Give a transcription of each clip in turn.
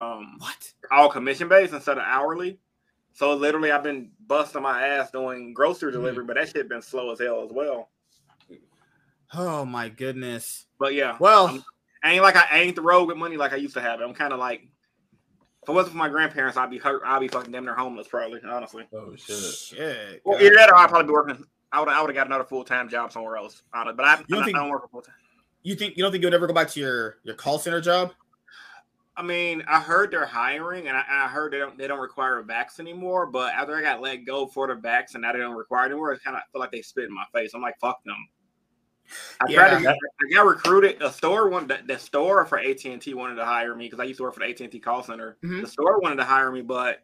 um What? all commission based instead of hourly. So literally, I've been busting my ass doing grocery Hmm. delivery, but that shit been slow as hell as well. Oh my goodness. But yeah, Well, I'm- I ain't like I ain't the road with money like I used to have. it. I'm kind of like, if it wasn't for my grandparents, I'd be hurt. I'd be fucking damn near homeless probably. Honestly, Oh shit. shit. well, either that or I'd probably be working. I would I would have got another full time job somewhere else. But I, You don't I, think- I don't work full time. You think you don't think you'll ever go back to your your call center job? I mean, I heard they're hiring, and I, I heard they don't they don't require a vax anymore. But after I got let go for the vax, and now they don't require it anymore, I kind of feel like they spit in my face. I'm like, fuck them. I tried to Yeah. get, I got recruited. A store one, the, the store for AT and T wanted to hire me because I used to work for the AT and T call center. Mhm. The store wanted to hire me, but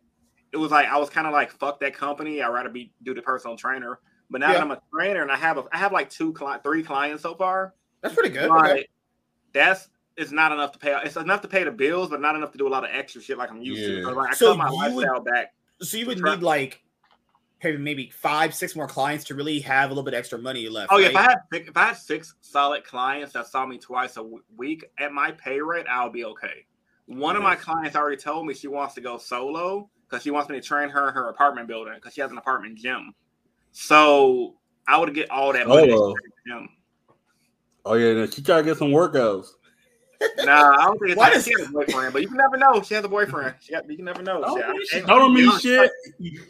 it was like I was kind of like, fuck that company. I'd rather be do the personal trainer. But now Yeah. that I'm a trainer and I have a, I have like two cli- three clients so far. That's pretty good. Like, Okay. that's it's not enough to pay. It's enough to pay the bills, but not enough to do a lot of extra shit like I'm used Yeah. to. So, like, I So cut my you would- lifestyle back. So you would Try- need like maybe maybe five, six more clients to really have a little bit extra money left. Oh yeah, if I had six- if I had six solid clients that saw me twice a w- week at my pay rate, I'll be okay. One of my clients already told me she wants to go solo because she wants me to train her in her apartment building because she has an apartment gym. So I would get all that oh, money. Solo? to gym. Oh yeah, she try to get some workouts. Nah, I don't think it's Why like does- she has a boyfriend, but you can never know. She has a boyfriend. She got, you can never know. Oh, Shit, I- shit. I- don't mean you know, shit.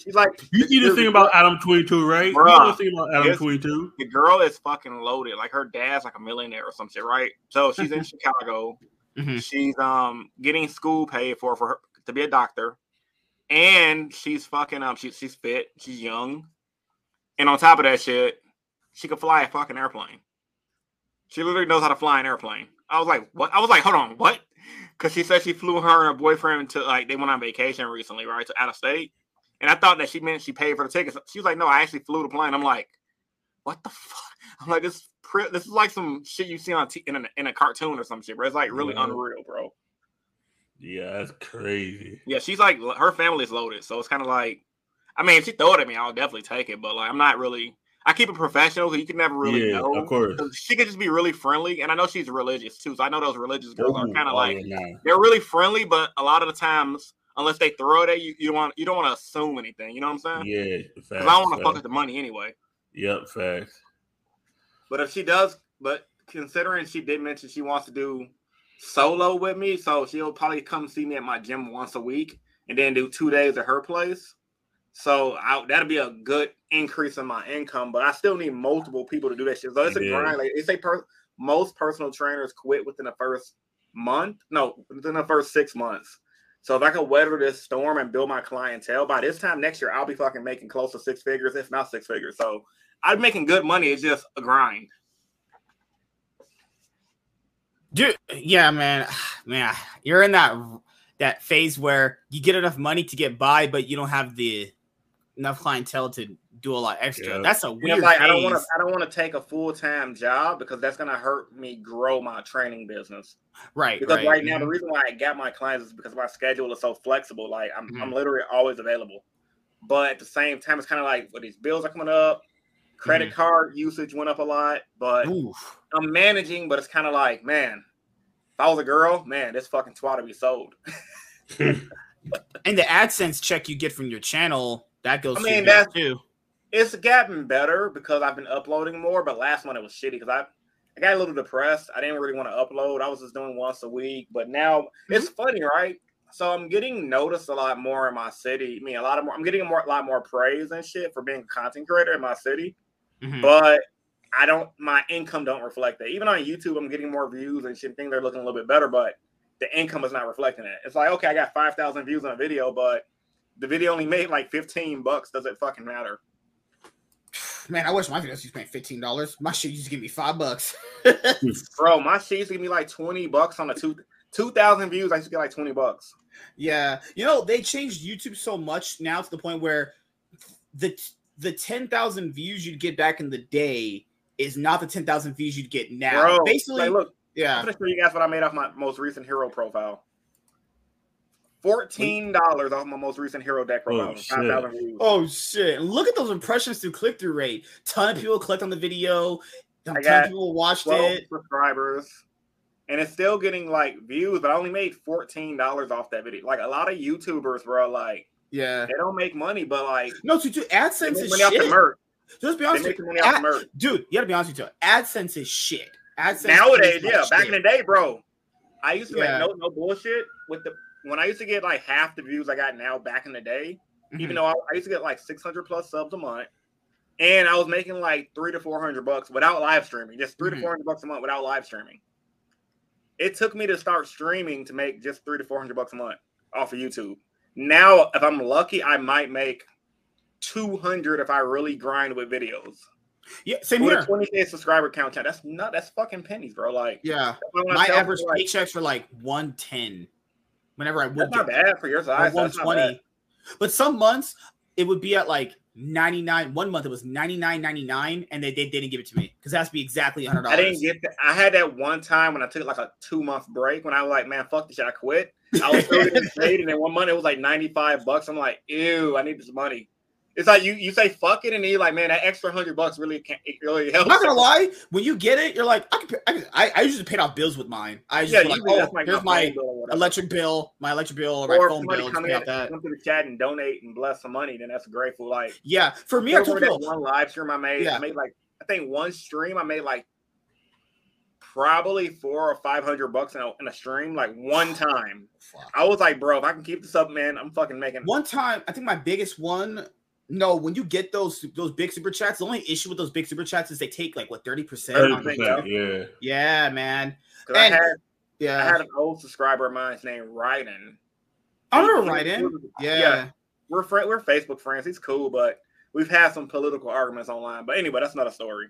She's like, You see this thing about Adam Twenty Two, right? You Bruh. know this thing about Adam Twenty Two. the girl is fucking loaded. Like her dad's like a millionaire or some shit, right? So she's in Chicago. Mhm. She's um getting school paid for for her to be a doctor, and she's fucking um she, she's fit. She's young, and on top of that shit, she could fly a fucking airplane. She literally knows how to fly an airplane. I was like, what? I was like, hold on, what? Because she said she flew her and her boyfriend to like they went on vacation recently, right, to out of state. And I thought that she meant she paid for the tickets. She was like, no, I actually flew the plane. I'm like, what the fuck? I'm like, this this is like some shit you see on t- in, a, in a cartoon or some shit, bro. It's like really Yeah. unreal, bro. Yeah, that's crazy. Yeah, she's like her family's loaded, so it's kind of like, I mean, if she throw it at me, I'll definitely take it. But like, I'm not really. I keep it professional because you can never really yeah, know. of course. 'Cause She could just be really friendly, and I know she's religious too. So I know those religious girls are kind of oh, like yeah, nah. they're really friendly, but a lot of the times, unless they throw it at you, you don't want you don't want to assume anything. You know what I'm saying? Yeah, Because. I don't want to fuck with the money anyway. Yep, facts. But if she does, but considering she did mention she wants to do solo with me, so she'll probably come see me at my gym once a week and then do two days at her place. So I, that'll be a good increase in my income, but I still need multiple people to do that shit. So it's a Yeah. grind. Like they say, per, most personal trainers quit within the first month. No, within the first six months. So if I can weather this storm and build my clientele, by this time next year, I'll be fucking making close to six figures, if not six figures. So I'm making good money. It's just a grind. Dude, yeah, man, man, you're in that that phase where you get enough money to get by, but you don't have the enough clientele to do a lot extra. Yeah. That's a You know, weird. like I don't want to. I don't want to take a full time job because that's gonna hurt me grow my training business. right? Because right. right, now, the Mhm. reason why I got my clients is because my schedule is so flexible. Like I'm, I'm Mhm. literally always available. But at the same time, it's kind of like, well, these bills are coming up. Credit Mm-hmm. card usage went up a lot, but Oof. I'm managing. But it's kind of like, man, if I was a girl, man, this fucking twat would be sold. And the AdSense check you get from your channel that goes. I mean, that's- too. it's gotten better because I've been uploading more, but last month it was shitty because I I got a little depressed. I didn't really want to upload. I was just doing once a week, but now it's funny, right? So I'm getting noticed a lot more in my city. I mean, a lot of more. I'm getting more, a lot more praise and shit for being a content creator in my city, Mhm. but I don't. My income don't reflect that. Even on YouTube, I'm getting more views and shit. Things are looking a little bit better, but the income is not reflecting it. It's like, okay, I got five thousand views on a video, but the video only made like 15 bucks. Does it fucking matter? Man, I wish my videos used to pay fifteen dollars. My shit used to give me five bucks. Bro, my shit used to give me like 20 bucks on the two 2,000 views. I used to get like 20 bucks. Yeah, you know they changed YouTube so much now to the point where the the ten thousand views you'd get back in the day is not the ten thousand views you'd get now. Bro, Basically, like, look, I'm going to show you guys what I made off my most recent hero profile. $14 off my most recent hero deck profile. Oh, shit. Oh shit! Look at those impressions through click through rate. Ton of people clicked on the video. A ton I got of people watched it. subscribers. and it's still getting like views, but I only made fourteen dollars off that video. Like a lot of YouTubers, bro, like Yeah. they don't make money, but like No, to do AdSense is money off the shit. merch. Just be honest with you. money Ad- merch. dude, you gotta be honest with you. AdSense is shit. AdSense Nowadays, is like yeah. Back in the day, bro, I used to Yeah. make no no bullshit with the when I used to get like half the views I got now back in the day. Even Mhm. though I, I used to get like six hundred plus subs a month, and I was making like three to four hundred bucks without live streaming, just 3 Mhm. to four hundred bucks a month without live streaming. It took me to start streaming to make just three to four hundred bucks a month off of YouTube. Now, if I'm lucky, I might make two hundred if I really grind with videos. yeah, same With here. twenty k subscriber count, that's not that's fucking pennies, bro. Like, Yeah, my average for, like, paychecks were like one ten. Whenever I would That's not bad for your size. Not 120. But some months it would be at like 99. One month it was 99.99 and they, they didn't give it to me because it has to be exactly $100. I didn't get that. I had that one time when I took like a two month break when I was like, man, fuck this shit. I quit. I was paid, and then one month it was like 95 bucks. I'm like, ew, I need this money. It's like you you say fuck it, and then you're like, man, that extra hundred bucks really can't it really helps. I'm not gonna lie. When you get it, you're like, I can. Pay, I, can I, I usually paid off bills with mine. I just Yeah, like, oh, like here's my bill electric bill, my electric bill, or my Or if phone bill. Come in, that. come to the chat and donate and bless some money, then that's grateful. Like Yeah, for me, I told people, one live stream I made. Yeah. I made like I think one stream I made like probably four or five hundred bucks in a, in a stream, like one time. Fuck. I was like, bro, if I can keep this up, man, I'm fucking making. One time, I think my biggest one. No, when you get those those big super chats, the only issue with those big super chats is they take like what thirty percent. Thirty Thirty percent, yeah. Yeah, man. 'Cause I and- had I had an old subscriber of mine named Ryden. I remember He- right he in. Yeah. we're friend, we're Facebook friends. He's cool, but we've had some political arguments online. But anyway, that's not a story.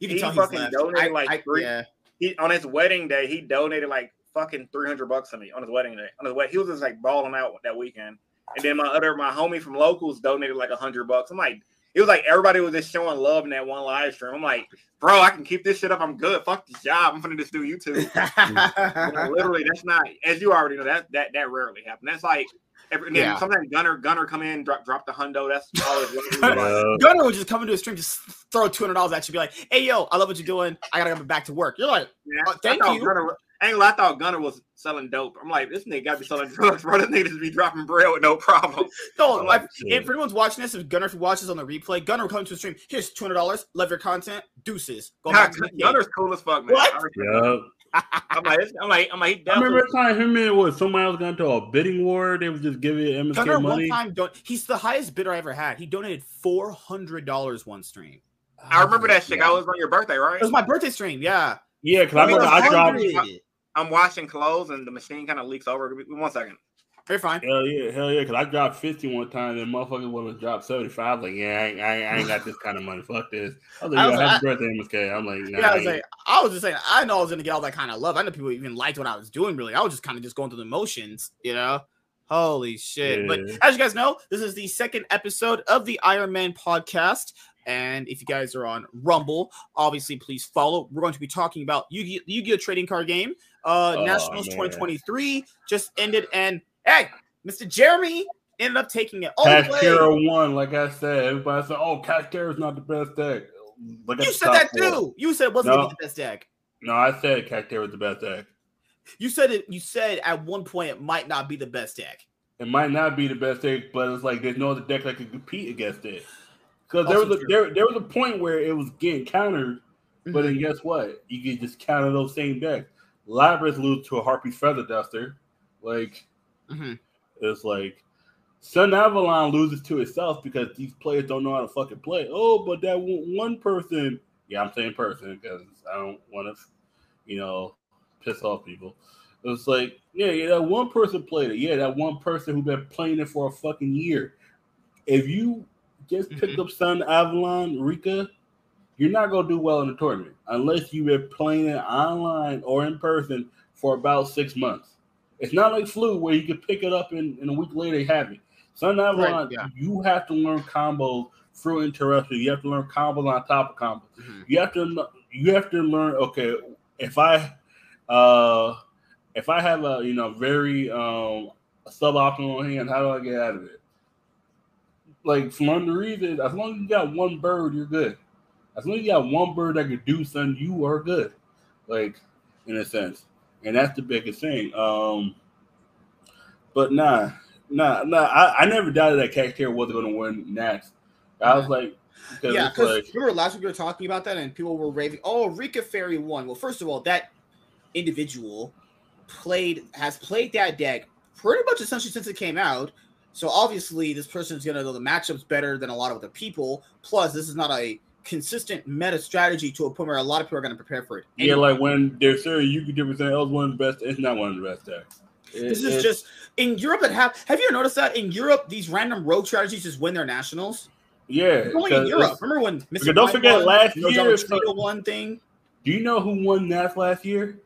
you can he tell fucking left. donated, I- like, I- three- yeah. He on his wedding day, he donated like fucking three hundred bucks to me on his wedding day. On his way, he was just like balling out that weekend. And then my other my homie from locals donated like a hundred bucks. I'm like, it was like everybody was just showing love in that one live stream. I'm like, bro, I can keep this shit up. I'm good. Fuck this job. I'm gonna just do YouTube. You know, literally, that's not as you already know that that that rarely happens. That's like every then Yeah. sometimes Gunner Gunner come in drop drop the hundo. That's always Yeah. Gunner would just come into a stream, just throw two hundred dollars at you, be like, "Hey, yo, I love what you're doing. I gotta go back to work." You're like, Yeah, Uh, thank you. Gunner, I ain't I thought Gunner was selling dope. I'm like, this nigga got to be selling drugs, bro. This nigga just be dropping bread with no problem. "No, I'm like, like, if anyone's watching this, if Gunner watches on the replay, Gunner will come to the stream. Here's two hundred dollars. Love your content. Deuces. Go back to the gate." Gunner's cool as fuck, man. What? I respect Yeah. him. I'm like, I'm like, I'm like, he I remember a time him and what somebody else got into a bidding war. They was just giving MSK Gunner money. one time, don't. He's the highest bidder I ever had. He donated four hundred dollars one stream. I remember that shit. I was on your birthday, right? It was my birthday stream. Yeah. Yeah, because I remember I dropped. 400. I'm washing clothes and the machine kind of leaks over. Give me One second. Very fine. Hell yeah, hell yeah, because I dropped 50 one time and motherfuckers want to drop 75. Like, yeah, I ain't, I ain't, I ain't got this kind of money. Fuck this. I was like, I yeah, was happy like- birthday, MSK. I'm like, nah. Yeah, I was like, I was just saying, I know I was gonna get all that kind of love. I know people even liked what I was doing. Really, I was just kind of just going through the motions, you know. Holy shit! But as you guys know, this is the second episode of the Iron Man podcast. And if you guys are on Rumble, obviously please follow. We're going to be talking about Yu-Gi- Yu-Gi-Oh trading card game. Uh, Oh, Nationals man. 2023 just ended, and hey, Mr. Jeremy ended up taking it all the Cash won, like I said. Everybody said, oh, Cash is not the best deck. Look You said top that four. too. You said it wasn't No. gonna be the best deck. No, I said Kashtira was the best deck. You said it. You said at one point it might not be the best deck. It might not be the best deck, but it's like there's no other deck that can compete against it. Because there was a true. there, there was a point where it was getting countered, but Mhm. then guess what? You could just counter those same decks. Labrynth lose to a Harpie Feather Duster. Like Mhm. it's like Sun Avalon loses to itself because these players don't know how to fucking play. Oh, but that one person, yeah, I'm saying person because I don't want to, you know, piss off people. It's like, yeah, yeah, that one person played it. Yeah, that one person who been playing it for a fucking year. If you just picked Mhm. up Sun Avalon, Rikka, you're not gonna do well in the tournament unless you've been playing it online or in person for about six months. It's not like Floo where you can pick it up and, and a week later you have it. Sun Avalon, yeah. you have to learn combos through interruption. You have to learn combos on top of combos. Mhm. You have to you have to learn. Okay, if I uh if I have a you know very um suboptimal hand, how do I get out of it? Like for the reason, as long as you got one bird, you're good. As long as you got one bird that can do something, you are good. Like in a sense. and that's the biggest thing. Um, but nah, nah, nah. I, I never doubted that Kashtira wasn't going to win Nats. I was like, because yeah, because like, remember last week we were talking about that, and people were raving. Oh, Rikka Fairy won. Well, first of all, that individual played has played that deck pretty much essentially since it came out. So obviously, this person's gonna know the matchups better than a lot of other people. Plus, this is not a consistent meta strategy to a point where a lot of people are gonna prepare for it. yeah, like when they're saying you could different saying, oh, it's one of the best. It's not one of the best decks. It- This is just in Europe. That have have you noticed that in Europe these random rogue strategies just win their nationals? yeah. Only in Europe. Remember when Mr. Don't forget won, last No year, so- one thing? Do you know who won that last year?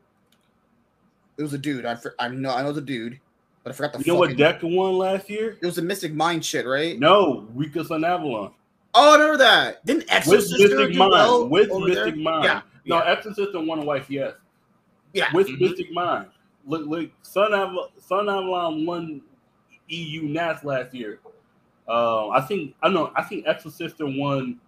It was a dude. I for, I know I know the dude, but I forgot the. You know what deck won last year? It was a Mystic Mine shit, right? No, Rikka Sun Avalon. Oh, I remember that. Didn't With Exosister Mystic do Mind. well with Mystic there? Mind. Yeah, No, yeah. Exosister and won a wife, yes. Yeah. With Mhm. Mystic Mine. Look, look, Sun, Aval- Sun Avalon won EU Nats last year. Um, I think I know. I think Exosister won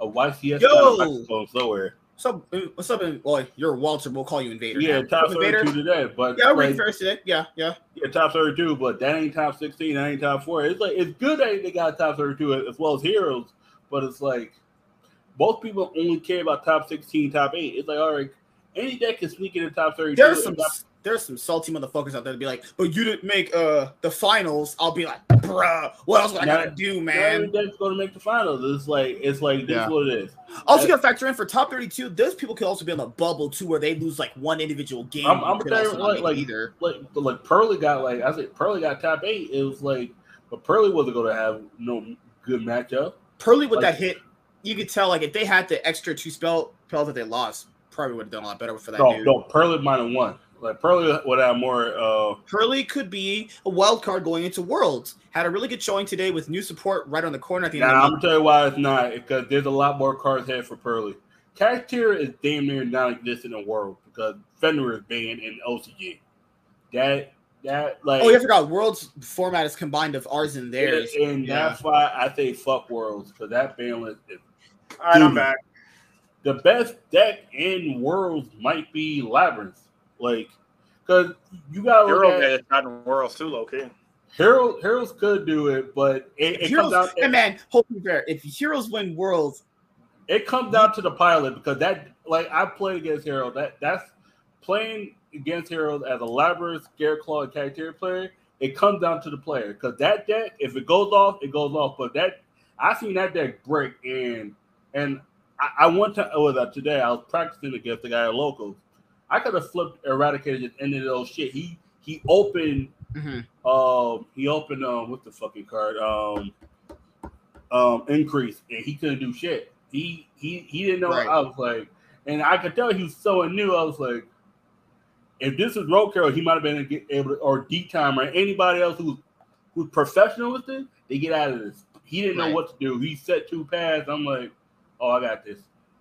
a YCS Yo! Somewhere. What's up? uh, What's up? in- Well, you're Walter. We'll call you Invader. Yeah, now. top What's up, Invader. thirty-two today, but Yeah, I'm like, first today. Yeah, yeah. yeah, top thirty-two, but that ain't top sixteen. That ain't top four. It's like it's good that they got top thirty-two as well as heroes, but it's like both people only care about top sixteen, top eight. It's like all right, any deck can sneak in the top thirty-two. There's some It's not- there's some salty motherfuckers out there to be like, but you didn't make uh the finals. I'll be like, bruh, what else would I gotta do, not every man? deck's going to make the finals. It's like it's like this Yeah. is what it is. Also, you gotta factor in for top 32. Those people could also be on the bubble too, where they lose like one individual game. I'm- I'm You could telling also you not like- either. Like like Purrely got like I said, Purrely got top eight. It was like, but Purrely wasn't going to have no good matchup. Purrely with like- that hit, you could tell like if they had the extra two spell spells that they lost, probably would have done a lot better for that No, dude. no, Purrely might have won. Like Purrely would have more. uh Purrely could be a wild card going into Worlds. Had a really good showing today with new support right on the corner at the of I'm gonna tell you why it's not because there's a lot more cards here for Purrely. Kashtira is damn near non-existent in the world because Fenrir is banned in OCG. That that like oh, yeah, I forgot. Worlds format is combined of ours and theirs. and Yeah. that's why I say fuck worlds because that ban list is All right, I'm back. the best deck in worlds might be Labrynth. Like, because you got to Hero look at has gotten worlds too, low key. Heroes. Heroes could do it, but it, it Heroes, comes down. hey man, hold me fair. If Heroes win Worlds, It comes down to the pilot because that, like, I played against Hero. That that's playing against Heroes as a Labrynth, Scareclaw, and Kashtira player. It comes down to the player because that deck, if it goes off, it goes off. But that I seen that deck break and and I, I one time was uh, today I was practicing against the guy at locals. I could have flipped eradicated just ended those shit. He he opened um he opened um what's the fucking card um um increase and he couldn't do shit. He he he didn't know. Right. I was like, and I could tell he was so new. I was like, if this is road carol, he might have been able to or D time or anybody else who's who's professional with this, They get out of this. He didn't know what to do. He set two paths. I'm like, oh, I got this.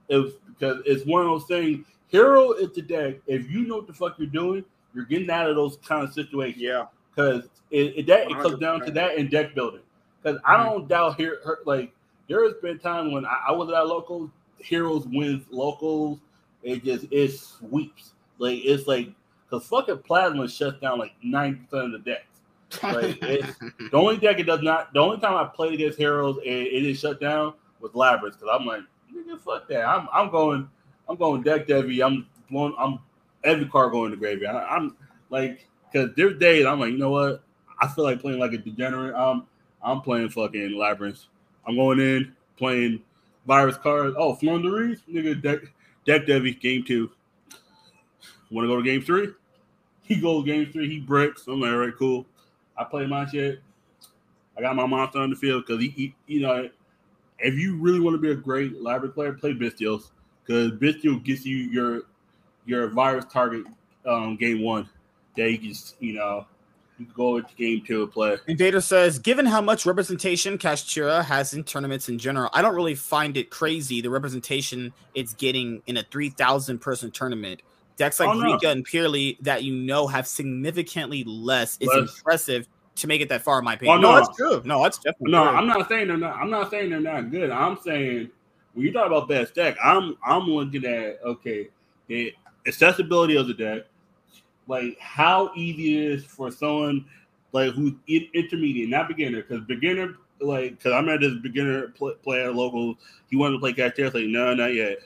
It was because it's one of those things. Hero is the deck. If you know what the fuck you're doing, you're getting out of those kind of situations Yeah. because it, it that it comes down to that and deck building. Because I don't doubt here her, like there has been time when I, I was at locals, heroes wins locals. It just it sweeps like it's like because fucking plasma shuts down like ninety percent of the decks. Like, The only deck it does not. The only time I played against heroes and it is shut down was Labrynth because I'm like nigga fuck that. I'm I'm going I'm going deck heavy. I'm blowing. I'm every card going to graveyard. I, I'm like because there's days I'm like you know what I feel like playing like a degenerate. I'm I'm playing fucking Labrynth. I'm going in playing virus cards. Oh, Flunderies, nigga, deck deck Devi, game two. Want to go to game three? He goes game three. He breaks. I'm like, all right, cool. I play my shit. I got my monster on the field because he, he, you know, if you really want to be a great Labrynth player, play Bystials because Bystial gets you your your virus target um, game one. That you just, you know, you go into game two and play. Invader says, given how much representation Kashtira has in tournaments in general, I don't really find it crazy the representation it's getting in a 3,000 person tournament. Decks like Oh, no. Rikka and Purrely that you know have significantly less is Less. impressive to make it that far, in my opinion. Oh, no, no. that's true. No, that's definitely No. I'm not saying they're not. I'm not saying they're not good. I'm saying when you talk about best deck, I'm I'm looking at okay, the accessibility of the deck, like how easy it is for someone like who's in, intermediate, not beginner, because beginner like because I met this beginner play, player local. He wanted to play there. Like, no, not yet.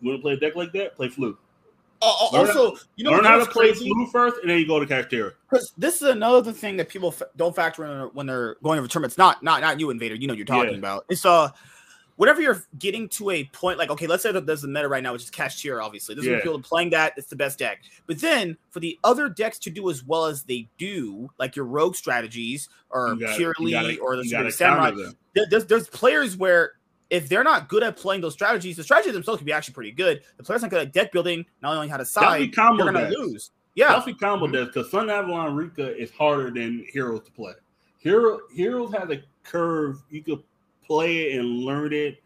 You want to play a deck like that? Play fluke. Uh, also, you know, learn how to play fluke first, and then you go to there. Because this is another thing that people fa- don't factor in when they're going over tournaments. Not not not you, Invader. You know what you're talking Yeah. about. It's uh, whenever you're getting to a point like okay, let's say that there's a meta right now, which is Kashtira, obviously. There's Yeah. people playing that. It's the best deck. But then for the other decks to do as well as they do, like your rogue strategies or gotta- Purrely gotta- or the samurai, there- there's there's players where if they're not good at playing those strategies, the strategies themselves can be actually pretty good. The players aren't good at deck building, not only how to Definitely side, combo they're gonna lose. Yeah, Definitely combo Mhm. decks because Sun Avalon Rika is harder than Heroes to play. Hero Heroes has a curve you could play it and learn it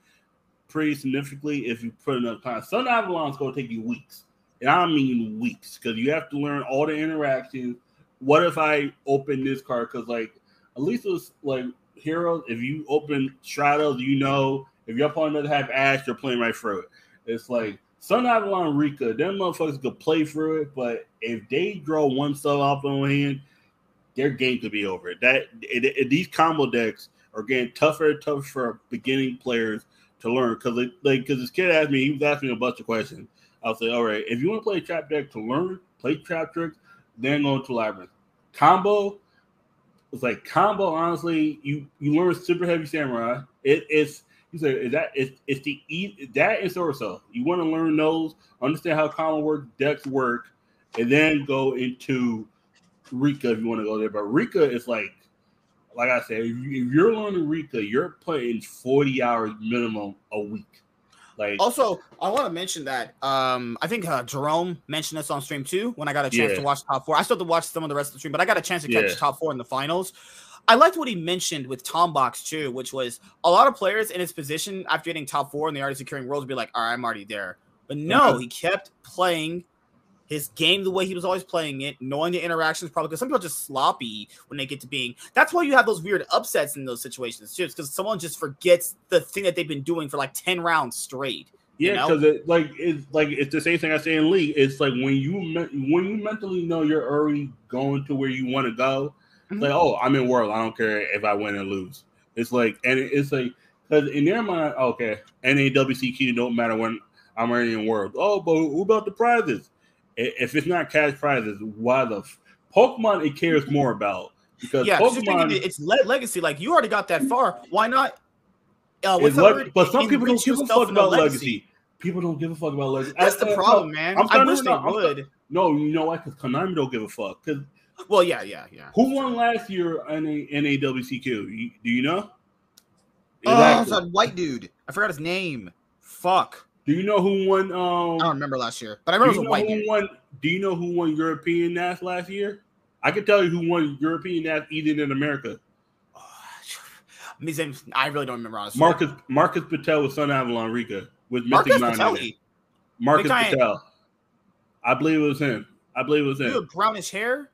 pretty significantly if you put enough time. Sun Avalon's gonna take you weeks, and I mean weeks because you have to learn all the interactions. What if I open this card? Because like at least it was like Heroes, if you open Stratos, you know if your opponent doesn't have Ash, you're playing right through it. It's like Sun Avalon Rikka, them motherfuckers could play through it, but if they draw one sub off on hand, their game could be over. That it, it- these combo decks are getting tougher and tougher for beginning players to learn. Because like because this kid asked me, he was asking me a bunch of questions. I'll say, all right, if you want to play trap deck to learn, play trap tricks, then go into Labrynth. Combo, it's like combo. Honestly, you you learn super heavy samurai. It, it's you say is that it's, it's the e that sword cell. You want to learn those, understand how combo work, decks work, and then go into Rikka if you want to go there. But Rikka is like, like I said, if, you, if you're learning Rikka, you're playing 40 hours minimum a week. Like, Also, I want to mention that um, I think uh, Jerome mentioned this on stream too when I got a chance Yeah. to watch top four. I still have to watch some of the rest of the stream, but I got a chance to catch Yeah. top four in the finals. I liked what he mentioned with Tom Box too, which was a lot of players in his position after getting top four and they already securing roles would be like, all right, I'm already there. But no, uh-huh. he kept playing his game the way he was always playing it, knowing the interactions probably because some people are just sloppy when they get to being. That's why you have those weird upsets in those situations too. because someone just forgets the thing that they've been doing for like 10 rounds straight. you Yeah, know? because it like it's like it's the same thing I say in league. It's like when you when you mentally know you're already going to where you want to go. Like, oh, I'm in world. I don't care if I win or lose. It's like, and it's like because in their mind, okay, NAWCQ don't matter when I'm already in world. Oh, but who about the prizes? If it's not cash prizes, why the f- Pokemon it cares more about because Yeah, Pokemon it's le- legacy. Like you already got that far. Why not? Uh, is what's the what, but some people don't give a fuck about legacy. People don't give a fuck about legacy. That's I- the problem, man. I'm I wish they would. No, you know why? Because Konami don't give a fuck. Because Well, yeah, yeah, yeah. who won last year in a NAWCQ? You, do you know? Oh, it's that white dude. I forgot his name. Fuck. Do you know who won? Um, I don't remember last year, but I remember it you was a white who dude. won? Do you know who won European NAS last year? I can tell you who won European NAS even in America. His name- I really don't remember honestly. Marcus Marcus Patel with Sun Avalon Rikka with Mystic Marcus Nine. in it. Patelli. Marcus Patel. I believe it was him. I believe it was him. have brownish hair.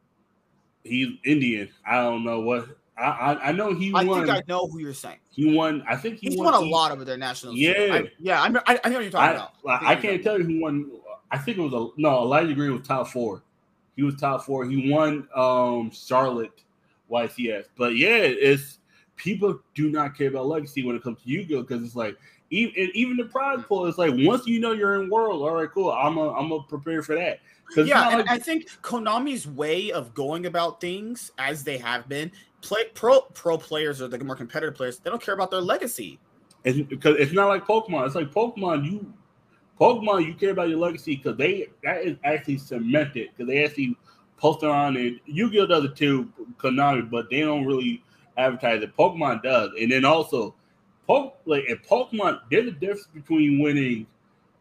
He's Indian. I don't know what. I I, I know he I won. think I know who you're saying. he won. I think he He's won, won a E- lot of their nationals. too. Yeah. I, yeah. I, I, I know what you're talking I, about. I, I can't tell you who won. I think it was a no. Elijah Green was top four. He was top four. He won um Charlotte YCS. But yeah, it's people do not care about legacy when it comes to Yu-Gi-Oh because it's like even even the prize pool. It's like once you know you're in world, all right, cool. I'm a, I'm gonna prepare for that. Yeah, and like, I think Konami's way of going about things, as they have been, play pro pro players or the more competitive players, they don't care about their legacy. it's, because it's not like Pokemon. It's like Pokemon. You Pokemon, you care about your legacy because they that is actually cemented because they actually post on it. Yu-Gi-Oh does it too, Konami, but they don't really advertise it. Pokemon does, and then also, Poke like in Pokemon, there's a difference between winning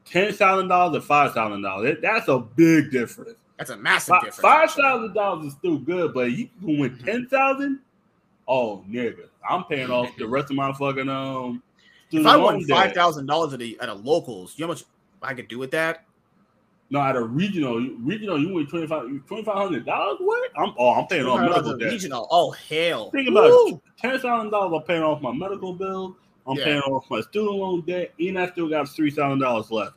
ten thousand dollars and five thousand dollars. That's a big difference. That's a massive Fi- difference. Five thousand dollars is still good, but you can win ten thousand. Oh nigga, I'm paying off the rest of my fucking um. If I won five thousand dollars at a at a locals, you know how much I could do with that? No, at a regional, regional, you win twenty five twenty five hundred dollars. What? I'm oh, I'm paying off medical debt. regional. Oh hell! Think about Woo! it. Ten thousand dollars. I'm paying off my medical bill. I'm Yeah. paying off my student loan debt, and I still got three thousand dollars left.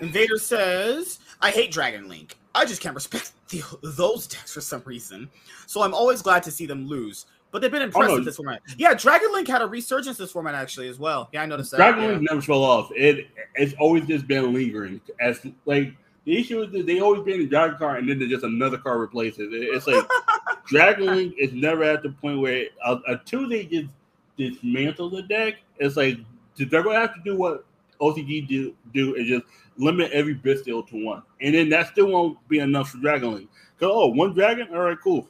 Invader says I hate Dragon Link. I just can't respect the, those decks for some reason. So I'm always glad to see them lose. But they've been impressive Oh, no. this format. Yeah, Dragon Link had a resurgence this format actually as well. Yeah, I noticed that. Dragon yeah. Link never fell off. It it's always just been lingering. As like the issue is that they always been a Dragon card and then there's just another card replaces it. It's like Dragon Link is never at the point where uh, until they just dismantle the deck, it's like they're gonna have to do what OCG do do is just limit every Bystial to one, and then that still won't be enough for Dragon Link. Cause oh, one dragon, all right, cool.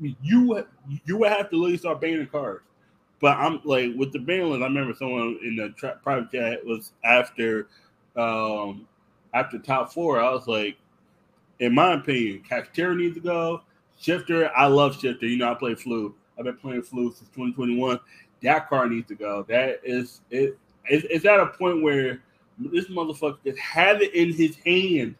You you would have to really start banning cards. But I'm like with the ban list. I remember someone in the tra- private chat was after, um, after top four. I was like, in my opinion, Kashtira needs to go. Shifter, I love Shifter. You know, I play Floo. I've been playing Floo since 2021. That card needs to go. That is it. It's at a point where this motherfucker just had it in his hand.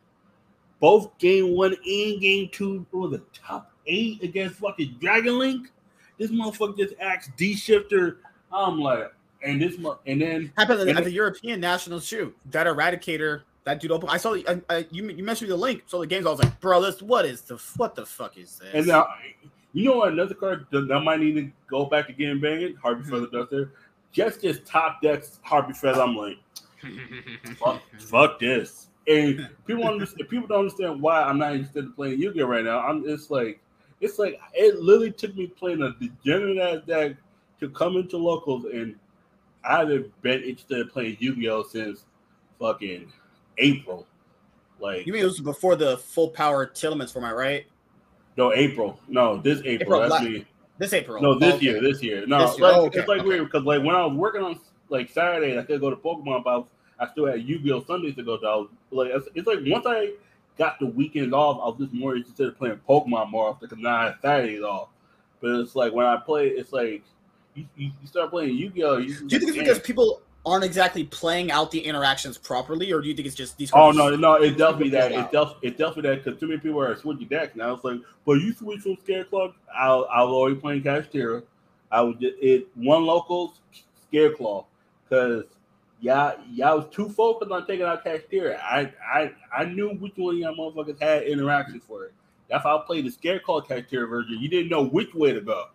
Both game one and game two were the top eight against fucking Dragon Link. This motherfucker just asked D Shifter. I'm like, and this mo- and then Happened at, And at it- the European National shoot. That Eradicator, that dude open. I saw. I, I, you you mentioned the link. So the games. I was like, bro, this what is the what the fuck is this? and now you know what another card that, might need to go back to getting banging. Harpie Feather Duster. Just just top decks Harpie Feather. I'm like, fuck, fuck this. And people understand. People don't understand why I'm not interested in playing Yu-Gi-Oh right now. I'm it's like it's like it literally took me playing a degenerate ass deck to come into locals, and I haven't been interested in playing Yu-Gi-Oh since fucking April. Like you mean it was before the full power Tillemans my right? no April, no this April. April, That's la- me. This April. No, this Oh, okay. year, this year. No, This year. like, Oh, okay, it's like okay. weird because like when I was working on like Saturdays, I could go to Pokemon, but I, was, I still had Yu-Gi-Oh Sundays to go to. I was, like it's, it's like once I got the weekends off, I was just more interested in playing Pokemon more often because now I have Saturdays off. But it's like when I play, it's like you, you, you start playing Yu-Gi-Oh. You, Do you think it's because people aren't exactly playing out the interactions properly, or do you think it's just these? Oh no, no, it definitely that. it definitely, it's definitely that because too many people are switching decks now. It's like, but you switch from Scareclaw. I'll, I was always playing Kashtira. I would just, it one locals Scareclaw because y'all y'all was too focused on taking out Kashtira. I I I knew which one of y'all motherfuckers had interactions for it. That's how I played the Scareclaw Kashtira version. You didn't know which way to go.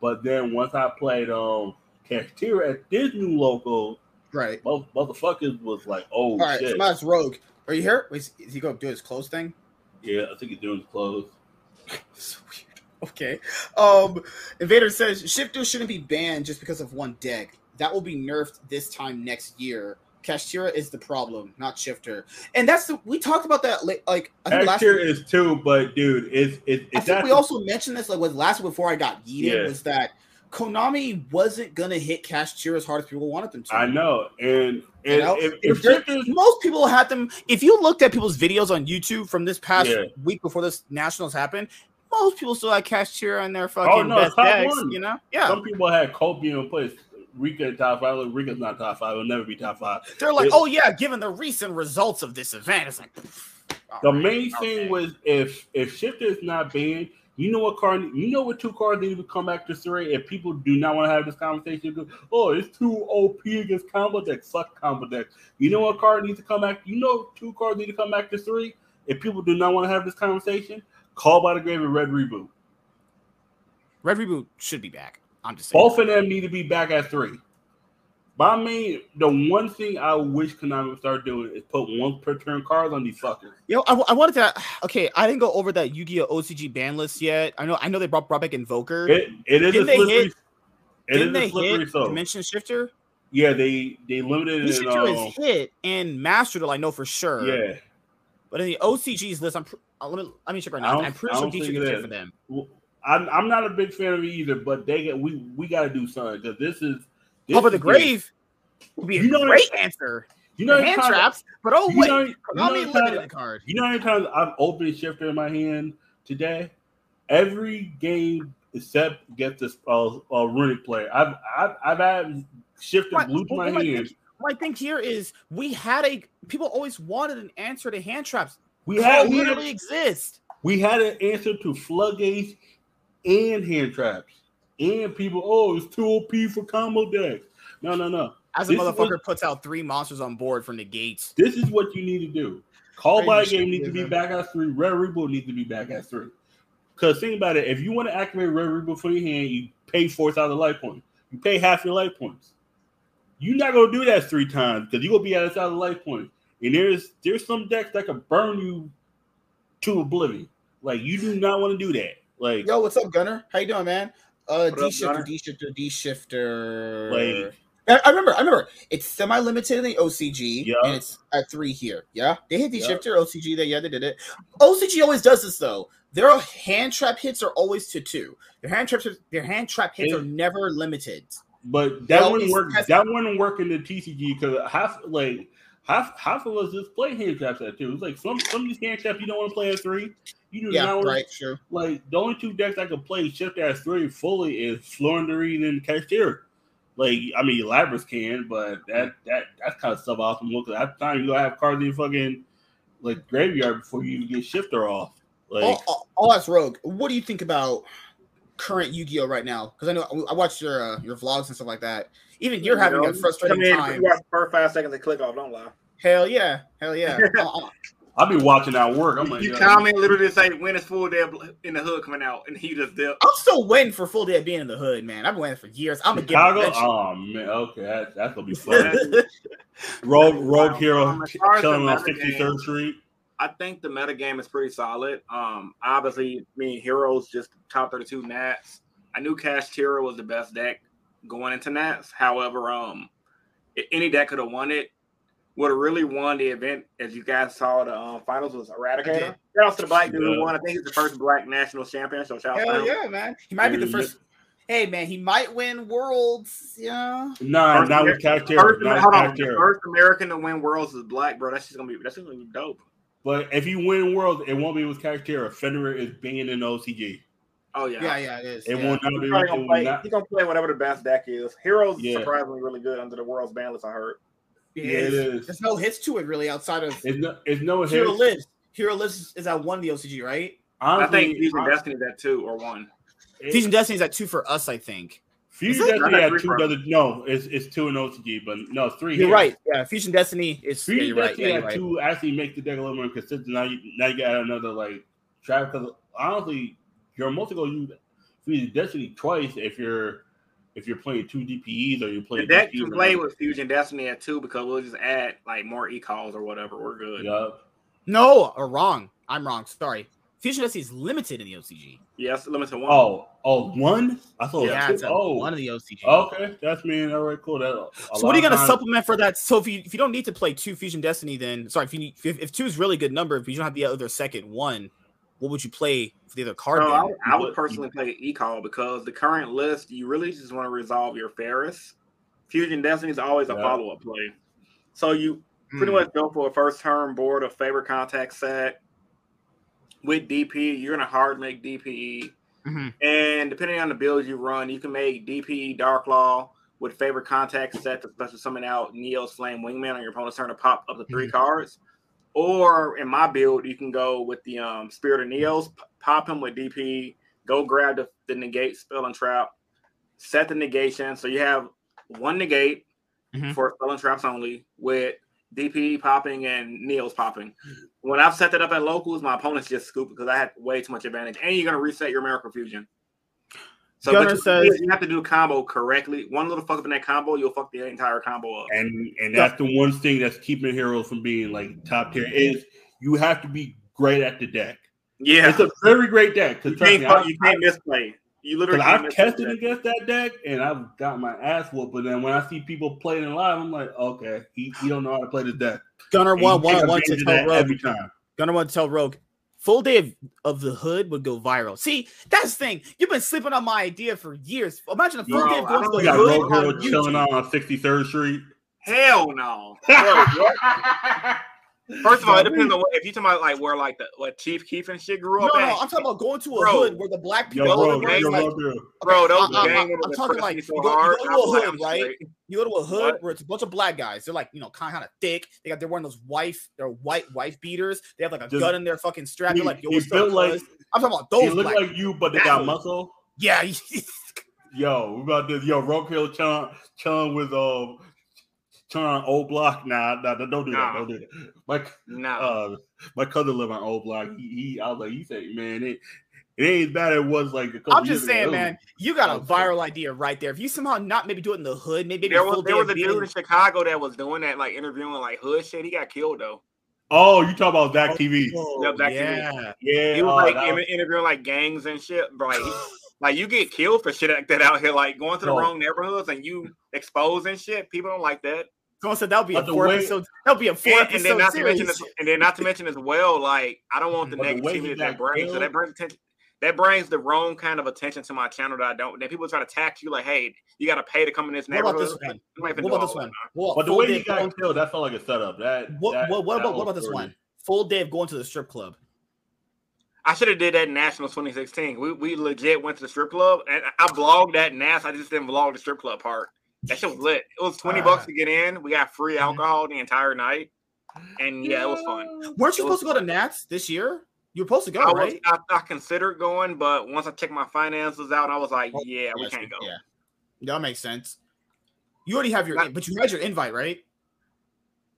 But then once I played um Kashtira at this new local, right. both motherfuckers was like, oh All right, shit. so now Rogue. Are you here? Wait, is he going to do his close thing? Yeah, I think he's doing his clothes. So weird. Okay. Um, Invader says Shifter shouldn't be banned just because of one deck. That will be nerfed this time next year. Kashtira is the problem, not Shifter. And that's the we talked about that like, like I think last X tier is two, but dude, it's it's, I think we also mentioned this like was last before I got yeeted Yeah. was that Konami wasn't gonna hit Kashtira as hard as people wanted them to. I know, and You and know? if, If if Most people had them. If you looked at people's videos on YouTube from this past Yeah. week before this nationals happened, most people still had Kashtira on their oh, fucking Oh, no, best decks. You know, yeah. some people had Kobe in place. Rikka in top five. Look, Rikka's not top five. It'll never be top five. They're like, oh yeah, given the recent results of this event, it's like The right, main okay. thing was if if Shifter is not banned, you know what card? You know what two cards need to come back to three. If people do not want to have this conversation, go, oh, it's too OP against combo decks. Fuck combo decks. You know what card needs to come back? You know two cards need to come back to three. If people do not want to have this conversation, call by the grave and red reboot. Red Reboot should be back. I'm just saying. Both of them need to be back at three. But I mean, the one thing I wish Konami would start doing is put one per turn cards on these fuckers. You know, I, I wanted to. Okay, I didn't go over that Yu-Gi-Oh OCG ban list yet. I know, I know they brought, brought back Invoker. It, it is Didn't a slippery. hit- it Didn't is they hit so. Dimension Shifter? Yeah, they they limited it. Shifter In, is hit and Master Duel, I know for sure. yeah, But in the OCG's list, I'm pr- uh, let me let me check right now. I'm pretty sure Dietrich it is hit is. for them. Well, I'm I'm not a big fan of it either. But they get we we got to do something because this is. Over the grave would be a You know- great answer. You know, hand many times- traps, but oh wait, know, you know Konami limited the card. You know how many times I've opened shifter in my hand today? Every game except get this uh, uh runic player. I've I've I've had shifter Right, blue to my what hand. My thing here is we had a people always wanted an answer to hand traps. We They had we literally had, exist. we had an answer to floodgates and hand traps. And people, oh, it's too OP for combo decks. No, no, no. As a This is motherfucker what- puts out three monsters on board from the gates. This is what you need to do. Call Crazy by game needs to be back at three. Red Reboot needs to be back at three. Because think about it, if you want to activate Red Reboot for your hand, you pay four thousand life points. You pay half your life points. You're not gonna do that three times because you're gonna be at a thousand life points. And there's there's some decks that can burn you to oblivion. Like you do not want to do that. Like Yo, what's up, Gunner? How you doing, man? Uh, D shifter, D shifter, D shifter. Like- I, I remember, I remember. It's semi-limited in the OCG, Yeah. and it's at three here. Yeah, they hit D Yeah. shifter, OCG. They yeah, they did it. OCG always does this though. Their hand trap hits are always to two. Their hand traps, their hand trap hits are never limited. But that wouldn't work. That wouldn't work in the TCG because half like half half of us just play hand traps at two. It's like some some of these hand traps you don't want to play at three. You do Yeah, not want right, sure. like the only two decks I could play shift at three fully is Florendary and Kashtira. Like I mean, Labras can, but that that that's kind of suboptimal because at the time you gonna have cards in your fucking like graveyard before you even get shifter off. Like I'll, I'll, I'll ask Rogue. What do you think about current Yu-Gi-Oh right now? Because I know I watched your uh, your vlogs and stuff like that. Even you're having a frustrating Come in, time. You watch the first five seconds and click off. Don't lie. Hell yeah, hell yeah. I'll be watching at work. I'm like, you yeah, comment literally say when is full day in the hood coming out, and he just dip. I'm still waiting for full day of being in the hood, man. I've been waiting for years. I'm gonna get Chicago. eventually. Oh man, okay, that, that's gonna be fun. Man, Rogue Rogue Hero Um, as far as chilling on meta 63rd Street. I think the meta game is pretty solid. Um, obviously, me and Heroes just top 32 Nats. I knew Kashtira was the best deck going into Nats. However, um, any deck could have won it. Would have really won the event, as you guys saw. The um, finals was Eradicator. did. Shout out to the black dude Yeah. who won. I think he's the first black national champion. So shout out Hell yeah, man. He might be the first. Hey, man, he might win worlds. Yeah. Nah, First not with Kashtira. First, Not hold with on, the first American to win worlds is black, bro. That's just gonna be that's just gonna be dope. But if you win Worlds, it won't be with Kashtira. Fenrir is being in OCG. Oh yeah, Yeah, yeah, it is. It yeah. will not He's be. probably gonna will play. not, He's gonna play whatever the best deck is. Heroes Yeah. surprisingly really good under the world's ban list. I heard. It yeah, it is. is. There's no hits to it really outside of It's no. It's no hit. Hero Lives. Hero Lives is at one the OCG, right? I think Fusion hon- Destiny's at two or one. it- Destiny is at two for us, I think. Fusion Destiny Not had two for- other. No, it's it's two in OCG, but no, it's three. You're hits. right. Yeah, Fusion Destiny is. Yeah, Fusion you're right. Destiny Yeah, had you're right. two actually make the deck a little more consistent. Now you now you got another like trap because honestly, you're mostly gonna use Fusion Destiny twice if you're if you're playing two DPEs or you're The playing deck DPEs can play with Fusion Destiny at two because we'll just add like more e calls or whatever. We're good. Yeah. No, or wrong. I'm wrong. Sorry. Fusion Destiny is limited in the OCG. Yes, limited one. Oh, oh, one. I thought. yeah, two. it's at oh, one of the OCG. okay. That's mean. All right, cool. That. So what are you gonna of supplement for that? So if you if you don't need to play two Fusion Destiny, then sorry if you need, if, if two is really good number, if you don't have the other second one, what would you play for the other card? So then? I, would- I would But- personally play e call because the current list you really just want to resolve your Ferris. Fusion Destiny is always a follow up play. So you pretty Hmm. much go for a first turn board of favorite contact set with DP. You're gonna hard make DPE. Mhm. And depending on the build you run, you can make DP Dark Law with favorite contact set to special summon out Neo's Flame Wingman on your opponent's turn to pop up to 3 Mhm. cards. Or in my build, you can go with the um, Spirit of Neos, pop him with DP, go grab the, the negate spell and trap, set the negation. So you have one negate Mhm. for spell and traps only with DP popping and Neos popping. When I've set that up at locals, my opponents just scoop because I had way too much advantage. And you're gonna reset your Miracle Fusion. So Gunner you, says- you have to do a combo correctly. One little fuck up in that combo, you'll fuck the entire combo up. and and that's the one thing that's keeping heroes from being like top tier is you have to be great at the deck. Yeah, It's a very great deck you can't, fuck- you can't misplay. You literally I've tested that. against that deck and I've got my ass whooped. But then when I see people playing it live, I'm like, okay, he, he don't know how to play this deck. Gunner And one you take one one to tell Rogue. every time. Gunner one to tell Rogue. Full day of, of the hood would go viral. See, that's the thing. You've been sleeping on my idea for years. Imagine a full Bro, day of going to the got hood Rogue on chilling out on 63rd Street. Hell no. Bro, what? First of all, it depends on what if you talking about like where like the what Chief Keef and shit grew up no, at. I'm talking about going to a Bro. hood where the black people Yo, live, bro, right? yo, Like, bro, bro. Bro, those I- I- gang I'm members talking that like press you go, hard. you go to a like, hood, I'm right? straight. You go to a hood What? where it's a bunch of black guys. They're like, you know, kind of thick. They got they're wearing those wife, they're white wife beaters. They have like a Just- gun in their fucking strap. They're like, yo, what's up, built like- I'm talking about They those look like you, but they got muscle. yeah, Yo, we about this. Yo, Rock Hill chilling, chilling with um turn on O Block. Nah, nah, don't do that. Don't do that. My No. uh, my cousin live on O Block. He, he I was like, he said, man, it, it ain't as bad as it was like a couple I'm years just saying, ago. man, you got a Okay. viral idea right there. If you somehow not maybe do it in the hood, maybe, maybe there was there was a dude in Chicago that was doing that, like interviewing like hood shit. He got killed though. Oh, you talk about ZackTV? Oh, Yep, that can be- yeah. Yeah, He was oh, like in- was- interviewing like gangs and shit, bro. Like, like you get killed for shit like that out here, like going to the No. wrong neighborhoods and you exposing shit. People don't like that. Someone said that would be a But the four way- episode. That'll be a four And, episode and then not to series. mention this, and then not to mention as well, like I don't want the But the negativity that got brings. So killed- that brings attention. That brings the wrong kind of attention to my channel that I don't. Then people try to tax you like, "Hey, you got to pay to come in this neighborhood. What about this one? I'm not even What about this one? Well, but the way day he got killed, that felt like a setup. That What, that- what, what that about what about this story. one? Full day of going to the strip club. I should have did that in Nationals 2016. We we legit went to the strip club, and I blogged that Nas. I just didn't vlog the strip club part. That shit was lit. It was 20 ah. bucks to get in. We got free alcohol the entire night, and yeah, it was fun. Weren't you It was supposed to go to Nats this year? You were supposed to go, I was? I, I considered going, but once I checked my finances out, I was like, Oh, yeah, we can't go. Yeah, that makes sense. You already have your, Not- but you had your invite, right?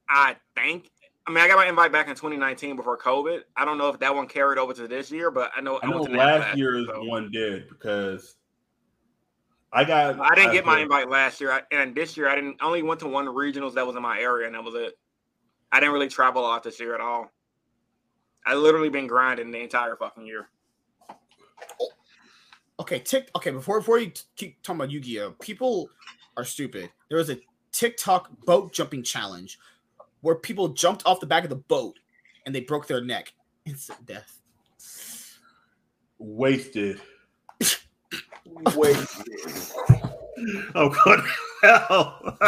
I think. I mean, I got my invite back in 2019 before COVID. I don't know if that one carried over to this year, but I know I know last Nats year's so- one did because I got. I didn't get my I- invite last year, I, and this year I didn't. I only went to one regionals that was in my area, and that was it. I didn't really travel a lot this year at all. I literally been grinding the entire fucking year. Okay, tick. Okay, before before you t- keep talking about Yu-Gi-Oh, people are stupid. There was a TikTok boat jumping challenge where people jumped off the back of the boat and they broke their neck. Instant death. wasted. Wasted. Oh god, hell!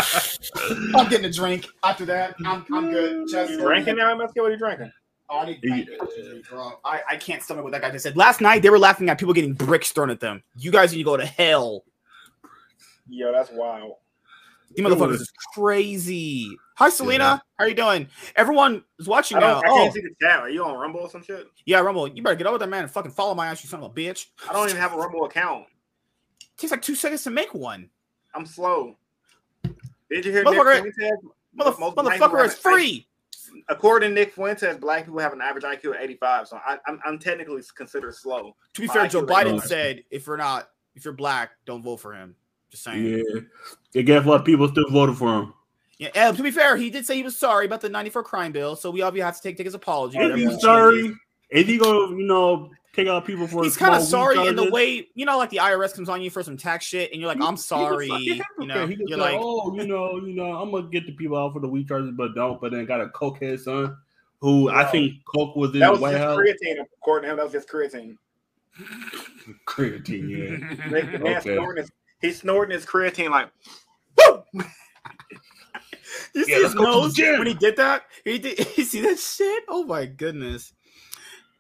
I'm getting a drink after that. I'm, I'm good. Just You drinking now, MSK? What are you drinking? Oh, I, need Yeah. I, I can't stomach what that guy just said. Last night they were laughing at people getting bricks thrown at them. You guys need to go to hell. Yo, that's wild. You It motherfuckers was- is crazy. Hi, Selena. Yeah. How you doing? Everyone is watching I, now. I Oh, can't see the chat. Are you on Rumble or some shit? yeah, Rumble. You better get over there, man, and fucking follow my ass, you son of a bitch. I don't even have a Rumble account. Takes like two seconds to make one. I'm slow. Did you hear Nick Fuentes? Mother- Most motherfucker, people it's have- free. According to Nick Fuentes, black people have an average IQ of 85, so I, I'm, I'm technically considered slow. To be My fair, IQ Joe Biden said, if you're not, if you're black, don't vote for him. Just saying. yeah, and guess what? People still voted for him. Yeah. and to be fair, he did say he was sorry about the 94 crime bill, so we obviously have to take, take his apology. Is whatever he he sorry? Is he gonna, you know, take out people for? He's kind of sorry in the way you know, like the IRS comes on you for some tax shit, and you're like, He- "I'm sorry," can- he you know. he You're say, like, oh, you know, you know, I'm gonna get the people out for the weed charges, but don't. But then got a cokehead son, who I think coke was in That the was White just House. creatine. According to him, that was just creatine. Creatine, yeah. Nick- the man Okay. snorting his, he's snorting his creatine like, you see Yeah, his let's go to the nose when he did that? He did. You see that shit? Oh my goodness.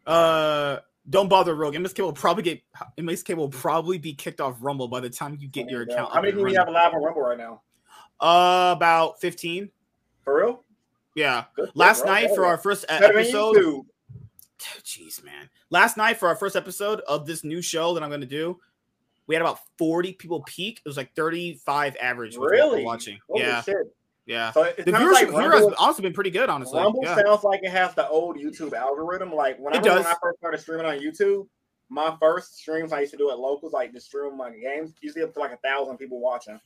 Uh, don't bother, Rogue. MSK will probably get MSK will probably be kicked off Rumble by the time you get your account. How many do we have live on Rumble right now? Uh, about 15. For real? Yeah. Good Last bro. night for our first episode. Jeez, man. Last night for our first episode of this new show that I'm going to do, we had about 40 people peak. It was like 35 average. Really? Watching. Holy yeah. shit. Yeah. So The viewership like here has also been pretty good, honestly. Rumble Yeah. sounds like it has the old YouTube algorithm. Like when I when. I first started streaming on YouTube, my first streams I used to do at locals, like just stream my games, usually up to like a thousand people watching.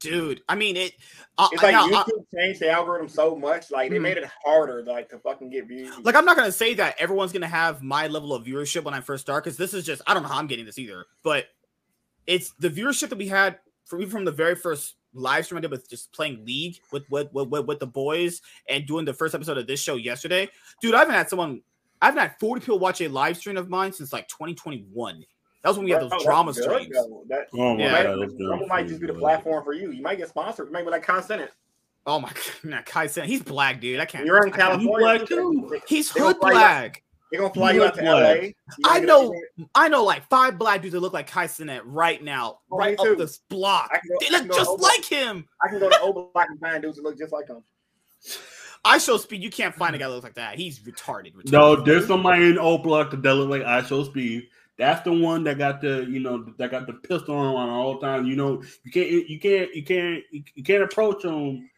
Dude, I mean, it. Uh, It's like now, I- YouTube changed the algorithm so much, like they Mhm. made it harder, like to fucking get views. like I'm not gonna say that everyone's gonna have my level of viewership when I first start because this is just I don't know how I'm getting this either, but it's the viewership that we had from even from the very first live stream I did with just playing League with with, with with with the boys and doing the first episode of this show yesterday. Dude, I haven't had someone I haven't had 40 people watch a live stream of mine since like 2021. That was when we had those that's drama good, streams. though. That, Oh my Yeah. god, that's Rumble dumb. might just be the platform for you. You might get sponsored. Maybe like Kai Cenat. Oh my god, nah, Kai said he's black, dude. I can't. You're in I can't- California. black too. He's hood fly you black. They're gonna fly You you out to black. LA. I gonna- know I know like five black dudes that look like Kai Cenat right now, Oh, right up this block. Go- They look just over- like him. I can go to O Block and find dudes that look just like him. IShowSpeed. You can't find a guy that looks like that. He's retarded. retarded. No, there's somebody in O Block that look like IShowSpeed. That's the one that got the you know that got the pistol on all the time. You know you can't you can't you can't you can't approach them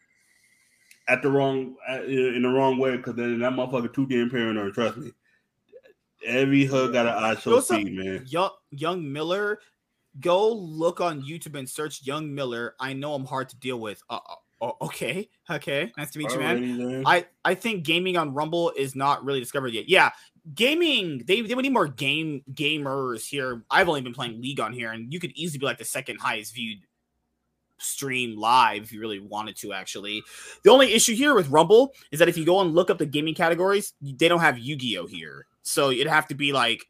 at the wrong in the wrong way because then that motherfucker too damn paranoid. Trust me. Every hood got an so see, man. Young Young Miller, go look on YouTube and search Young Miller. I know I'm hard to deal with. Uh, uh, okay, okay, nice to meet you, man. I I think gaming on Rumble is not really discovered yet. Yeah, gaming they they would need more game gamers here. I've only been playing League on here, and you could easily be like the second highest viewed stream live if you really wanted to actually the only issue here with rumble is that if you go and look up the gaming categories they don't have yu-gi-oh here so it'd have to be like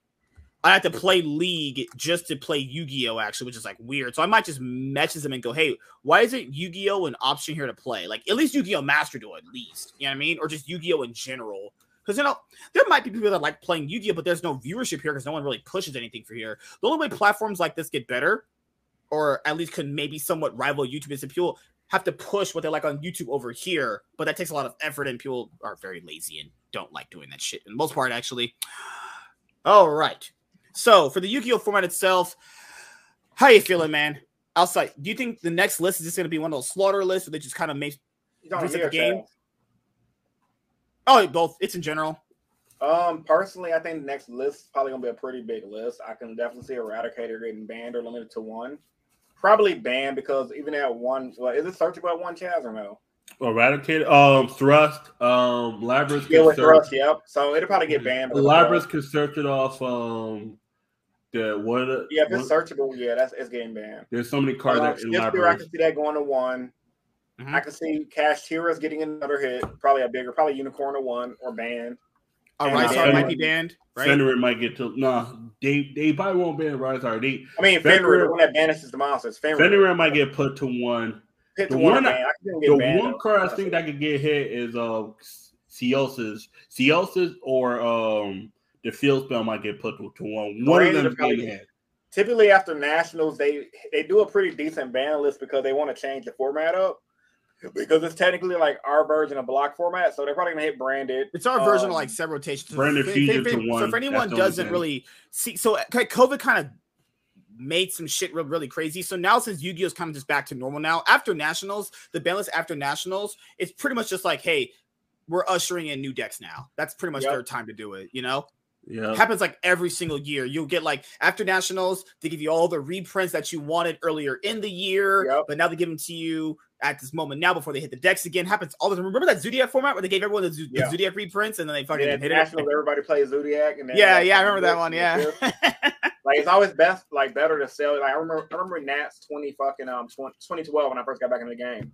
I have to play League just to play Yu-Gi-Oh! Actually, which is like weird. So I might just message them and go, "Hey, why isn't Yu-Gi-Oh! an option here to play? Like at least Yu-Gi-Oh! Master Duel, at least. You know what I mean? Or just Yu-Gi-Oh! in general. Because you know there might be people that like playing Yu-Gi-Oh, but there's no viewership here because no one really pushes anything for here. The only way platforms like this get better, or at least could maybe somewhat rival YouTube, is if people have to push what they like on YouTube over here. But that takes a lot of effort, and people are very lazy and don't like doing that shit. In most part, actually. All right. So for the Yu-Gi-Oh format itself, how you feeling, man? Outside, do you think the next list is just going to be one of those slaughter lists, or they just kind of make reset the game? Oh, both. It's in general. Um, personally, I think the next list is probably gonna be a pretty big list. I can definitely see Eradicator getting banned or limited to one. Probably banned because even at one, well, is it searchable at one Chaz or no? Eradicate, um, thrust, um, Labrys. Yeah, with thrust, yep. So it'll probably get banned. Labrys can search it off. Um, the what? Yeah, if it's what, searchable, yeah, that's it's getting banned. There's so many cards um, in Labrys. I can see that going to one. Mm-hmm. I can see Kashtira's getting another hit, probably a bigger, probably Unicorn to one or banned. Arise-Heart might be banned, right? Fenrir might get to. Nah, they they probably won't ban Rysar. They I mean Fenrir, the one that banishes the monsters. Fenrir, Fenrir might get put to one the one, I, the one card I think that could get hit is uh Ceosis, Ceosis or um the field spell might get put to, to one. One of them getting hit. Typically after nationals, they they do a pretty decent ban list because they want to change the format up. Because it's technically like our version of block format, so they're probably gonna hit branded. It's our um, version of like um, several rotations. Branded fusion to one. So if anyone doesn't really see, so COVID kind of made some shit real, really crazy. So now since Yu-Gi-Oh's kind of just back to normal now, after Nationals, the ban list after Nationals, it's pretty much just like, hey, we're ushering in new decks now. That's pretty much yep. their time to do it, you know? Yeah. Happens like every single year. You'll get like after nationals, they give you all the reprints that you wanted earlier in the year, yep. but now they give them to you at this moment now before they hit the decks again. Happens all the time. Remember that Zoodiac format where they gave everyone the, Z- yeah. the Zoodiac reprints and then they fucking yeah, hit nationals, it. Everybody plays Zoodiac. And yeah, yeah, I remember that one. Yeah. like it's always best, like better to sell. Like I remember, I remember Nats twenty fucking um 20, 2012 when I first got back in the game.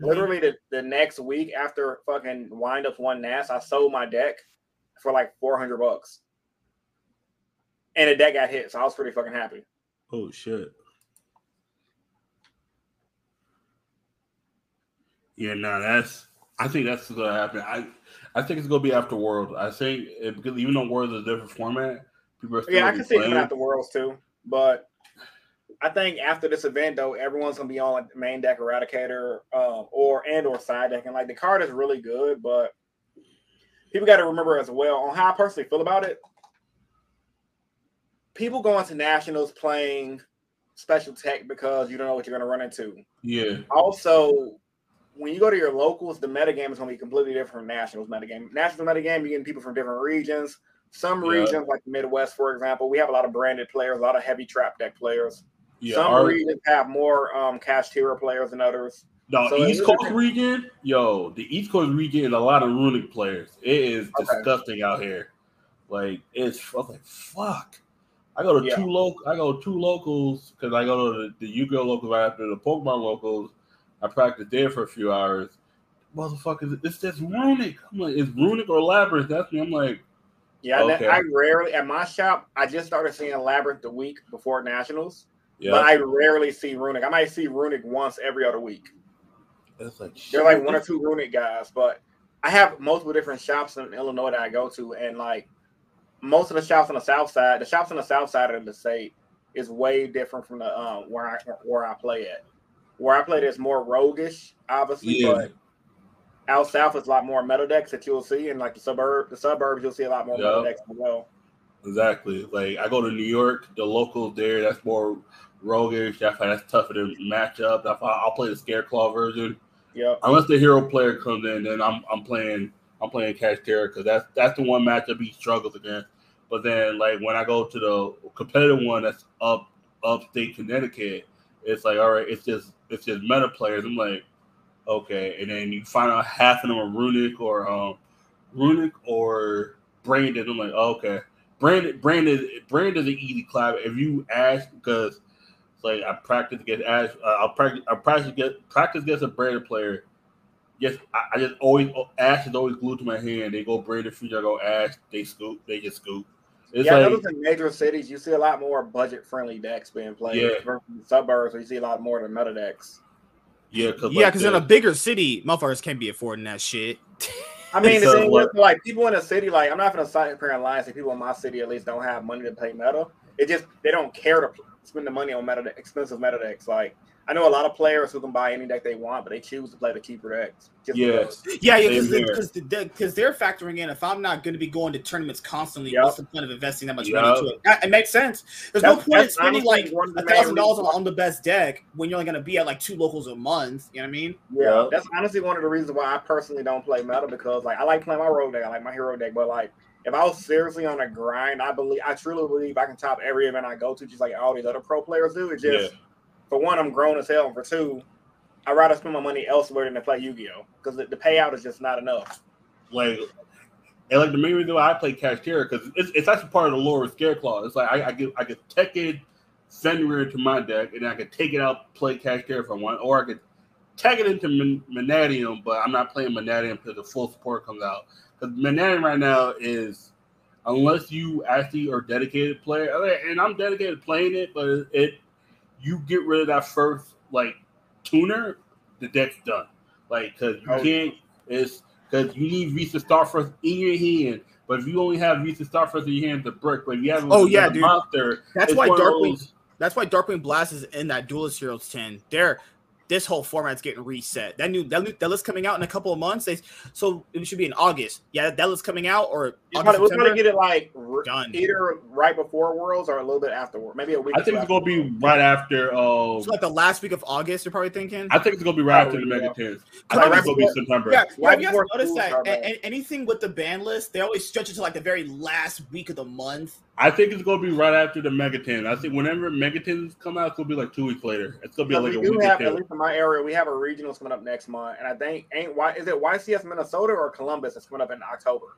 Literally the, the next week after fucking wind up one Nats, I sold my deck for like four hundred bucks, and the deck got hit, so I was pretty fucking happy. Oh shit. Yeah, no, that's. I think that's gonna happen. I, I think it's gonna be after World. I think it, because even though World is a different format, people are still yeah, I can see it after Worlds too. But I think after this event though, everyone's gonna be on like the main deck Eradicator, um, or and or side deck, and like the card is really good, but people got to remember as well on how I personally feel about it. People going to nationals playing special tech because you don't know what you're going to run into. Yeah. Also, when you go to your locals, the metagame is going to be completely different from nationals metagame. National metagame, you're getting people from different regions. Some yeah. regions, like the Midwest, for example, we have a lot of branded players, a lot of heavy trap deck players. Yeah, Some our, regions have more um, Kashtira players than others. The so East Coast region, yo, the East Coast region is a lot of Runick players. It is okay. disgusting out here. Like it's I was like fuck. I go to yeah. two local. I go two locals because I go to the, the Yu-Gi-Oh locals right after the Pokemon locals I practiced there for a few hours. Motherfuckers, it's just Runick. I'm like, it's Runick or Labrynth. That's me. I'm like, yeah. Okay. I rarely at my shop. I just started seeing Labrynth the week before nationals. Yeah. But I rarely see Runick. I might see Runick once every other week. That's like they're like one or two Runick guys, but I have multiple different shops in Illinois that I go to, and like most of the shops on the south side, the shops on the south side of the state is way different from the um where I where I play at. Where I play, there's more roguish, obviously, yeah. but out south is a lot more metal decks that you'll see, and like the suburb, the suburbs, you'll see a lot more yep. metal decks as well. Exactly. Like I go to New York, the locals there, that's more roguish. That's that's tougher to match up. That's I'll play the Scareclaw version. Yeah. Unless the hero player comes in, then I'm I'm playing I'm playing Kashtira because that's that's the one matchup he struggles against. But then like when I go to the competitive one that's up upstate Connecticut, it's like all right, it's just it's just meta players. I'm like, okay, and then you find out half of them are Runick or um Runick or Branded. I'm like, oh, okay. Brandon, Brandon, Brandon's an easy clap. If you ask, because like I practice against Ash, uh, I'll practice, I practice get practice against a Brandon player. Yes, I, I, just always Ash is always glued to my hand. They go Brandon future, I go Ash. They scoop, they just scoop. It's yeah, like, in major cities, you see a lot more budget-friendly decks being played. Yeah. Versus suburbs, where you see a lot more of the meta decks. Yeah, cause yeah, because like in a bigger city, motherfuckers can't be affording that shit. I mean, the thing is, like people in the city, like I'm not gonna sit here and lie. Say people in my city at least don't have money to pay meta. It just they don't care to spend the money on meta expensive meta decks. Like I know a lot of players who can buy any deck they want, but they choose to play the cheaper decks. Yeah, yeah, yeah, because because they're factoring in if I'm not going to be going to tournaments constantly, yep. what's the point of investing that much yep. money into it? It makes sense. There's that's, no point in spending like a thousand dollars on the best deck when you're only going to be at like two locals a month. You know what I mean? Yeah, yep. that's honestly one of the reasons why I personally don't play meta because like I like playing my rogue deck, I like my hero deck, but like if I was seriously on a grind, I believe I truly believe I can top every event I go to, just like all these other pro players do. It just yeah for one, I'm grown as hell, and for two, I'd rather spend my money elsewhere than to play Yu-Gi-Oh because the, the, payout is just not enough. Like, and like the main reason why I play Kashtira because it's, it's actually part of the lore of Scareclaw. It's like I, I get I get Tekkit Fenrir into my deck, and I could take it out, play Kashtira if I want, or I could tag it into Mannadium, but I'm not playing Mannadium until the full support comes out. Because Mannadium right now is, unless you actually are dedicated player, and I'm dedicated playing it, but it you get rid of that first like tuner, the deck's done. Like because you oh. can't. It's because you need Visas Starfrost in your hand. But if you only have Visas Starfrost in your hand, the brick. But if you have oh yeah, dude. monster, that's why Darkwing. That's why Darkwing Blast is in that Duelist Heroes 10. They're this whole format's getting reset. That new that, new, that list coming out in a couple of months. They, so it should be in August. Yeah, that list coming out or we're gonna get it like done either right before Worlds or a little bit after Worlds. Maybe a week. I think it's gonna be right after. Uh, so like the last week of August. You're probably thinking. I think it's gonna be right after the Mega Tins. I think it's gonna be September. Yeah, yeah have you guys noticed that? A- anything with the ban list, they always stretch it to like the very last week of the month. I think it's gonna be right after the Megaton. I think whenever Mega Megatons come out, it's gonna be like two weeks later. It's gonna be like we a week. Have, at in my area, we have a regionals coming up next month, and I think ain't why is it YCS Minnesota or Columbus that's coming up in October?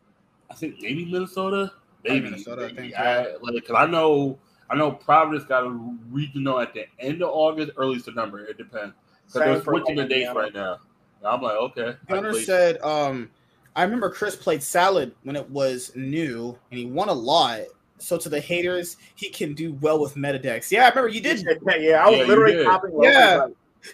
I think maybe Minnesota. Maybe Minnesota. I think. I, like, because I know I know Providence got a regional at the end of August, early September. It depends because they're switching the dates right now. I'm like, okay. Gunner said, um, I remember Chris played Salad when it was new, and he won a lot so to the haters, he can do well with meta decks. Yeah, I remember you did. Yeah, I was yeah, literally copying. Yeah,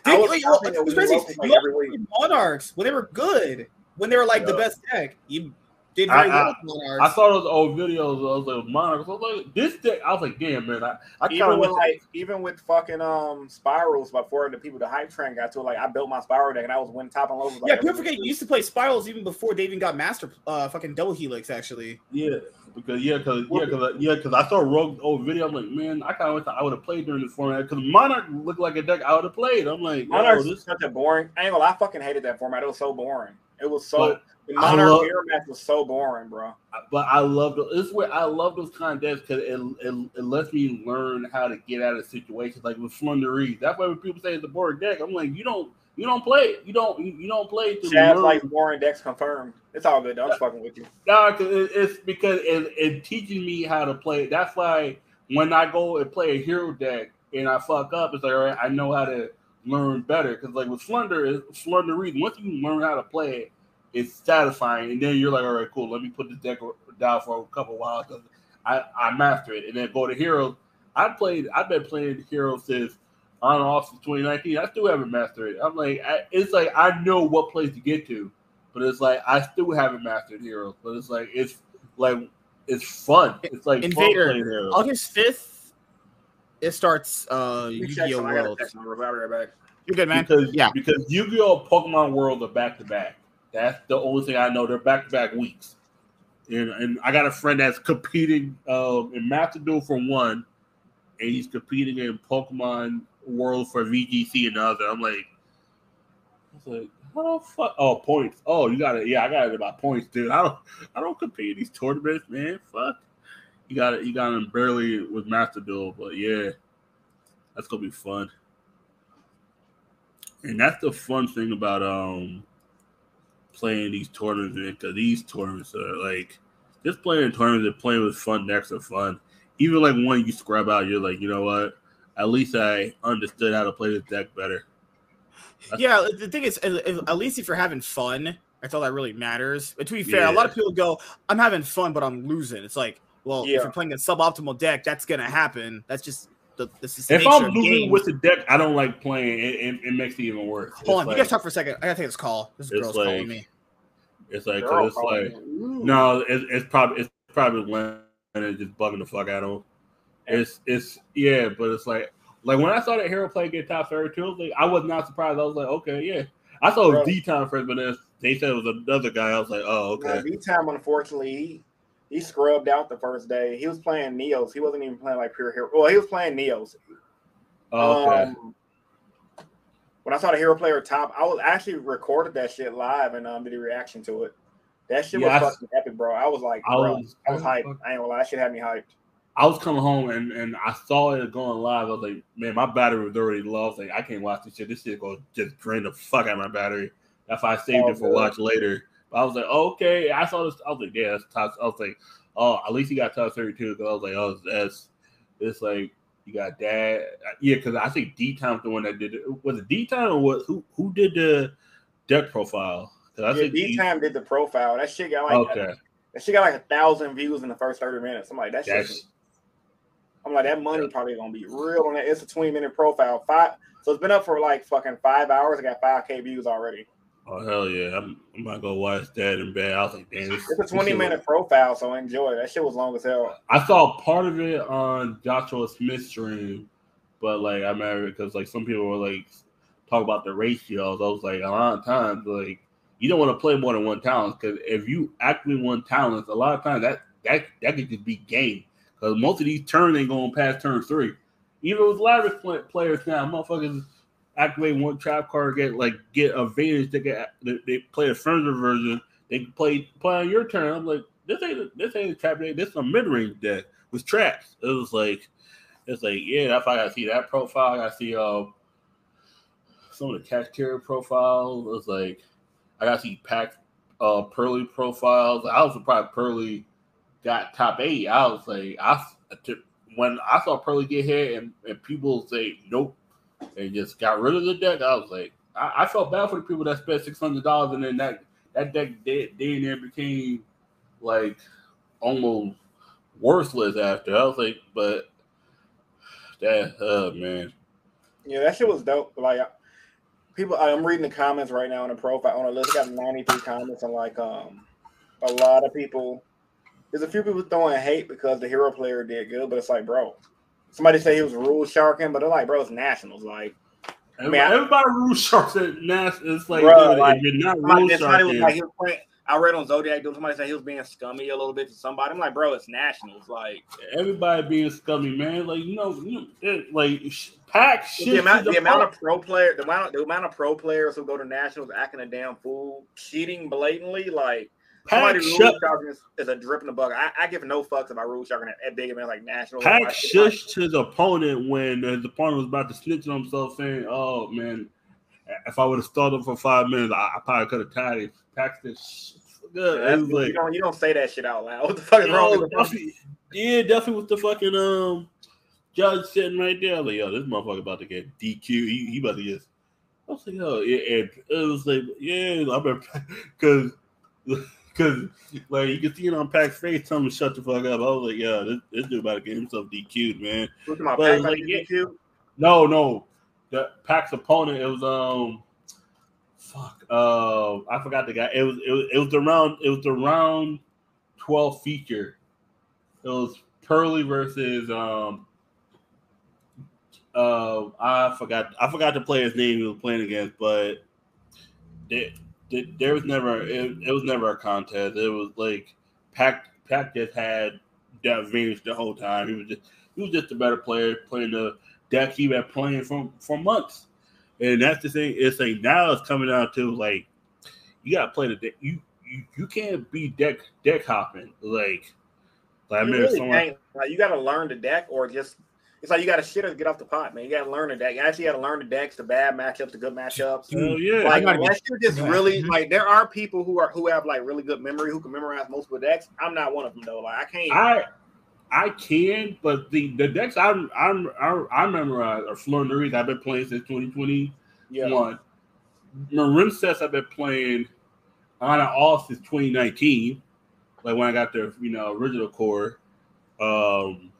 I was wait, popping it was crazy. You Monarchs when they were good, when they were like yeah. the best deck. You did very I, well with Monarchs. I saw those old videos of the Monarchs. I was like, this deck. I was like, damn man. I, I even with like even with fucking um spirals before the people the hype train got to it, like I built my spiral deck and I was winning top and low. Like, yeah, people forget you used to play spirals even before they even got master uh fucking double helix actually. Yeah because yeah, because yeah, because yeah, because I saw Rogue old video. I'm like, man, I kind of wish I would have played during this format because Monarch looked like a deck I would have played. I'm like, Monarch is such a boring. I ain't gonna, I fucking hated that format. It was so boring. It was so. The Monarch love, Mirror match was so boring, bro. But I love this. Way I love those kind of decks because it, it, it lets me learn how to get out of situations like with Flundery. That's why when people say it's a boring deck, I'm like, you don't you don't play. it. You don't. You don't play. To Chad's like boring decks confirmed. It's all good. I'm just fucking with you. No, cause it's because it, it teaches me how to play. That's why when I go and play a hero deck and I fuck up, it's like all right, I know how to learn better. Because like with Flunder, Flunder Read, once you learn how to play it, it's satisfying, and then you're like, all right, cool. Let me put the deck down for a couple while because I I master it, and then go to heroes. I played. I've been playing heroes since on and off since 2019. I still haven't mastered it. I'm like, I, it's like I know what place to get to, but it's like I still haven't mastered Heroes. But it's like it's like it's fun. It's like Invader. August 5th, it starts uh Yu-Gi-Oh World. You're good, man. Because yeah, because Yu-Gi-Oh Pokemon World are back to back. That's the only thing I know. They're back to back weeks. and and I got a friend that's competing um, in Master Duel for one, and he's competing in Pokemon World for VGC another. I'm like, I was like, how the fuck? Oh, points. Oh, you got it. Yeah, I got it about points, dude. I don't, I don't compete in these tournaments, man. Fuck. You got it. You got him barely with Master Duel, but yeah, that's gonna be fun. And that's the fun thing about um playing these tournaments because these tournaments are like just playing tournaments and playing with fun decks are fun. Even like one you scrub out, you're like, you know what? At least I understood how to play this deck better. That's- yeah, uh, the thing is, uh, uh, at least if you're having fun, that's all that really matters. But to be fair, yeah. a lot of people go, "I'm having fun, but I'm losing." It's like, well, yeah. if you're playing a suboptimal deck, that's gonna happen. That's just the, the if I'm losing with the deck, I don't like playing. It, it, it makes it even worse. Hold it's on, like, you guys talk for a second. I gotta take this call. This girl's like, calling me. It's like it's like no, it's, it's probably it's probably Leonard just bugging the fuck out of him. It's it's yeah, but it's like like when I saw that hero play get top thirty two, like, I was not surprised. I was like, okay, yeah. I saw D time first, but then they said it was another guy. I was like, oh, okay. D time, unfortunately, he scrubbed out the first day. He was playing Neos. He wasn't even playing like pure hero. Well, he was playing Neos. Oh, okay. Um, when I saw the hero player top, I was actually recorded that shit live and um, did a reaction to it. That shit yeah, was fucking epic, bro. I was like, I bro, was, I was hyped. I ain't gonna lie, that shit had me hyped. I was coming home and, and I saw it going live. I was like, man, my battery was already low. I like, I can't watch this shit. This shit gonna just drain the fuck out of my battery. That's why I saved oh, it for watch later. I was like, okay. I saw this. I was like, yeah, that's top. I was like, oh, at least he got top 32. Because I was like, oh, that's it's like you got dad. Yeah, because I think D Time the one that did it. Was it D Time or what? Who who did the deck profile? I yeah, D Time did the profile. That shit got like okay. that shit got like a thousand views in the first 30 minutes. I'm like, that shit. I'm like, that money probably gonna be real on that. It's a 20 minute profile. Five so it's been up for like fucking five hours. I got 5k views already. Oh hell yeah! I'm, I'm gonna watch that in bed. I was like, damn, it's a 20 minute was... profile, so enjoy. That shit was long as hell. I saw part of it on Joshua Smith's stream, but like I'm mad because like some people were like talk about the ratios. I was like, a lot of times, like you don't want to play more than one talent because if you actually one talent, a lot of times that that that could just be game because most of these turns ain't going past turn three. Even with lavish players now, motherfuckers activate one trap card, get like get a advantage. They get they, play a further version. They play play on your turn. I'm like, this ain't this ain't a trap deck. This is a mid range deck with traps. It was like it's like yeah, that's why I see that profile. I see uh some of the Kashtira profiles. It was like I got to see pack uh Purrely profiles. I was surprised Purrely got top eight. I was like I when I saw Purrely get hit and, and people say nope and just got rid of the deck. I was like, I, I felt bad for the people that spent six hundred dollars and then that that deck day and there became like almost worthless after. I was like, but that oh man. Yeah, that shit was dope. Like people I'm reading the comments right now on the profile on the list. I got 93 comments and like um a lot of people there's a few people throwing hate because the hero player did good, but it's like, bro, somebody say he was rule sharking, but they're like, bro, it's nationals. Like, everybody, I mean, everybody rule sharks at nationals. It's like, bro, like, you're not rule sharking. Like, playing, I read on Zodiac, somebody say he was being scummy a little bit to somebody. I'm like, bro, it's nationals. Like, everybody being scummy, man. Like, you know, you know like pack shit. The amount, the, the amount of pro player, the amount, the amount of pro players who go to nationals acting a damn fool, cheating blatantly, like Pack rule is, is, a drip in the bucket. I, I, give no fucks about rule sharking at big event like national. Pack shushed his opponent when his opponent was about to snitch on himself, saying, "Oh man, if I would have started for five minutes, I, I probably could have tied it." Pack this. Good. Yeah, like, you, don't, you don't say that shit out loud. What the fuck is wrong with Duffy, Yeah, definitely with the fucking um judge sitting right there. Like, yo, this motherfucker about to get DQ. He, he about to get. I was like, yo, yeah, and it was like, yeah, I remember because Cause like you can see it on Pac's face, tell him to shut the fuck up. I was like, yeah, this, this dude about to get himself DQ'd, man. But like, yeah, DQ? No, no. The Pac's opponent, it was um fuck. Uh I forgot the guy. It was it was it was the round it was the round 12 feature. It was Purrely versus um uh I forgot I forgot to play his name he was playing against, but there was never it, it was never a contest. It was like Pack Pack just had that advantage the whole time. He was just he was just a better player playing the deck he been playing for for months. And that's the thing. It's like now it's coming out to like you gotta play the deck. You you, you can't be deck deck hopping like. Like I You really someone. Like you got to learn the deck, or just it's like you got to shit or get off the pot, man. You got to learn the deck. You actually got to learn the decks, the bad matchups, the good matchups. Hell yeah. Like unless you're just Yeah. really Mhm. like, there are people who are who have like really good memory who can memorize multiple decks. I'm not one of them though. Like I can't. I I can, but the the decks I'm I'm I, I memorize are Flooring I've been playing since 2021. yeah. Marincess I've been playing on and off since 2019. Like when I got the you know original core. Um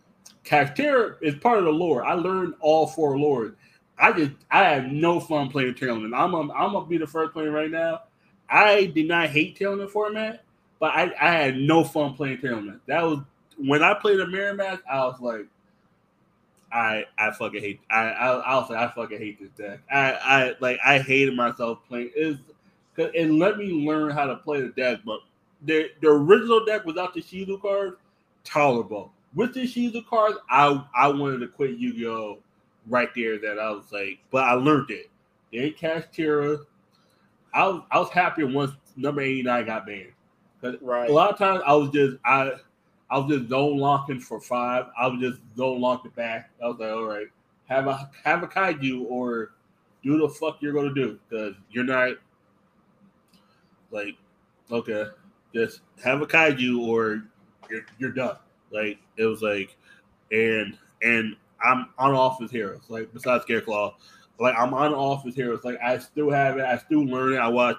Kashtira is part of the lore. I learned all four lores. I just I had no fun playing Tailwind. I'm a, I'm gonna be the first player right now. I did not hate Tailwind format, but I, I had no fun playing Tailwind. That was when I played a mirror match. I was like, I I fucking hate. I I, I was like I fucking hate this deck. I I like I hated myself playing. Is because it let me learn how to play the deck, but the the original deck without the Shizu card tolerable. With the Shizu cards, I I wanted to quit Yu Gi Oh right there. That I was like, but I learned it. Then Kashtira. I was I was happy once number eighty nine got banned. Right. A lot of times I was just I I was just zone locking for five. I was just zone locking the back. I was like, all right, have a have a kaiju or do the fuck you're gonna do because you're not like okay, just have a kaiju or you're you're done. Like it was like, and and I'm on off office heroes. Like besides Scareclaw, like I'm on off office heroes. Like I still have it. I still learn it. I watch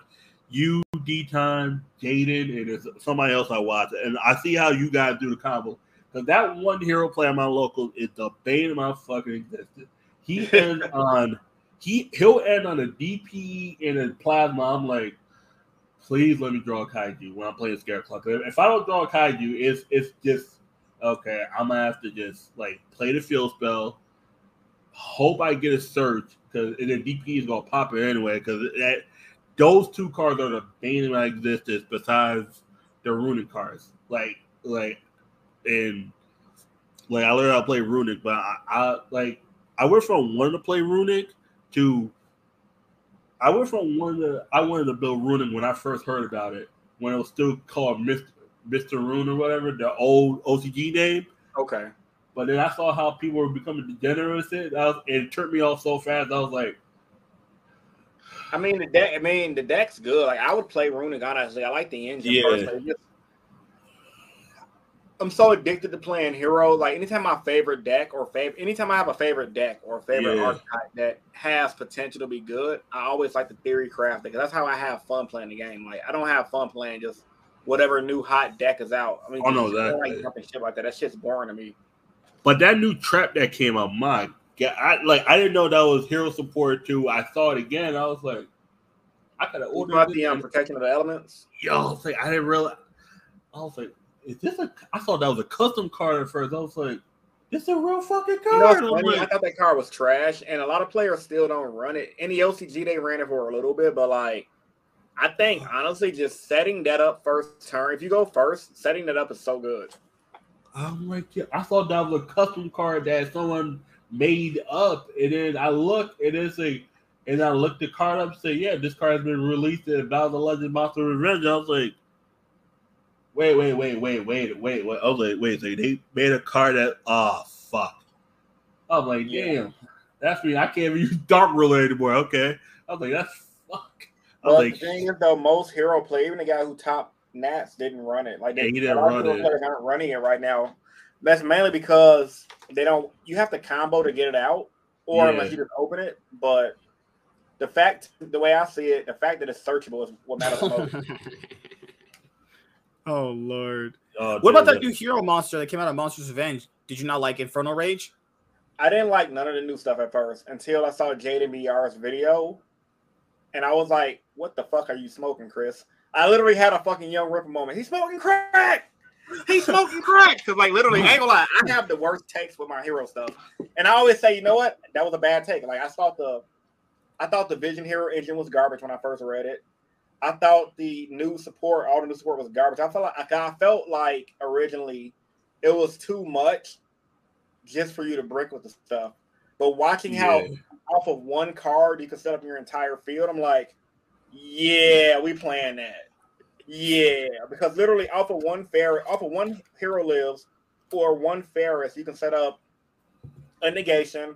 you, D Time, Jaden, and it's somebody else I watch, and I see how you guys do the combo. Because that one hero play on my local is the bane of my fucking existence. He ends on he he'll end on a DP and a plasma. I'm like, please let me draw a kaiju when I'm playing Scareclaw. 'Cause If I don't draw a kaiju, it's it's just okay. I'm gonna have to just like play the field spell. Hope I get a search because then DP is gonna pop it anyway. Because that those two cards are the bane of my existence. Besides the Runick cards, like like and like I learned how to play Runick, but I, I like I went from wanting to play Runick to I went from one to I wanted to build Runick when I first heard about it when it was still called Mister Mister Rune or whatever the old OCG name. Okay. But then I saw how people were becoming degenerate. with It, I was, it turned me off so fast. I was like, I mean the deck. I mean the deck's good. Like I would play Rune and honestly. I like the engine. Yeah. personally. I'm so addicted to playing hero. Like anytime my favorite deck or favorite, anytime I have a favorite deck or favorite Yeah. archetype that has potential to be good, I always like the theory craft because that's how I have fun playing the game. Like I don't have fun playing just whatever new hot deck is out. I mean, Oh, no, that- like jumping shit like that. That shit's boring to me. but that new trap that came out, my God, I like I didn't know that was hero support too. I saw it again. I was like, I could have ordered about the um, protection of the elements? Yo, I was like, I didn't realize. I was like, is this a? I thought that was a custom card at first. I was like, this is a real fucking You know, card. Funny? I like, thought that card was trash, and a lot of players still don't run it. In the LCG, they ran it for a little bit, but like, I think honestly, just setting that up first turn. If you go first, setting that up is so good. I'm like, yeah, I thought that was a custom card that someone made up, and then I look, and it's a, and I looked the card up, and say, yeah, this card has been released in Battle of the Legend Monster Revenge. I was like, wait, wait, wait, wait, wait, wait, wait. I was like, wait, so they made a card that, oh fuck. I'm like, Yeah. damn, that's me. I can't even use Dark Ruler anymore. Okay, I was like, that's fuck. I But was the thing is, though, most hero play, even the guy who top Nats didn't run it. Like, Yeah, they, he didn't a lot of run hero it. players aren't running it right now. That's mainly because they don't. You have to combo to get it out, or Yeah. unless you just open it. But the fact, the way I see it, the fact that it's searchable is what matters most. oh lord. oh, What about that new hero monster that came out of Monsters Revenge? Did you not like Infernal Rage? I didn't like none of the new stuff at first until I saw Jaden BR's video, and I was like, "What the fuck are you smoking, Chris?" I literally had a fucking young Ripper moment. He's smoking crack. He's smoking crack. Cause like literally, I ain't gonna lie, I have the worst takes with my hero stuff, and I always say, you know what, that was a bad take. Like I thought the, I thought the Vision Hero engine was garbage when I first read it. I thought the new support, all the new support was garbage. I felt like I felt like originally it was too much just for you to brick with the stuff. But watching how off of one card you can set up your entire field, I'm like, yeah, we playing that. Yeah, because literally off of one Ferris, off of one hero lives, or one Ferris, you can set up a negation,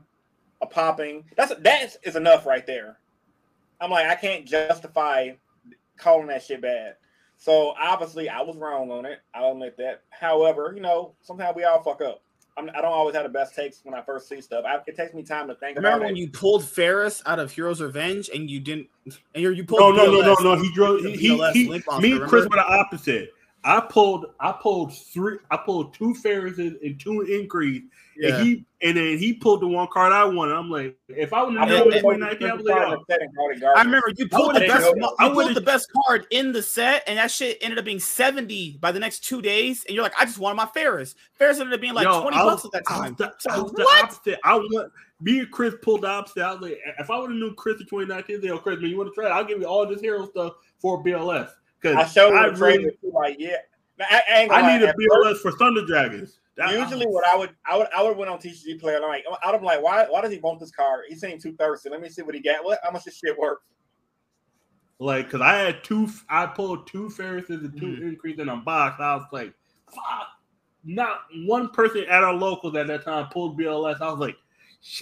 a popping. That's that is enough right there. I'm like, I can't justify calling that shit bad. So obviously, I was wrong on it. I'll admit that. However, you know, sometimes we all fuck up. I'm, I don't always have the best takes when I first see stuff. I, it takes me time to think about it. Remember about when it. you pulled Ferris out of Heroes Revenge and you didn't, and you you pulled No, no, no, no, no. He drove. He, he, BLS he me and Chris were the opposite. I pulled. I pulled three. I pulled two Ferris and two increase, Yeah. and he and then he pulled the one card I wanted. I'm like, if I would have known pulled this the when I came, I was expensive like, card in yo, the set and called it I remember you pulled the best. taken- mo- I pulled the best card in the set, and that shit ended up being seventy by the next two days. And you're like, I just wanted my Ferris. Ferris ended up being like yo, twenty I bucks at that I was time. the, So I was the what? opposite. I want me and Chris pulled the opposite. I was like, if I would have knew Chris in 2019, yo, Chris, man, you want to try? it? I'll give you all this hero stuff for BLS I because showed I really, like, yeah. I, I I need a BLS for Thunder Dragons. That- Usually, what I would, I would, I would went on TCG player. and I'm like, have been like, why, why does he want this card? He seemed too thirsty. Let me see what he got. What, how much this shit worth? Like, because I had two, I pulled two Ferrises and 2 Mhm. increase in a box. I was like, fuck. Not one person at our locals at that time pulled BLS. I was like,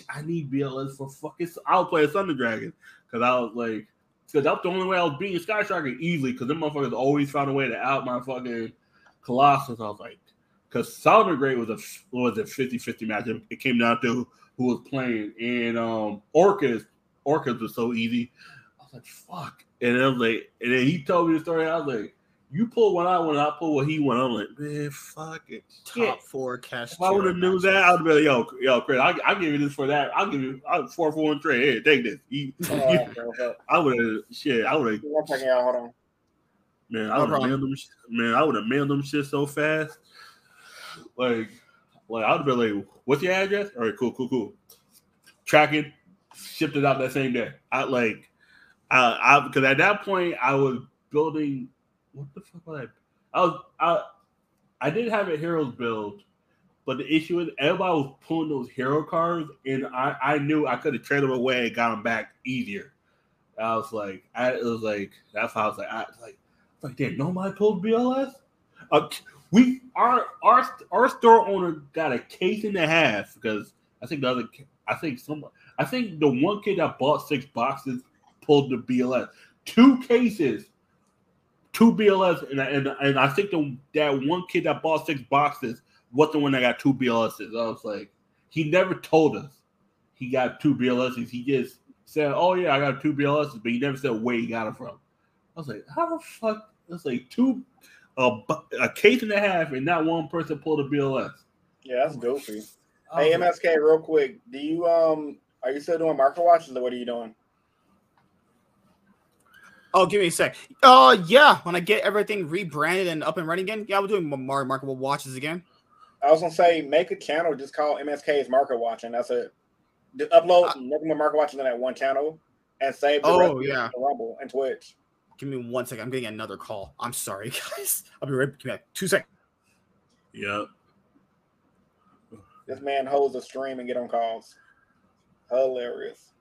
I need BLS for fucking. I'll play Thunder Dragon because I was like, because that's the only way I was beating Sky Striker easily because them motherfuckers always found a way to out my fucking Colossus. I was like, because Salamangreat was a was a 50-50 match. It, came down to who was playing, and um Orcust Orcust was so easy. I was like, fuck. And was like, and then he told me the story. I was like, you pull what I want, I pull what he want. I'm like, man, fuck it. Top Yeah. four cash. If I would have knew that, I'd be like, yo, yo, Chris, I'll, I'll give you this for that. I'll give you I'll, four for one trade. Here, take this. You- okay, okay. I would have, shit, I would have, One second, y'all. Hold on. man, I would have problem. mailed them, man, I would have mailed them shit so fast. Like, like I'd be like, what's your address? All right, cool, cool, cool. Tracking, shipped it out that same day. I like, I, I, because at that point I was building. What the fuck was I? I was, I, I did have a heroes build, but the issue is everybody was pulling those hero cards, and I, I knew I could have traded them away and got them back easier. I was like, I it was like that's how I was like, I was like, like damn, nobody pulled BLS. Uh, we our our our store owner got a case and a half because I think the other I think some I think the one kid that bought six boxes pulled the BLS two cases, two BLS and I- and and I think the that one kid that bought six boxes was the one that got two BLSs. I was like, he never told us he got two BLSs. He just said, "Oh yeah, I got two BLSs," but he never said where he got them from. I was like, "How the fuck?" It's like two, a a case and a half, and not one person pulled a BLS. Yeah, that's goofy. Hey, MSK, real quick. Do you um are you still doing market watches or what are you doing? Oh, give me a sec. Uh, yeah. When I get everything rebranded and up and running again, yeah, we're doing more marketable watches again. I was gonna say make a channel just called MSK's Market Watch, and that's it. Do- upload nothing but market watching on that one channel and save the Oh, rest yeah. to Rumble and Twitch. Give me one second. I'm getting another call. I'm sorry, guys. I'll be right back. Two seconds. Yep. This man holds a stream and get on calls. Hilarious.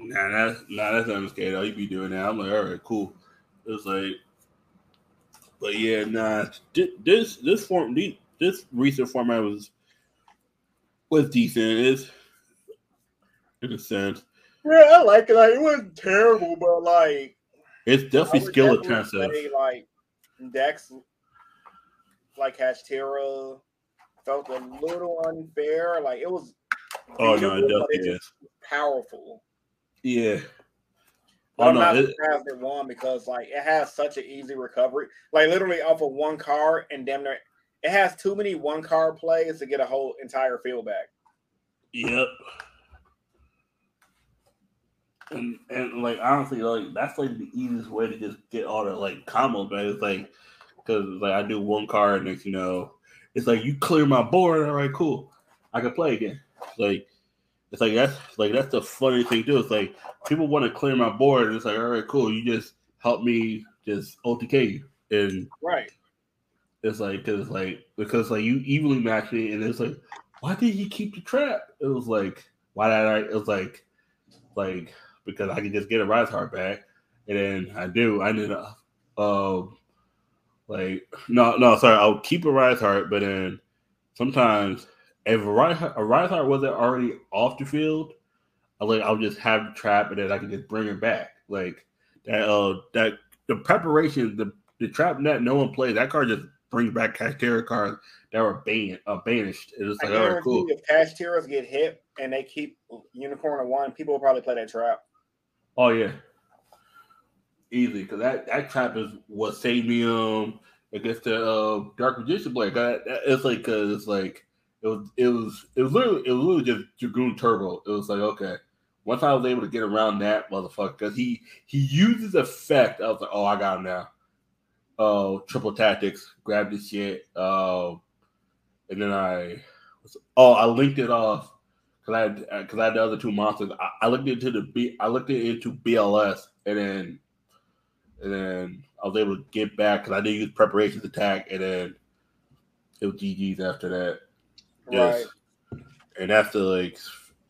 Nah, that's nah, that's not MSK though. You be doing that. I'm like, all right, cool. It's like, but yeah, nah. thi- This this form, this recent format was was decent. It's in a sense, Yeah, I like it. Like it wasn't terrible, but like it's definitely skill intensive. like Dex, like Kashtira, felt a little unfair. Like it was. Oh no, it definitely is. powerful. Yeah. Oh I'm not it, surprised it won because like it has such an easy recovery. Like literally off of one card and damn near it has too many one card plays to get a whole entire field back. Yep. And and like honestly, like that's like the easiest way to just get all the like combos, man. It's like because like I do one card, next you know, it's like you clear my board. All right, cool. I can play again. Like it's like that's like that's the funny thing too. It's like people want to clear my board, and it's like all right, cool. You just help me just OTK. And Right. it's like because like because like you evenly matched me, and it's like, why did you keep the trap? It was like, why did I? It was like, like because I could just get Arise-Heart back, and then I do. I ended up, um, like no, no, sorry, I'll keep Arise-Heart, but then sometimes if Arise-Heart wasn't already off the field, I like I'll just have the trap, and then I can just bring it back. Like that, uh, that the preparation, the the trap net no one plays. That card just brings back Kashtira cards that were banned, uh, banished. It was like, all right, cool. if Kashtiras get hit and they keep unicorn of one, people will probably play that trap. Oh yeah, easy because that that trap is what saved me um against the uh, Dark Magician Blade. That, that- it's like because it's like it was it was it was literally it was literally just Dragoon Turbo. It was like okay. Once I was able to get around that motherfucker, because he he uses effect, I was like, oh, I got him now. Oh, triple tactics, grab this shit. Um, and then I, oh, I linked it off because I because I had the other two monsters. I, I looked into the B, I looked it into BLS, and then and then I was able to get back because I did use preparations attack, and then it was GG's after that. Yes. And that's the like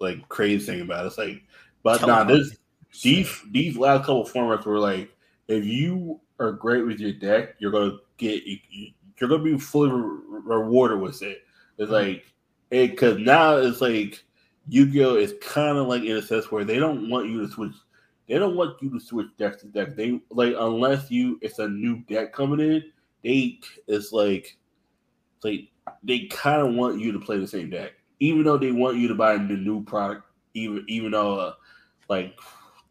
like crazy thing about it. It's like, but nah, this these these last couple formats were like, if you are great with your deck, you're gonna get you're gonna be fully re- rewarded with it. It's mm-hmm. like, it because now it's like Yu-Gi-Oh is kind of like in a sense where they don't want you to switch. They don't want you to switch deck to deck. They like unless you it's a new deck coming in. They it's like it's like they kind of want you to play the same deck, even though they want you to buy the new product. Even even though uh, like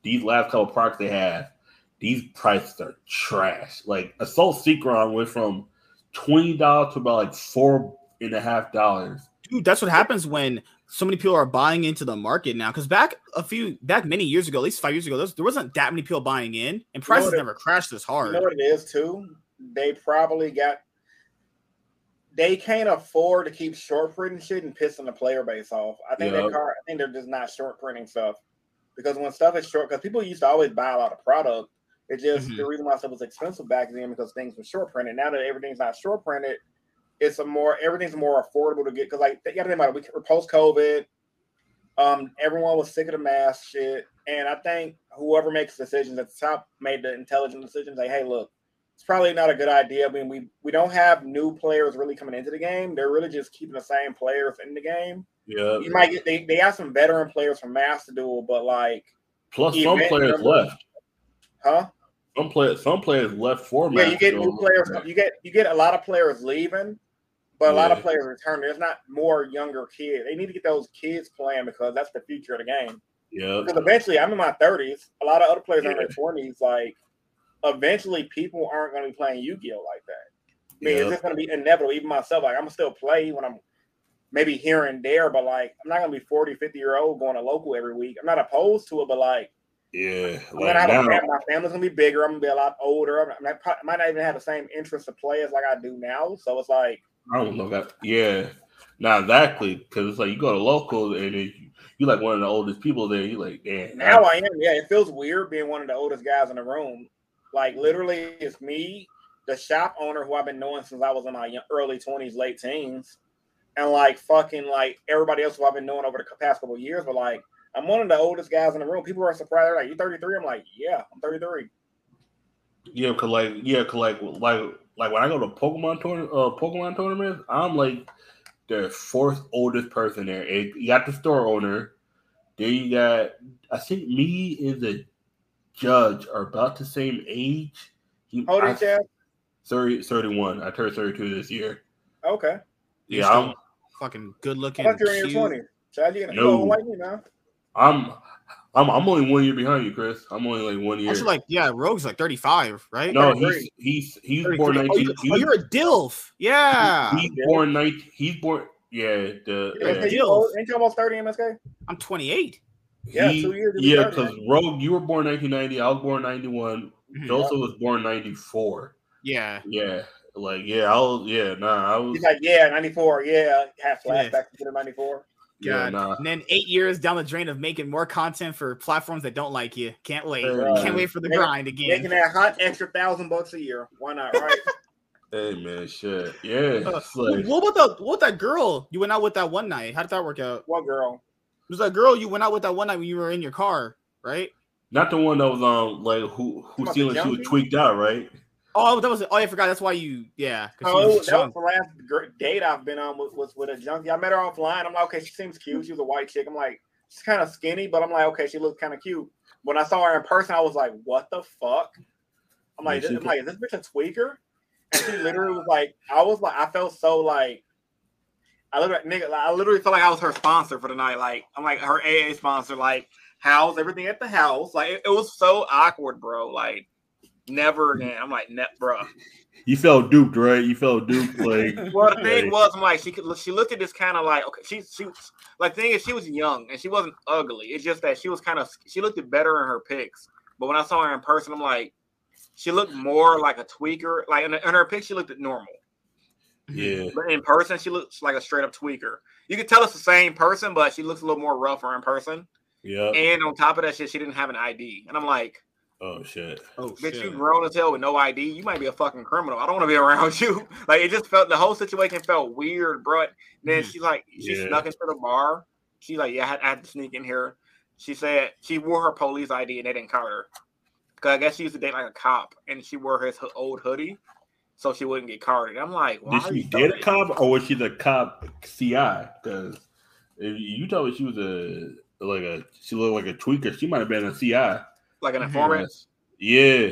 these last couple products they have, these prices are trash. Like Assault Secron went from twenty dollars to about like four and a half dollars. Dude, that's what happens when so many people are buying into the market now. Because back a few, back many years ago, at least five years ago, there, was, there wasn't that many people buying in, and prices what it- never crashed this hard. You know what it is too? They probably got they can't afford to keep short printing shit and pissing the player base off. I think Yeah. that card I think they're just not short printing stuff. Because when stuff is short, because people used to always buy a lot of product. It just Mhm. the reason why stuff was expensive back then because things were short printed. Now that everything's not short printed, it's a more everything's more affordable to get. Because like you gotta think about it, we post COVID, um, everyone was sick of the mask shit, and I think whoever makes decisions at the top made the intelligent decisions. Like, hey, look, it's probably not a good idea. I mean, we we don't have new players really coming into the game. They're really just keeping the same players in the game. Yeah. You might get they, they have some veteran players from Master Duel, but like, Plus, some players left. huh? Some players, some players left for Yeah, you Master get new players. You get you get a lot of players leaving, but a lot of players returning. There's not more younger kids. They need to get those kids playing because that's the future of the game. Yeah, Because eventually, I'm in my 30s. A lot of other players are in their 20s. Like, eventually, people aren't going to be playing Yu-Gi-Oh like that. I mean, Yeah. it's just going to be inevitable. Even myself, like, I'm gonna still play when I'm maybe here and there, but like, I'm not going to be 40, 50 year old going to local every week. I'm not opposed to it, but like, yeah. I'm Like gonna have my family's gonna be bigger. I'm gonna be a lot older. I'm, I might- might not even have the same interest to play as like I do now. So it's like, I don't know that. Yeah, not exactly because it's like you go to local and then you, you like one of the oldest people there. You're like, damn. Now I am. Yeah, it feels weird being one of the oldest guys in the room. Like literally, it's me, the shop owner who I've been knowing since I was in my early twenties, late teens, and like fucking like everybody else who I've been knowing over the past couple of years. But like, I'm one of the oldest guys in the room. People are surprised. They're like, "You 33?" I'm like, "Yeah, I'm 33." Yeah, cause like yeah, cause like like like when I go to Pokemon tournament, uh, Pokemon tournaments, I'm like the fourth oldest person there. And you got the store owner. Then you got I think me is the judge are about the same age. He, How old I- is you? 30, 31. I turned 32 this year. Okay. You're Yeah, I'm fucking good looking. I thought you were in your 20s. Chad, you, you No. don't like me now. I'm I'm I'm only one year behind you, Chris. I'm only like one year. Actually, like yeah, Rogue's like 35, right? no, 33. he's he's he's 33. born Oh, 19. you, he oh, was- you're a DILF. Yeah. he's born 19. He's born yeah, the Yeah, yeah. Okay, you Gills. old- Ain't you almost 30, MSK? I'm 28. Yeah, He- two years Yeah, because Rogue, you were born 1990. I was born 91. Mhm. Joseph was born 94. Yeah. Yeah, like yeah, I was yeah, nah, I was He's like, yeah, 94. Yeah, have Yeah. flashbacks to the 94. Yeah, nah. And then eight years down the drain of making more content for platforms that don't like you. Can't wait. Hey, Can't wait for the Making- grind again. Making that hot extra thousand bucks a year. Why not? Right? Hey man, shit. Yeah. Uh, It's like, what about the what that girl you went out with that one night? How did that work out? what girl? It was that girl you went out with that one night when you were in your car, right? not the one that was um like who who About seemed she was tweaked out, right? Oh, that was oh, I forgot. That's why you yeah. Oh, was that was the last gr- date I've been on was, was with a junkie. I met her offline. I'm like, okay, she seems cute. She was a white chick. I'm like, she's kind of skinny, but I'm like, okay, she looks kind of cute. When I saw her in person, I was like, what the fuck? I'm like, this, I'm like, is this bitch a tweaker? And she literally was like, I was like, I felt so like, I literally, nigga, I literally felt like I was her sponsor for the night. Like I'm like her AA sponsor. Like house everything at the house. Like it, it was so awkward, bro. Like never again. I'm like, net, bro. You felt duped, right? You felt duped, like Well, the thing Hey. was, I'm like, she could. She looked at this kind of like, okay, she she like thing is, she was young and she wasn't ugly. It's just that she was kind of she looked it better in her pics. But when I saw her in person, I'm like, she looked more like a tweaker. Like in, in her pics, she looked normal. Yeah. But in person, she looks like a straight up tweaker. You could tell it's the same person, but she looks a little more rougher in person. Yeah. And on top of that shit, she didn't have an ID. And I'm like, Oh shit. Oh bitch, you shit. grown as hell with no ID. You might be a fucking criminal. I don't want to be around you. Like it just felt the whole situation felt weird, bro. And then hmm. she's like, she Yeah. snuck into the bar. She's like, yeah, I had, I had to sneak in here. She said she wore her police ID and they didn't call her. Cause I guess she used to date like a cop, and she wore his old hoodie, so she wouldn't get carded. I'm like, why Did she you date a cop or was she the cop CI? Because if you told me she was a like a she looked like a tweaker, she might have been a CI. like an Mhm. informant? Yeah.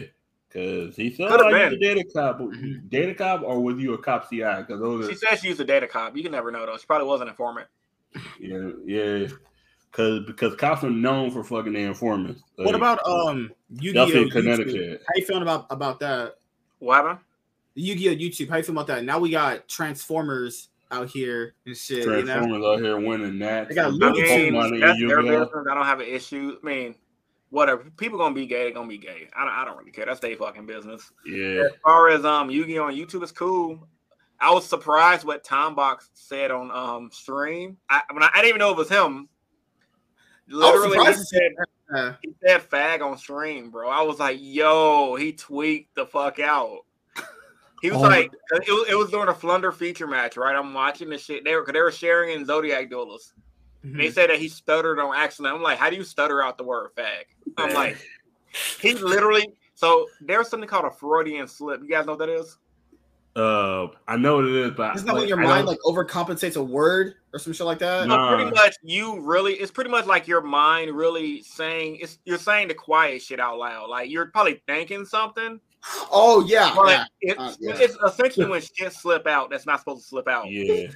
Cause he said, Could've "Oh, been. to date a cop." Mhm. Date a cop, or was you a cop CI? Because those are She said she used a data cop. You can never know though. She probably was an informant. yeah, yeah. Because because cops are known for fucking their informants. What about um Yu-Gi-Oh! That's in YouTube? Connecticut. How you feeling about about that? What happened? The Yu-Gi-Oh! YouTube. How you feel about that? Now we got Transformers out here and shit. You know? Transformers out here winning that. They got I Looney mean, Tunes, money that's in their Yu-Gi-Oh. business. I don't have an issue. I mean, whatever. People gonna be gay. They're gonna be gay. I don't, I don't really care. That's their fucking business. Yeah. As far as um Yu-Gi-Oh on YouTube is cool. I was surprised what Tom Box said on um stream. I when I, I didn't even know it was him. Literally, he surprised to see said, Uh, he said fag on stream, bro. I was like, yo, he tweaked the fuck out. He was Oh. like, it was, it was during a Flunder feature match, right? I'm watching the shit. They were, they were sharing in Zodiac Duelist. Mm-hmm. they said that he stuttered on accident. I'm like, how do you stutter out the word fag? I'm like, he literally. So there's something called a Freudian slip. You guys know what that is? Uh, I know what it is, but Isn't that when your I mind don't- like overcompensates a word or some shit like that? No. Nah. pretty much, you really. It's pretty much like your mind really saying. It's you're saying the quiet shit out loud. Like you're probably thinking something, Oh yeah. but yeah. it's, Uh, yeah. it's essentially when shit slip out that's not supposed to slip out. Yeah.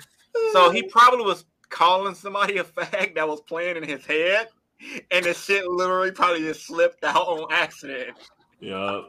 So he probably was calling somebody a fag that was playing in his head, and the shit literally probably just slipped out on accident. Yeah.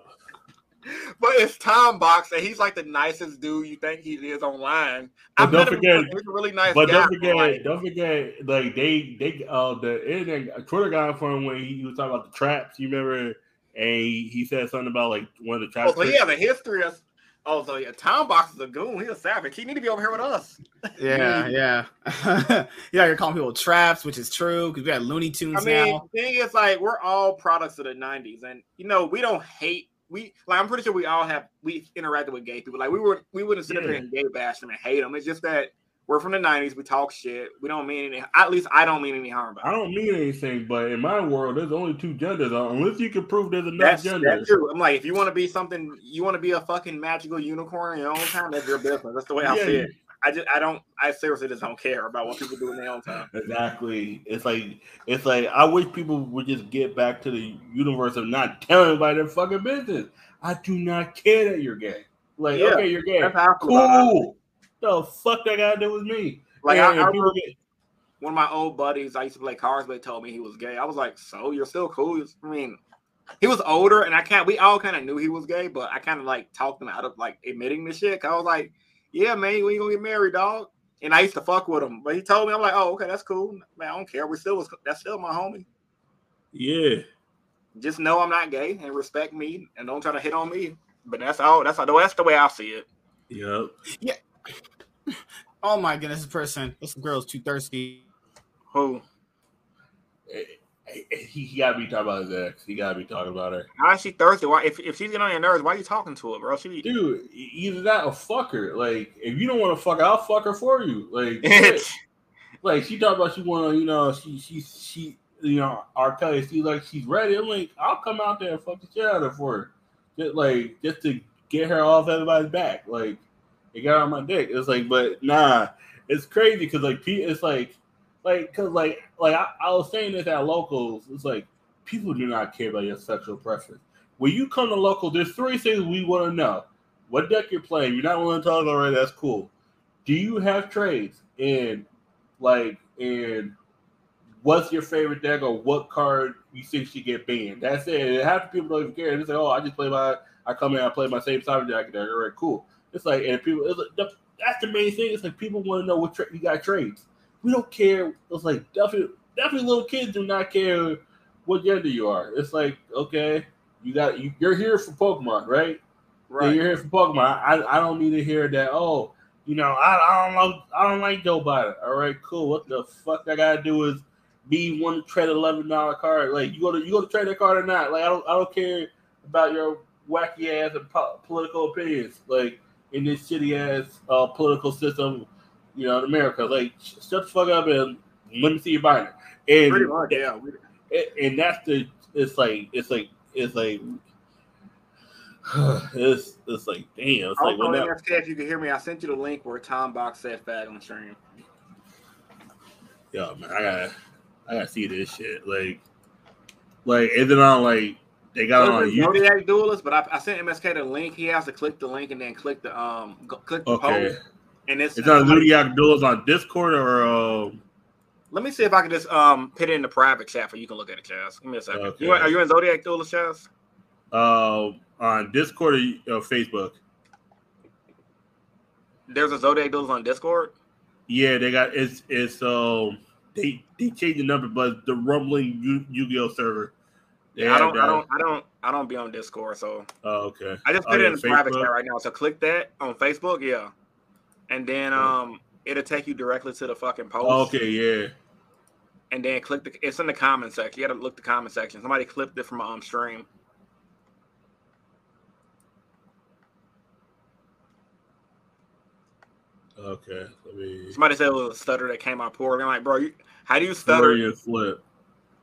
But it's Tom Box, and he's like the nicest dude you think he is online. But I've don't met him forget- before. he's a really nice But guy. don't forget, like, don't forget, like they they uh the internet Twitter guy for him when he was talking about the traps. You remember? And he, he said something about like one of the traps. oh, so he has a history of. Oh, so yeah, Tom Box is a goon. He's a savage. He need to be over here with us. Yeah, yeah. yeah, you're calling people traps, which is true because we got Looney Tunes I mean, now. the thing is, like, we're all products of the '90s, and you know, we don't hate. We like, I'm pretty sure we all have we interacted with gay people. Like, we were we wouldn't sit up Yeah. there and gay bash them and hate them. It's just that we're from the '90s. We talk shit. We don't mean any. At least I don't mean any harm I don't mean anything, but in my world, there's only two genders. uh, Unless you can prove there's enough That's, genders. that's true. I'm like, if you want to be something, you want to be a fucking magical unicorn in your own time. That's your business. That's the way I Yeah, see it. I just, I don't, I seriously just don't care about what people do in their own time. Exactly. It's like it's like I wish people would just get back to the universe of not telling about their fucking business. I do not care that you're gay. Like, Yeah, okay, you're gay. That's how about. Cool. The fuck that got to do with me? Like, Yeah, I, I remember get- one of my old buddies I used to play cards with told me he was gay. I was like, so you're still cool? I mean, he was older, and I can't. We all kind of knew he was gay, but I kind of like talked him out of like admitting the shit. 'cause I was like, yeah, man, when you gonna get married, dog? And I used to fuck with him, but he told me, I'm like, oh, okay, that's cool, man. I don't care. We still was. That's still my homie. yeah. Just know I'm not gay and respect me, and don't try to hit on me. But that's all. That's all. that's the way I see it. Yep. Oh my goodness, this person, this girl's too thirsty. Who? Eh, eh, He, he gotta be talking about his ex. He gotta be talking about her. How is she thirsty? Why? If, if she's getting on your nerves, why are you talking to her, bro? She Dude, e- either that or fuck her. Like, if you don't want to fuck her, I'll fuck her for you. Like, like she talked about she want to, you know, she she she, you know, R. Kelly. She like she's ready. I'm like, I'll come out there and fuck the shit out of her for her, just like just to get her off everybody's back. Like, it got on my dick. It's like, but nah, it's crazy because like it's like, like because like like I, I was saying this at locals. It's like people do not care about your sexual preference. When you come to local, there's three things we want to know: what deck you're playing. You're not willing to talk already. That's cool. Do you have trades? And like, and what's your favorite deck or what card you think should get banned? That's it. Half the people don't even care. They say, "Oh, I just play my, I come in, I play my same cyber deck." All right, cool. It's like, and people, it's like, the- that's the main thing. It's like people want to know what tra- you got trades. We don't care. It's like definitely, definitely, little kids do not care what gender you are. It's like, okay, you got you, you're here for Pokemon, right? Right. you're here for Pokemon. I, I don't need to hear that. Oh, you know, I, I don't know. I don't like Joe Biden. All right, cool. What the fuck I gotta do is be one trade eleven dollar card. Like you go to you go to trade that card or not. Like I don't I don't care about your wacky ass and po- political opinions. Like in this shitty ass uh, political system, you know, in America. Like shut the fuck up and let me see your binder. And Pretty much, yeah. And, that's the it's like it's like it's like it's it's like damn it's I like when know, that, if you can hear me, I sent you the link where Tom Box said fag on stream. yo man I gotta I gotta see this shit like like and then I'm like they got it on YouTube Zodiac Duelist, but I, I sent MSK the link. He has to click the link and then click the um go, click the okay post. And it's it's on Zodiac Duels on Discord or um Let me see if I can just um put it in the private chat for you can look at it, Chaz. Give me a second. Okay. You, are you in Zodiac Duelist, Chaz? uh on Discord or uh, Facebook There's a Zodiac Duelist on Discord. yeah they got it's it's um they they changed the number but the rumbling Yu- Yu-Gi-Oh server They I don't, I don't, I don't, I don't be on Discord, so oh, okay I just Oh, put it yeah, in the private chat right now. So click that on Facebook, yeah, and then um it'll take you directly to the fucking post. Oh, okay yeah and then click the. It's in the comment section. You got to look the comment section. Somebody clipped it from um stream. okay let me Somebody said it was a stutter that came out poorly. I'm like, bro, you, how do you stutter, flip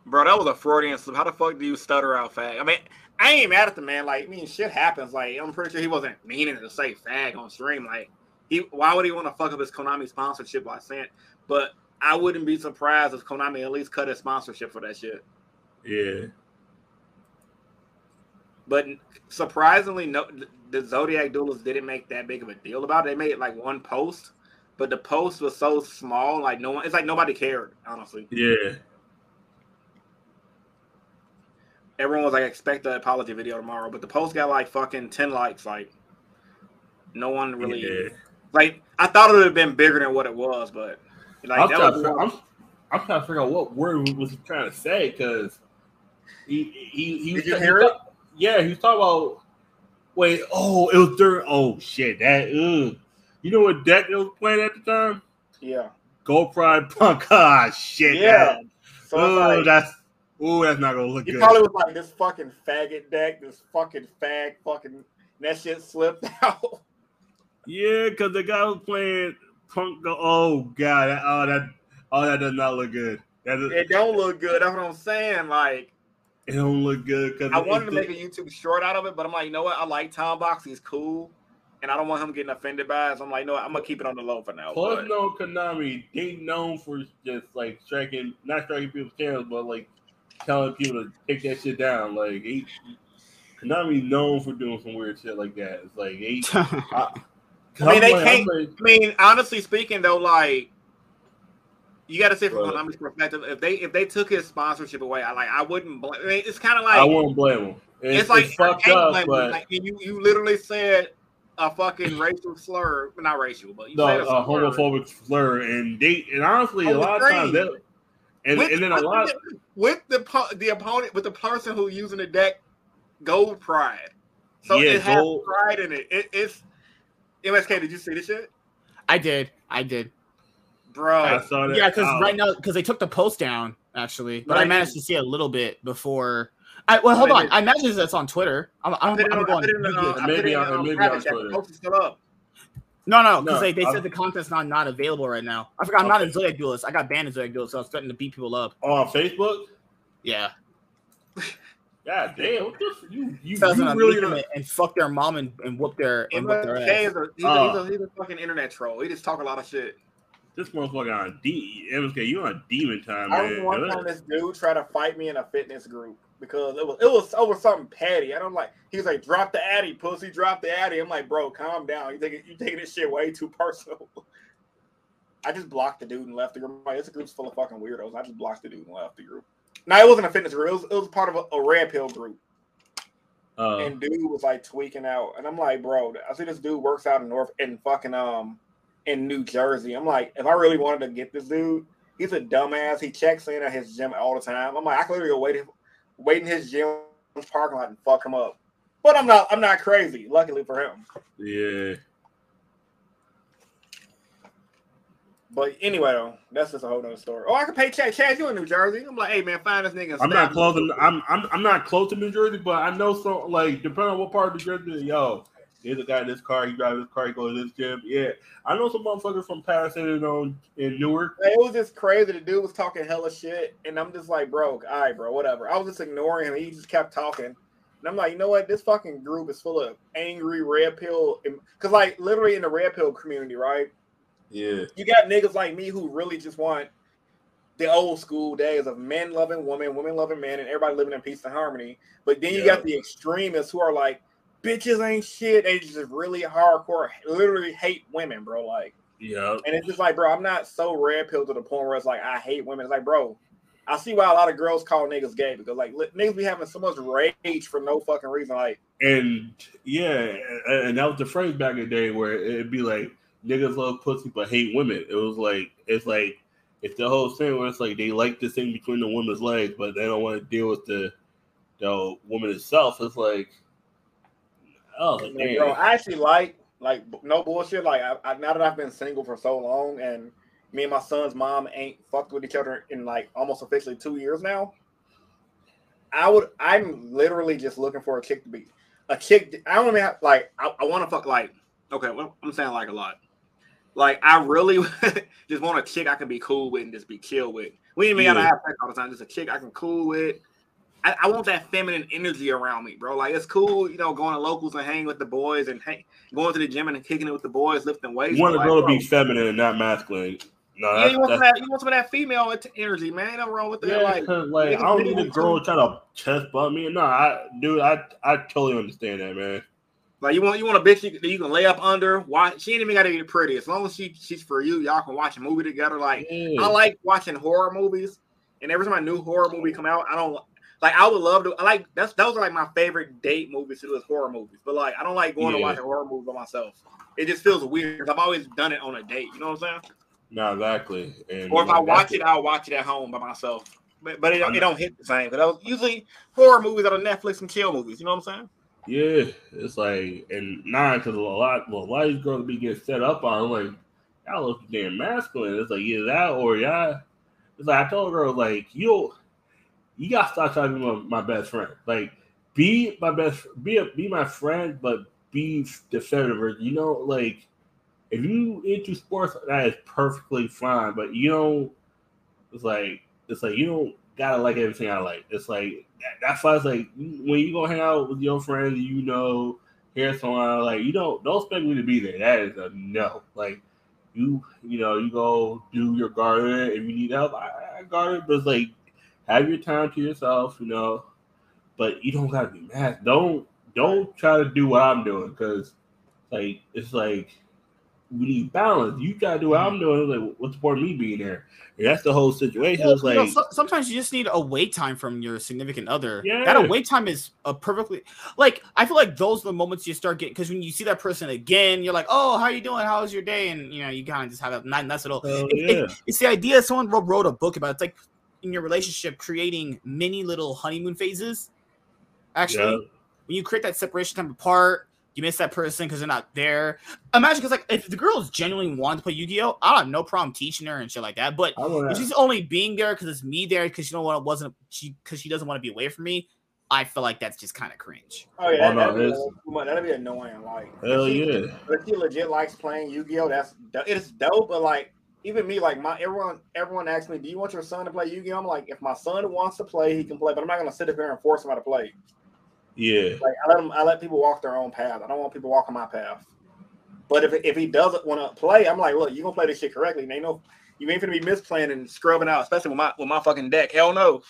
bro? That was a Freudian slip. How the fuck do you stutter out fag? I mean, I ain't mad at the man. Like, I mean, shit happens. Like, I'm pretty sure he wasn't meaning to say fag on stream. Like, he, why would he want to fuck up his Konami sponsorship by saying? But I wouldn't be surprised if Konami at least cut his sponsorship for that shit. yeah But surprisingly, no, the Zodiac Duelist didn't make that big of a deal about it. They made like one post, but the post was so small, like no one. It's like nobody cared. Honestly, yeah everyone was like, expect the apology video tomorrow, but the post got like fucking ten likes. Like, no one really yeah. like. I thought it would have been bigger than what it was, but like I'm, that trying was to, I'm, I'm trying to figure out what word was he trying to say because he he he Did was you he hear it? yeah he was talking about wait oh it was during oh shit that ugh. you know what deck was playing at the time yeah, Gold Pride Punk ah shit yeah. that, So oh like, that's oh that's not gonna look he good probably was like this fucking faggot deck, this fucking fag, fucking that shit slipped out. yeah because the guy was playing Punk go oh god that, oh that oh that does not look good that is, it don't look good. That's what I'm saying. Like. it don't look good because I wanted to make a YouTube short out of it, but I'm like, you know what? I like Tom Box. He's cool, and I don't want him getting offended by it. So I'm like, no, I'm gonna keep it on the low for now. Plus, but- no Konami, they known for just like striking, not striking people's channels, but like telling people to take that shit down. Like, they, Konami known for doing some weird shit like that. It's like, they, I, I mean, they I'm can't- like- I mean, honestly speaking, though, like you got to say from Right. Konami's perspective, if they if they took his sponsorship away, I like I wouldn't. Blame, I mean, it's kind of like I like won't blame him. It's, it's like it's fucked up, blame you. but Like, you you literally said a fucking racial slur, not racial, but you no, said a a homophobic slur, and they, and honestly, a lot of times, screen. They, and, with, and then a lot, the, with the the opponent with the person who using the deck gold pride. So Yeah, it has gold- pride in it. it. It's MSK. Did you see this shit? I did. I did. bro. I saw that. Yeah, because Oh. right now, because they took the post down actually, but I managed to see a little bit before. I well, hold on. I imagine that's on Twitter. I'm, I'm, I I'm, put gonna on, go I on put it in the, Google uh, it. I put Maybe on- um, maybe on. Twitter. Post is still up. No, no, No, because they, they said the content's not not available right now. I forgot I'm not a Zodiac duelist. I got banned as Zodiac duelist, so I was starting to beat people up. Oh, on Facebook. Yeah, God damn, what the f- you you, so you gonna really them and, and fuck their mom and, and whoop their and whoop their Jay ass. is a, he's, a, Oh. he's, a, uh. he's a fucking internet troll. He just talk a lot of shit. this motherfucker on D MSK, you on demon time, I man. remember one time this dude tried to fight me in a fitness group because it was it was over something petty. I don't like, he was like, drop the addy, pussy, drop the addy. I'm like, bro, calm down. You taking you taking this shit way too personal. I just blocked the dude and left the group. Like, this group's full of fucking weirdos. I just blocked the dude and left the group. Now it wasn't a fitness group. It was, it was part of a, a red pill group. Uh, and dude was like tweaking out, and I'm like, bro, I see this dude works out in North in fucking um in New Jersey. I'm like, if I really wanted to get this dude, he's a dumbass. He checks in at his gym all the time. I'm like, I could literally go wait wait in his gym parking lot and fuck him up. But I'm not I'm not crazy. Luckily for him. yeah. But anyway, though, that's just a whole nother story. Oh, I could pay Chad. Chad, you in New Jersey? I'm like, hey man, find this nigga. I'm not close. to- I'm I'm I'm not close to New Jersey, but I know so. like depending on what part of New Jersey. Yo, there's a guy in this car. He drives this car. He goes to this gym. Yeah, I know some motherfuckers from Paterson and on in Newark. It was just crazy. The dude was talking hella shit, and I'm just like, bro, all right, bro, whatever. I was just ignoring him. He just kept talking, and I'm like, you know what? This fucking group is full of angry red pill, because like literally in the red pill community, right? Yeah, You got niggas like me who really just want the old school days of men loving women, women loving men, and everybody living in peace and harmony. But then you Yeah. got the extremists who are like, bitches ain't shit. They just really hardcore, literally hate women, bro. Like. yeah. And it's just like, bro, I'm not so red pill to the point where it's like I hate women. It's like, bro, I see why a lot of girls call niggas gay because like niggas be having so much rage for no fucking reason. Like, And yeah, and that was the phrase back in the day where it'd be like niggas love pussy but hate women. It was like it's like it's the whole thing where it's like they like this thing between the woman's legs, but they don't want to deal with the the woman itself. It's like oh damn. bro, I actually like like no bullshit. Like, I, I now that I've been single for so long, and me and my son's mom ain't fucked with each other in like almost officially two years now. I would. I'm literally just looking for a chick to be a chick. I don't even have like. I, I want to fuck like. Okay, well, I'm saying like a lot. Like I really just want a chick I can be cool with and just be chill with. We ain't even gotta Yeah. have sex all the time. Just a chick I can cool with. I, I want that feminine energy around me, bro. Like it's cool, you know, going to locals and hanging with the boys and hang, going to the gym and kicking it with the boys, lifting weights. you want a girl to be feminine and not masculine. No, yeah, you want, some that's, of that, you want some of that female energy, man. Ain't nothing wrong with that. yeah, Like, like I don't need a girl some- trying to chest bump me. No, I dude, I I totally understand that, man. like you want you want a bitch you, that you can lay up under. Watch. She ain't even got to be pretty. As long as she she's for you, y'all can watch a movie together. Like Yeah. I like watching horror movies, and every time a new horror movie come out, I don't like. I would love to. I like that's those are like my favorite date movies to do is horror movies. But like, I don't like going to Yeah. watch a horror movie by myself. It just feels weird. I've always done it on a date. You know what I'm saying? No, exactly. And Or if I watch it, I'll watch it at home by myself. But, but it, don't- it don't hit the same. But was usually horror movies are the Netflix and chill movies. You know what I'm saying? Yeah, it's like and nine because a lot, well, a lot of these girls be getting set up on like y'all look damn masculine. It's like either that or y'all. It's like I told her like you, you gotta stop trying to be my, my best friend. Like be my best, be a, be my friend, but be the feminine. You know, like if you into sports, that is perfectly fine. But you don't. It's like it's like you don't gotta like everything I like. It's like that, that's why it's like when you go hang out with your friends, you know, hear someone like you don't don't expect me to be there. That is a no. Like you, you know, you go do your garden. If you need help, I, I garden. But it's like have your time to yourself, you know. But you don't gotta be mad. Don't don't try to do what I'm doing because like it's like we need balance. You gotta do what I'm doing. Like what's the point of me being there? And that's the whole situation. It's You know, like so- sometimes you just need a wait time from your significant other. Yeah. That await time is a perfectly like I feel like those are the moments you start getting because when you see that person again, you're like, oh, how you doing? How was your day? And you know, you kind of just have a not nice little. Hell it- it- yeah. it's the idea. Someone wrote, wrote a book about. It's like in your relationship, creating many little honeymoon phases. Actually, Yeah. when you create that separation time apart, You miss that person because they're not there. Imagine because like if the girl is genuinely wanting to play Yu-Gi-Oh, I have no problem teaching her and shit like that. But if she's only being there because it's me there because you know what want wasn't she because she doesn't want to be away from me. I feel like that's just kind of cringe. Oh yeah, Oh, no, that'd, be, it's- too much. that'd be annoying. Like, hell if she, yeah. if she legit likes playing Yu-Gi-Oh, that's it's dope. But like, even me, like my everyone, everyone asks me, "Do you want your son to play Yu-Gi-Oh?" I'm like, if my son wants to play, he can play, but I'm not gonna sit up here and force him out to play. Yeah. Like, I let him, I let people walk their own path. I don't want people walking my path. But if if he doesn't want to play, I'm like, look, you gonna play this shit correctly. And they know you ain't gonna be misplaying and scrubbing out, especially with my with my fucking deck. Hell no.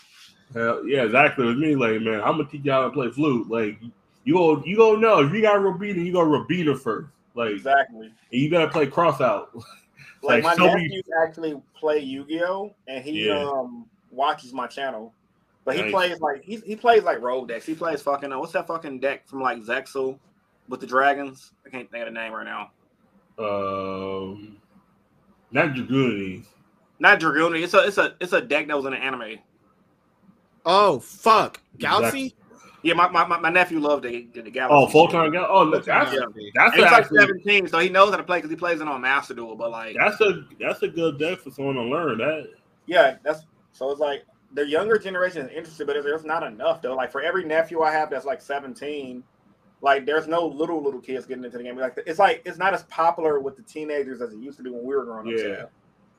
Hell yeah, exactly. With me, like, man, I'm gonna teach how to play flute. Like, you go, you go know if you got Robina, you go Robina first. Like, Exactly. and you better play cross out. Like, Like, my show me- nephew actually play Yu-Gi-Oh, and he Yeah. um watches my channel. But he Nice. plays like he, he plays like rogue decks. He plays fucking uh, what's that fucking deck from like Zexal with the dragons? I can't think of the name right now. Um, not Dragoonies. Not Dragoon. It's a it's a it's a deck that was in an anime. Oh fuck, Galaxy. Yeah, my, my, my- my nephew loved the the, the Galaxy. Oh, full shit. time guy. Oh, look, that's Yeah. that's he's like actually 17, so he knows how to play because he plays it on Master Duel. But like, that's a that's a good deck for someone to learn that. yeah, that's so it's like the younger generation is interested, but there's not enough though. Like for every nephew I have that's like 17, like there's no little little kids getting into the game. Like it's like it's not as popular with the teenagers as it used to be when we were growing up. Yeah. too.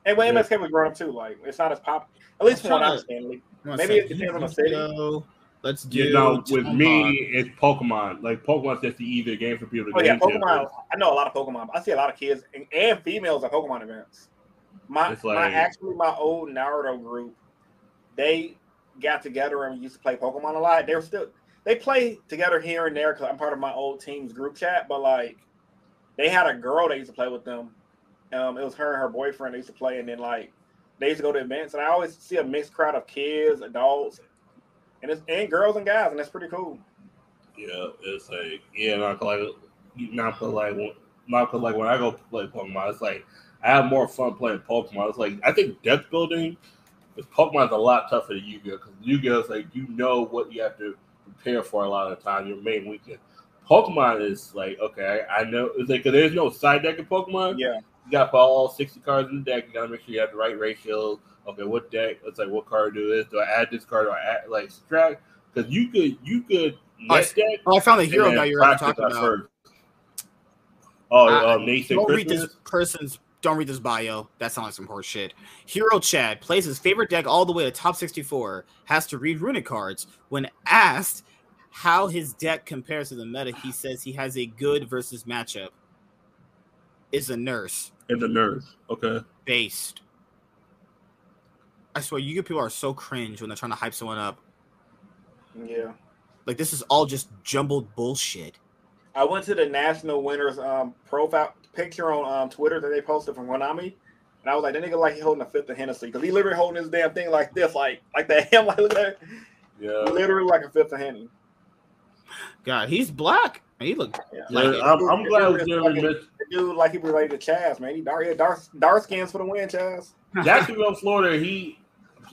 And when Yeah. MSK was growing up too, like it's not as pop. At least from what I understand. Like, Maybe it depends on the city. Yu-Gi-Oh! Let's do. You know, with Pokemon. me, it's Pokemon. Like Pokemon's just the easier game for people to Oh yeah, get into. Pokemon. I know a lot of Pokemon. I see a lot of kids and, and females at Pokemon events. My, It's my actually my old Naruto group, they got together and we used to play Pokemon a lot. They're still they play together here and there because I'm part of my old team's group chat. But like, they had a girl that used to play with them. Um, it was her and her boyfriend. They used to play, and then like they used to go to events, and I always see a mixed crowd of kids, adults, and it's and girls and guys, and that's pretty cool. Yeah, it's like yeah, not like not like not like when I go play Pokemon, it's like I have more fun playing Pokemon. It's like I think deck building because Pokemon's a lot tougher than Yu-Gi-Oh. Because Yu-Gi-Oh is like you know what you have to prepare for a lot of the time. Your main weekend. Pokemon is like okay, I, I know it's like 'cause there's no side deck in Pokemon. Yeah, You got to put all sixty cards in the deck. You got to make sure you have the right ratio. Okay, what deck? It's like what card do this? Do I add this card? Do I add like subtract? Because you could you could Oh, net deck Oh, I found the hero guy then you were already talking about. first. Oh, Uh, uh, Nathan Don't read this person's. Don't read this bio. That sounds like some horse shit. Hero Chad plays his favorite deck all the way to top 64. Has to read Runick cards. When asked how his deck compares to the meta, he says he has a good versus matchup. Is a nurse and a nurse. Okay. based. I swear, you people are so cringe when they're trying to hype someone up. yeah. Like this is all just jumbled bullshit. I went to the national winners um profile picture on um Twitter that they posted from Konami, and I was like, that nigga like he holding a fifth of Hennessy because he literally holding his damn thing like this, like like that. I'm like, look at that, Yeah. literally like a fifth of Henny. God, he's black. He look Yeah. Like I'm, I'm it- glad it- Jeremy it's missed. Dude like he related to Chaz, man. He dark, yeah, dark, dark skins for the win, Chaz. Jacksonville, Florida. He.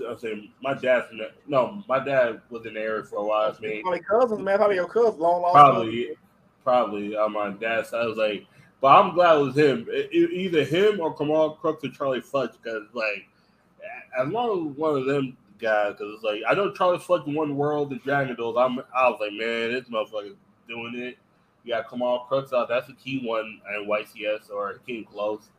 I'm saying my dad's from. No, my dad was in the area for a while. I mean, Probably cousins, man. Probably your cousin, long lost. probably, probably on my dad's side. I was like, but I'm glad it was him. It- it- either him or Kamal Crooks or Charlie Fudge. Because like, as long as one of them guys, because it's like I know Charlie Fudge won World and Dragon Duels. I'm, I was like, man, this motherfucker's doing it. You got Kamal Crooks out. That's a key one in YCS or King Close.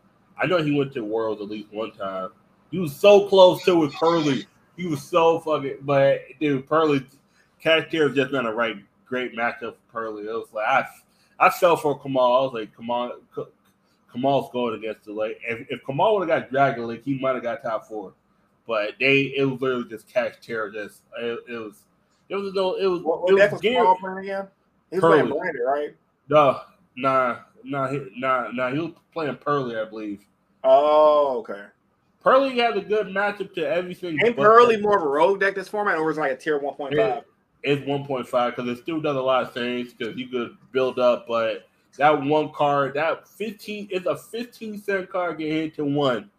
I know he went to Worlds at least one time. He was so close to with Purrely. He was so fucking, but dude, Purrely, Kashtira just been a right great matchup for Purrely. It was like I, I fell for Kamal. I was like, Kamal, Kamal's going against the like. If, if Kamal would have got Dragon League, he might have got top four. But they, it was literally just Kashtira. Just it, it was, it was no, it was. What, it was was Gary- playing again? He was Purrely. playing Branded, right? No, nah, nah, he, nah, nah. He was playing Purrely, I believe. Oh, okay. Purrely had a good matchup to everything. Ain't Purrely more of a rogue deck this format, or is it like a tier one point five? point It's 1.5 because it still does a lot of things because you could build up, but that one card, that 15 it's a 15 cent card get hit to one.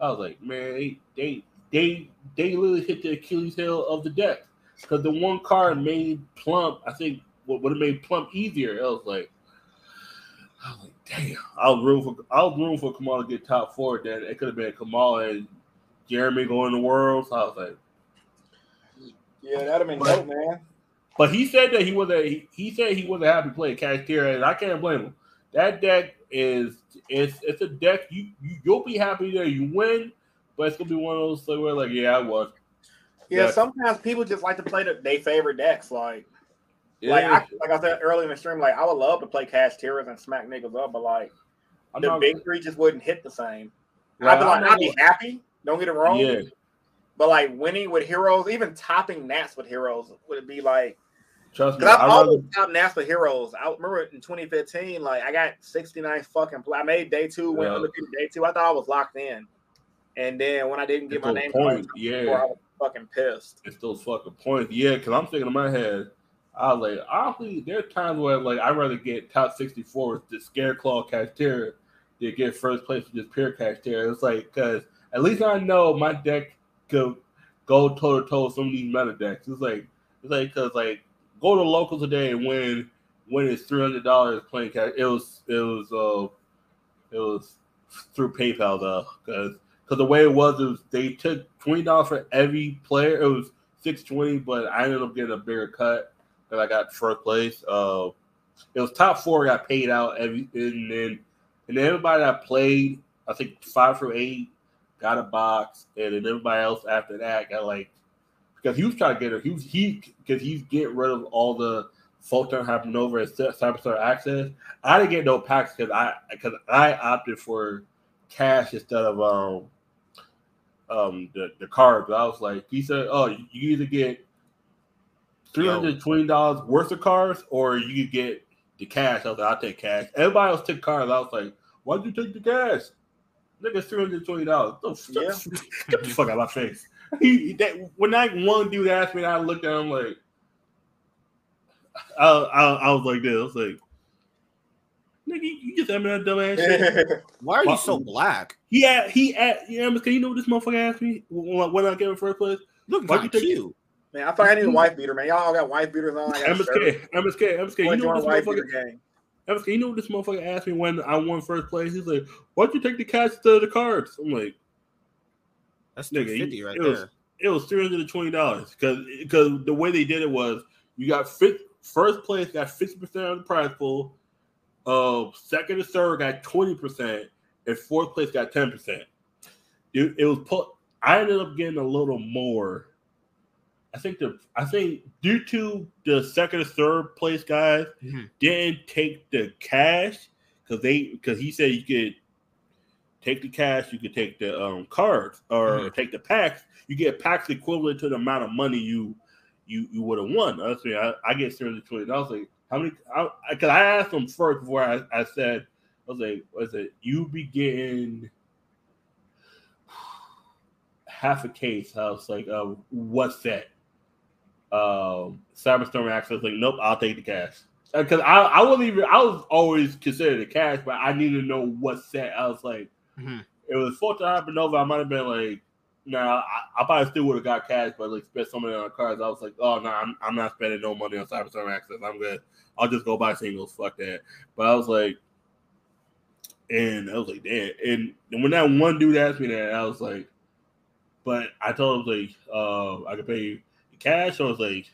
I was like, man, they they they, they literally hit the Achilles heel of the deck because the one card made plump. I think would have made plump easier. I was like, I was like, damn. I was room for I was room for Kamal to get top four. Then it could have been Kamal and Jeremy going to world. So I was like, Yeah, that'd have been dope, man. but he said that he was a he, he said he wasn't happy playing Kashtira, and I can't blame him. That deck is it's it's a deck you, you you'll be happy there you win, but it's gonna be one of those where like yeah I was Yeah, Yeah. sometimes people just like to play the, their favorite decks. Like, yeah. like, I, like I said earlier in the stream, like I would love to play Kashtiras and smack niggas up, but like I'm the not- big three just wouldn't hit the same. Right, I'd be like, I'm I'd be happy. Don't get it wrong. Yeah, But like winning with heroes, even topping Nats with heroes, would it be like? trust me. I've I'd rather- always topped Nats with heroes. I remember in 2015, like I got 69 fucking play. I made day two, went Yeah. undefeated day two. I thought I was locked in, and then when I didn't get It's my name points, called, yeah. before, I was fucking pissed. it's those fucking points. Yeah, because I'm thinking in my head, I was like, honestly, there are times where like I'd rather get top 64 with the Scareclaw Kashtira than get first place with just pure Kashtira. It's like because at least I know my deck could go toe to toe with some of these meta decks. It's like it's like because like go to local today and win win is three hundred dollars playing cash. It was it was uh it was through PayPal though because because the way it was, it was they took twenty dollars for every player. It was six twenty, but I ended up getting a bigger cut because I got first place. Uh, it was top four got paid out every, and then and then everybody that played, I think five through eight got a box, and then everybody else after that got like because he was trying to get her. He was he because he's getting rid of all the Photon happening over at Cyberstorm Access. I didn't get no packs because I because I opted for cash instead of um um the, the card. But I was like, he said, Oh, you you either get three hundred twenty dollars worth of cars, or you could get the cash. I was like, I'll take cash. Everybody else took cars. I was like, why'd you take the cash? Nigga, three hundred twenty dollars. Yeah. Get the fuck out of my face. He, that, when that one dude asked me, I looked at him like, I, I, I was like this. I was like, nigga, you, you just having that dumb ass shit. Why are you so black? He at, he at, you know, can you know what this motherfucker asked me when, when I came in first place? Look, not you take- cute. Man, I thought I need a wife beater, man. Y'all got wife beaters on. I got a shirt. MSK, MSK, MSK. You know what this motherfucker? beater gang. MSK, you know what this motherfucker asked me when I won first place? He's like, "Why'd you take the cash instead of the cards?" I'm like, That's Nigga, two fifty you- right it was- there. it was three hundred and twenty dollars because because the way they did it was you got fifth, first place got fifty percent of the prize pool, uh, second and third got twenty percent, and fourth place got ten percent. It, it was put. I ended up getting a little more. I think the I think due to the second or third place guys Mhm. didn't take the cash because they because he said you could take the cash, you could take the um cards or take the packs. You get packs equivalent to the amount of money you you you would have won. I was I, I get hundred twenty. I was like, how many? Because I, I asked him first before I, I said, I was like, was it you be getting half a case? I was like, uh, what's that? Um, Cyberstorm Access like, nope, I'll take the cash because I I wasn't even I was always considered the cash, but I needed to know what set. I was like, Mhm. it was fourth to over. I might have been like, nah, I, I probably still would have got cash, but like spent some money on cards. I was like, oh no, I'm, I'm not spending no money on Cyberstorm Access. I'm good. I'll just go buy singles. Fuck that. But I was like, and I was like, damn. And when that one dude asked me that, I was like, but I told him like, uh, I could pay you cash. I was like,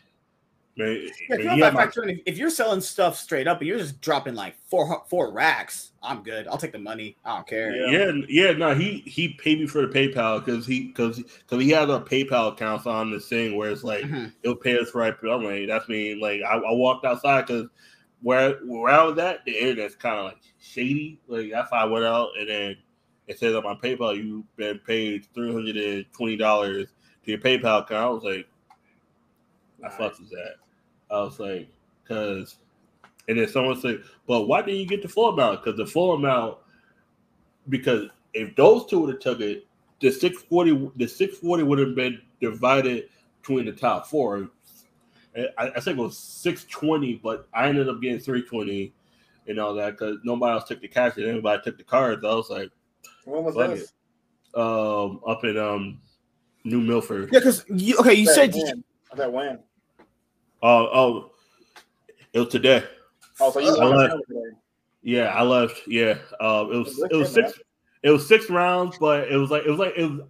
man, Yeah, man, if, you have my- factor in, if, if you're selling stuff straight up and you're just dropping like four four racks, I'm good. I'll take the money. I don't care. Yeah, yeah, no, he he paid me for the PayPal because he because because he has our PayPal accounts on this thing where it's like Mhm. it'll pay us right. I'm like, that's me. Like I, I walked outside because where where I was at, the internet's kind of like shady. Like that's why I went out and then it says on my PayPal you've been paid three hundred and twenty dollars to your PayPal account. I was like, I fucked with that. I was like, because, and then someone said, but why didn't you get the full amount? Because the full amount, because if those two would have took it, the six forty, the six forty would have been divided between the top four. I, I think it was six twenty, but I ended up getting three twenty and all that because nobody else took the cash and everybody took the cards. I was like, When was Fuck this? um, up in um, New Milford. Yeah, because you okay, you That said when? That when? Oh, oh, it was today. Oh, so you I today. Yeah, I left. Yeah, um, it was it was six. It was six rounds, but it was like it was like it was.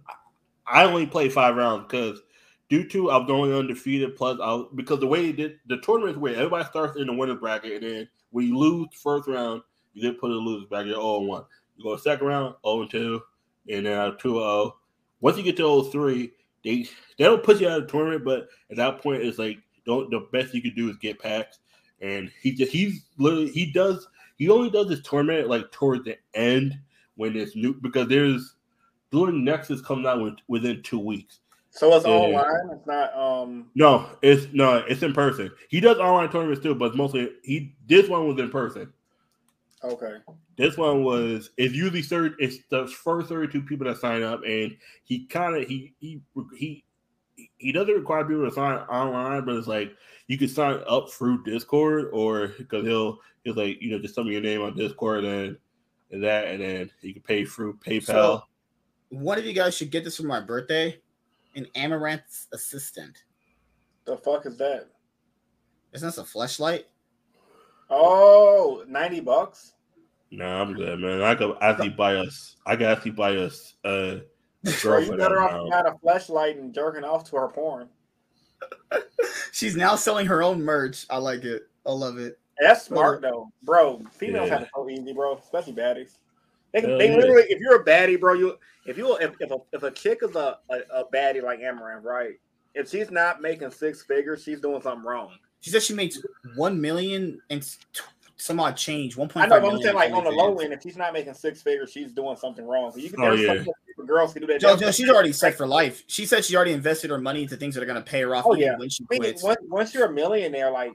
I only played five rounds because due to I was only undefeated. Plus, I was, because the way did the tournament is where everybody starts in the winner's bracket, and then when you lose the first round, you get put in the losers bracket. You're 0 1. You go second round 0 2, and then out 2 0. Once you get to 0 3, they they don't put you out of the tournament, but at that point, it's like don't the best you can do is get packs. And he just he's literally he does he only does this tournament like towards the end when it's new because there's Duelist Nexus comes out with, within two weeks. So it's Yeah. online. It's not. Um. No, it's no, it's in person. He does online tournaments too, but mostly he. This one was in person. Okay. This one was it's usually third. It's the first thirty-two people that sign up, and he kind of he he he he doesn't require people to sign online, but it's like you can sign up through Discord or because he'll he'll like you know just tell me your name on Discord and and that, and then you can pay through PayPal. So- One of you guys should get this for my birthday. An Amouranth's assistant. The fuck is that? Isn't this a flashlight? Oh, 90 bucks. nah, I'm good, man. I could actually buy us. I could actually buy us uh, a Bro, girl you better off amount. got a flashlight and jerking off to her porn. She's now selling her own merch. I like it. I love it. That's smart uh, though, bro. Females Yeah. have it so easy, bro. Especially baddies. They, can Hell they yeah. literally, if you're a baddie, bro, you if you if if a, if a chick is a, a, a baddie like Amouranth, right? If she's not making six figures, she's doing something wrong. She said she makes one million and s- t- some odd change. One point. I point know, I'm saying like on the low end, if she's not making six figures, she's doing something wrong. So you can Oh, yeah. some people- girls can do that. Joe, Joe, she's already set for life. She said she already invested her money into things that are going to pay her off Oh, yeah. when she I mean, quits. once, once you're a millionaire, like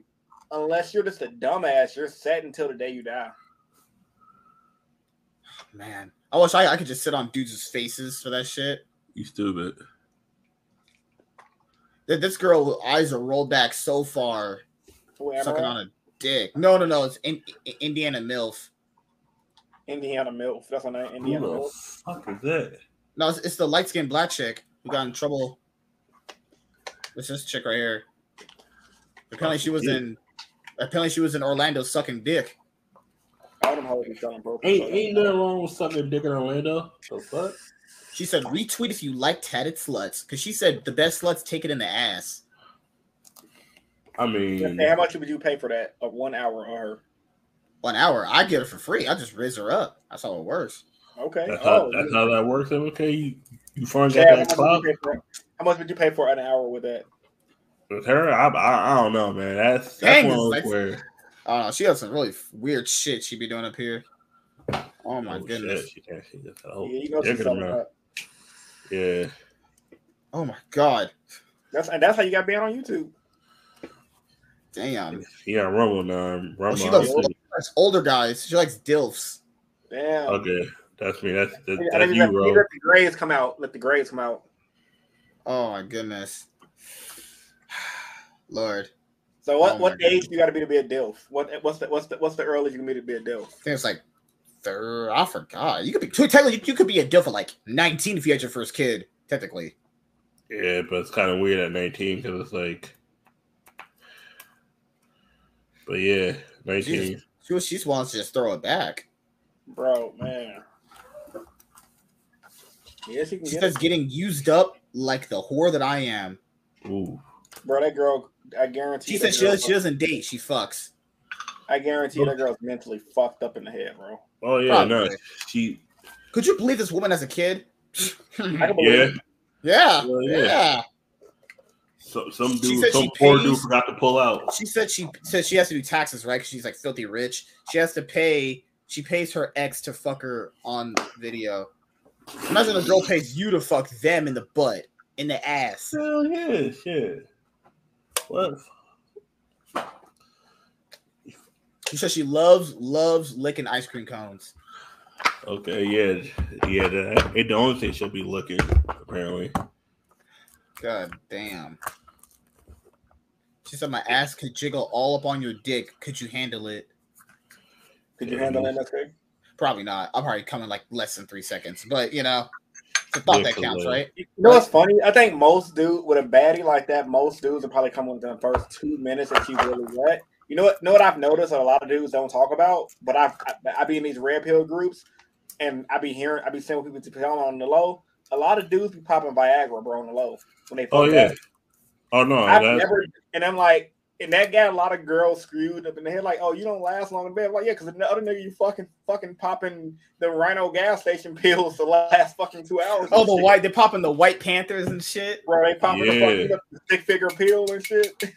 unless you're just a dumbass, you're set until the day you die. Man, I wish I, I could just sit on dudes' faces for that shit. You stupid. Th- This girl eyes are rolled back so far, Who, sucking on a dick. No, no, no. It's in, I- Indiana MILF. Indiana MILF. That's her name. Indiana Who the MILF. fuck is that? No, it's, it's the light skinned black chick who got in trouble. It's this chick right here. Apparently she was Yeah. in. Apparently she was in Orlando sucking dick. All them hoes be selling broke. Ain't ain't nothing wrong with sucking dick in Orlando. The fuck? She said, "Retweet if you like tatted sluts," because she said the best sluts take it in the ass. I mean, Hey, how much would you pay for that? Of one hour on her? One hour, I get it for free. I just raise her up. That's how it works. Okay. that's oh, how Oh, that's how that works. Okay, you you finally Chad, got that much clout would you pay for, how much would you pay for an hour with that? with her. I, I I don't know, man. That's that's Dang, one of those it's like- where Oh she has some really weird shit She'd be doing up here. Oh my oh, goodness. shit, she, yeah, she just had Yeah, you know she's in her selling mouth. that. Yeah, Oh my god. That's and that's how you got banned on YouTube. Damn. yeah, Rumble now. Oh, Rumble. she loves obviously. likes older guys. She likes dilfs. Damn. Okay, that's me. That's that's, I that's didn't you, let, bro. let the grades come out. Let the grades come out. Oh my goodness. Lord. So what, Oh what my age you got to be to be a DILF? What what's the what's the what's the earliest you can be to be a DILF? I think it's like third. I forgot. You could be technically you could be a dilf at like 19 if you had your first kid, technically. Yeah, but it's kind of weird at 19 because it's like, but yeah, 19. Jesus. She was she just wants to just throw it back. Bro, man. Yes, you can She get says it. getting used up like the whore that I am. Ooh, Bro, that girl, I guarantee. She that said she, does, she doesn't date, she fucks. I guarantee that girl's mentally fucked up in the head, bro. oh yeah, no, Probably. she, Could you believe this woman as a kid? Yeah, Yeah, Well, yeah. yeah. so, some dude, some poor pays- dude forgot to pull out. She said she said she has to do taxes, right? Because she's like filthy rich. She has to pay. She pays her ex to fuck her on video. Imagine a girl pays you to fuck them in the butt, in the ass. Hell yeah, shit. What? She says she loves loves licking ice cream cones. Okay, yeah, yeah. That, it the only thing she'll be looking apparently. God damn. She said my ass could jiggle all up on your dick. Could you handle it? Could you handle that, NSK? Probably not. I'll probably come in like less than three seconds. But you know, it's a thought Yeah, that counts, right? You know what's funny? I think most dude with a baddie like that, most dudes will probably come within the first two minutes if she's really wet. You know what? Know what I've noticed that a lot of dudes don't talk about, but I've I, I be in these red pill groups, and I be hearing I be seeing people to tell on the low. A lot of dudes be popping Viagra, bro, on the low when they. Oh yeah. that. Oh no. I've that's- never, and I'm like, and that got a lot of girls screwed up in the head, like, oh, you don't last long in bed. I'm like, yeah, because the other nigga, you fucking fucking popping the Rhino gas station pills the last fucking two hours. Oh, the shit. white, they're popping the white panthers and shit. bro, they popping Yeah. the fucking six figure pill and shit.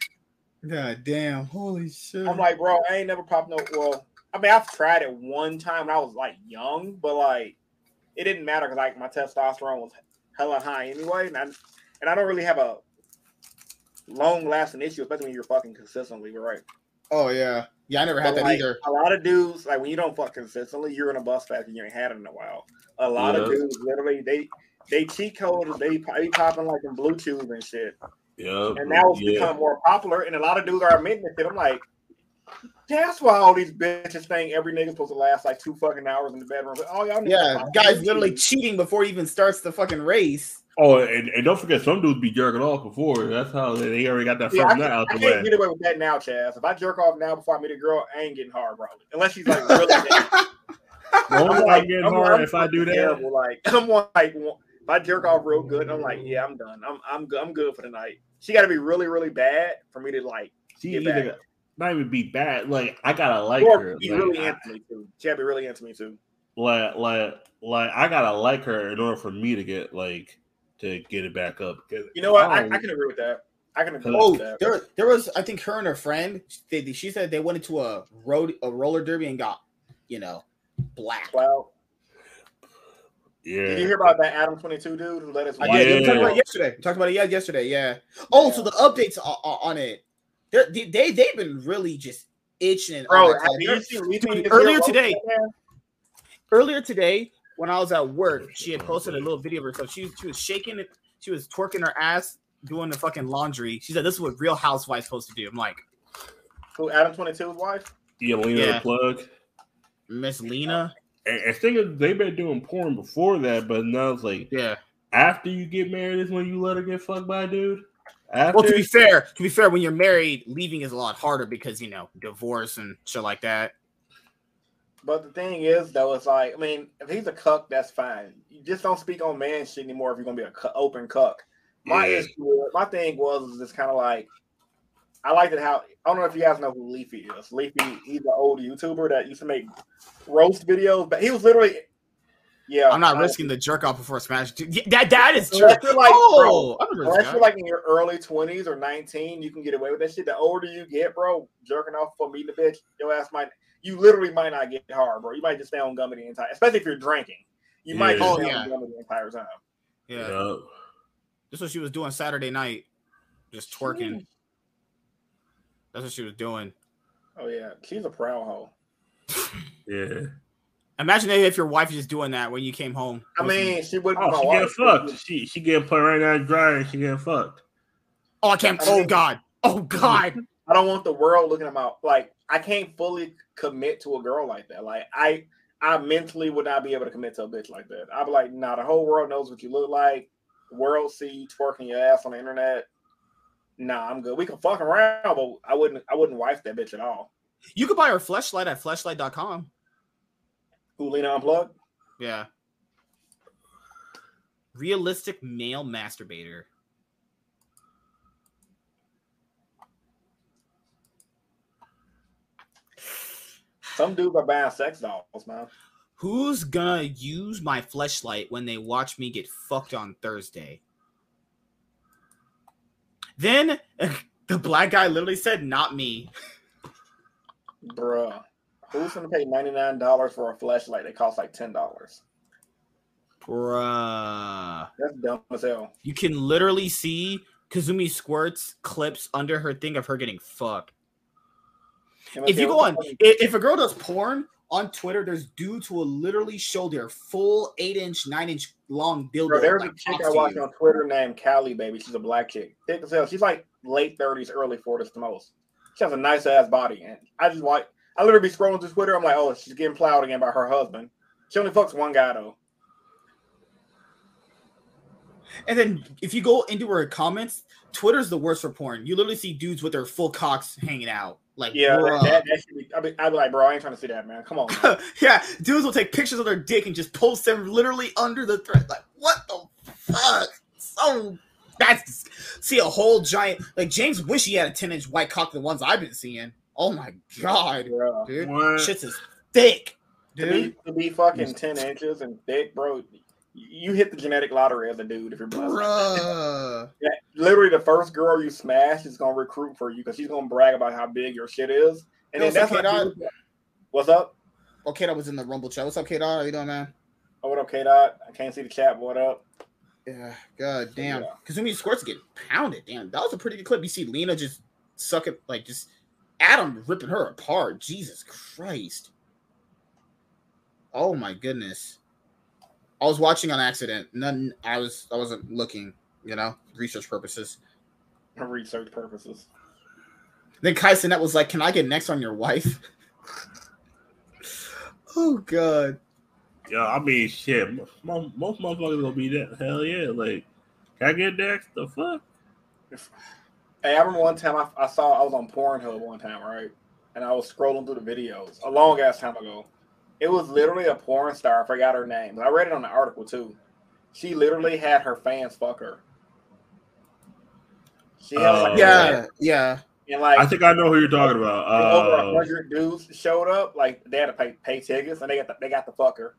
God damn, holy shit. I'm like, bro, I ain't never popped no. Well, I mean, I've tried it one time when I was like young, but like, it didn't matter because like my testosterone was hella high anyway, and I and I don't really have a long lasting issue, especially when you're fucking consistently, right? oh yeah, yeah, I never had But, that like, either. A lot of dudes, like when you don't fuck consistently, you're in a bus fast and you ain't had it in a while. A lot of dudes literally they they cheat code, they they popping like in blue tube and shit. Yeah. And now it's yeah. becoming more popular, and a lot of dudes are admitting it. I'm like, that's why all these bitches think every nigga's supposed to last like two fucking hours in the bedroom. But, oh, y'all niggas Yeah, guys literally cheating before he even starts the fucking race. Oh, and, and don't forget, some dudes be jerking off before. That's how they, they already got that Yeah, I first can't, out I the can't get away with that now, Chaz. If I jerk off now before I meet a girl, I ain't getting hard, probably. Unless she's like really. Won't I'm I like, get I'm- hard I'm if I do that? terrible. Like I'm like, if I jerk off real good, I'm like, yeah, I'm done. I'm I'm good. I'm good for the night. She got to be really really bad for me to like, She get either back. not even be bad. Like I gotta like or her. be Like, really I- into me too. She got to be really into me too. like like like I gotta like her in order for me to get like to get it back up. You know what? I, don't- I can agree with that. I can agree Oh, with that. there, there was. I think her and her friend. They, she said they went into a road, a roller derby, and got, you know, black. Wow. yeah. Did you hear about that Adam 22 dude who let his I wife? did. We talked Yeah. about it yesterday. We talked about it yeah, yesterday. Yeah. Oh, Yeah. so the updates on, on it. They're, they they they've been really just itching. Bro, have you seen- you dude, seen this earlier today- roast that man? earlier today when I was at work, she had posted a little video of herself. She was she was shaking it, she was twerking her ass, doing the fucking laundry. She said, "This is what real housewives supposed to do." I'm like, Who Adam 22's wife? Yelena Yeah. the plug. Miss Lena. I, and thing is, they've been doing porn before that, but now it's like Yeah. after you get married is when you let her get fucked by a dude. After Well, to be fair, to be fair, when you're married, leaving is a lot harder because you know divorce and shit like that. But the thing is, though, it's like, I mean, if he's a cuck, that's fine. You just don't speak on man shit anymore if you're gonna be a cu- open cuck. My Yeah. issue, my thing was is just kind of like, I liked it how I don't know if you guys know who Leafy is. Leafy, he's an old YouTuber that used to make roast videos, but he was literally, yeah. I'm not I- risking the jerk off before Smash. Dude, That that is true. Unless you're like, oh, I remember Unless you're like in your early 20s or 19, you can get away with that shit. The older you get, bro, jerking off for meeting the bitch, your ass might, you literally might not get hard, bro. You might just stay on gummy the entire, especially if you're drinking. You might Yeah. just Oh, stay yeah. on gummy the entire time. yeah. Yeah. This is what she was doing Saturday night, just twerking. That's what she was doing. Oh yeah, she's a proud hoe. Yeah. Imagine if your wife is just doing that when you came home. I mean, she wouldn't. Oh, she my getting fucked. She she getting put right now dry and she getting fucked. oh, I can't. I Oh God. Oh God. I don't want the world looking at my like. I can't fully commit to a girl like that. Like I, I mentally would not be able to commit to a bitch like that. I'd be like, nah. The whole world knows what you look like. World see you twerking your ass on the internet. Nah, I'm good. We can fuck around, but I wouldn't. I wouldn't wife that bitch at all. You could buy her fleshlight at fleshlight.com. Who Lena unplugged? Yeah. Realistic male masturbator. Some dudes are buying sex dolls, man. Who's gonna use my fleshlight when they watch me get fucked on Thursday? Then the black guy literally said, "Not me." Bruh. Who's gonna pay ninety nine dollars for a flashlight that costs like ten dollars? Bruh. That's dumb as hell. You can literally see Kazumi squirts clips under her thing of her getting fucked. If you go on, if a girl does porn on Twitter, there's dudes who will literally show their full eight inch, nine inch long dildo. Bro, there's like, a chick I watch on Twitter named Callie Baby. She's a black chick. Thick as hell. She's like late 30s, early 40s the most. She has a nice ass body. And I just like, I literally be scrolling through Twitter. I'm like, oh, she's getting plowed again by her husband. She only fucks one guy though. And then if you go into her comments, Twitter's the worst for porn. You literally see dudes with their full cocks hanging out. Like, Yeah, bruh. that, that, that should be. I'd be, I'd be like, bro, I ain't trying to see that, man. Come on. man. yeah, dudes will take pictures of their dick and just post them literally under the thread. Like, what the fuck? So that's see a whole giant like James wish he had a 10 inch white cock, the ones I've been seeing. Oh my god, Bruh. dude. What? Shit's is thick, To be, dude. to be fucking 10 inches and thick, bro, you hit the genetic lottery as a dude if you're blessed. Bruh. Yeah, literally, the first girl you smash is gonna recruit for you because she's gonna brag about how big your shit is. And Yo, then that's so what K-Dot- What's up? Oh, K Dot was in the Rumble chat. What's up, K Dot? How you doing, man? Oh, what up, K Dot? I can't see the chat. but What up? Yeah, god damn. Yeah. Kazumi Squirts get pounded. Damn, that was a pretty good clip. You see Lena just suck it, like just Adam ripping her apart. Jesus Christ. Oh my goodness. I was watching on accident. None. I was. I wasn't looking. You know, research purposes. For research purposes. Then Kai Cenat was like, "Can I get next on your wife?" oh god. Yo, I mean, shit. Most, most most motherfuckers gonna be that. Hell yeah. Like, can I get next? The fuck? Hey, I remember one time I, I saw I was on Pornhub one time, right? And I was scrolling through the videos a long ass time ago. It was literally a porn star. I forgot her name. I read it on the article too. She literally had her fans fuck her. She had Oh. like Yeah, yeah. and like I think I know who you're talking about. over a Uh, hundred dudes showed up. Like they had to pay pay tickets, and they got the, they got the fucker.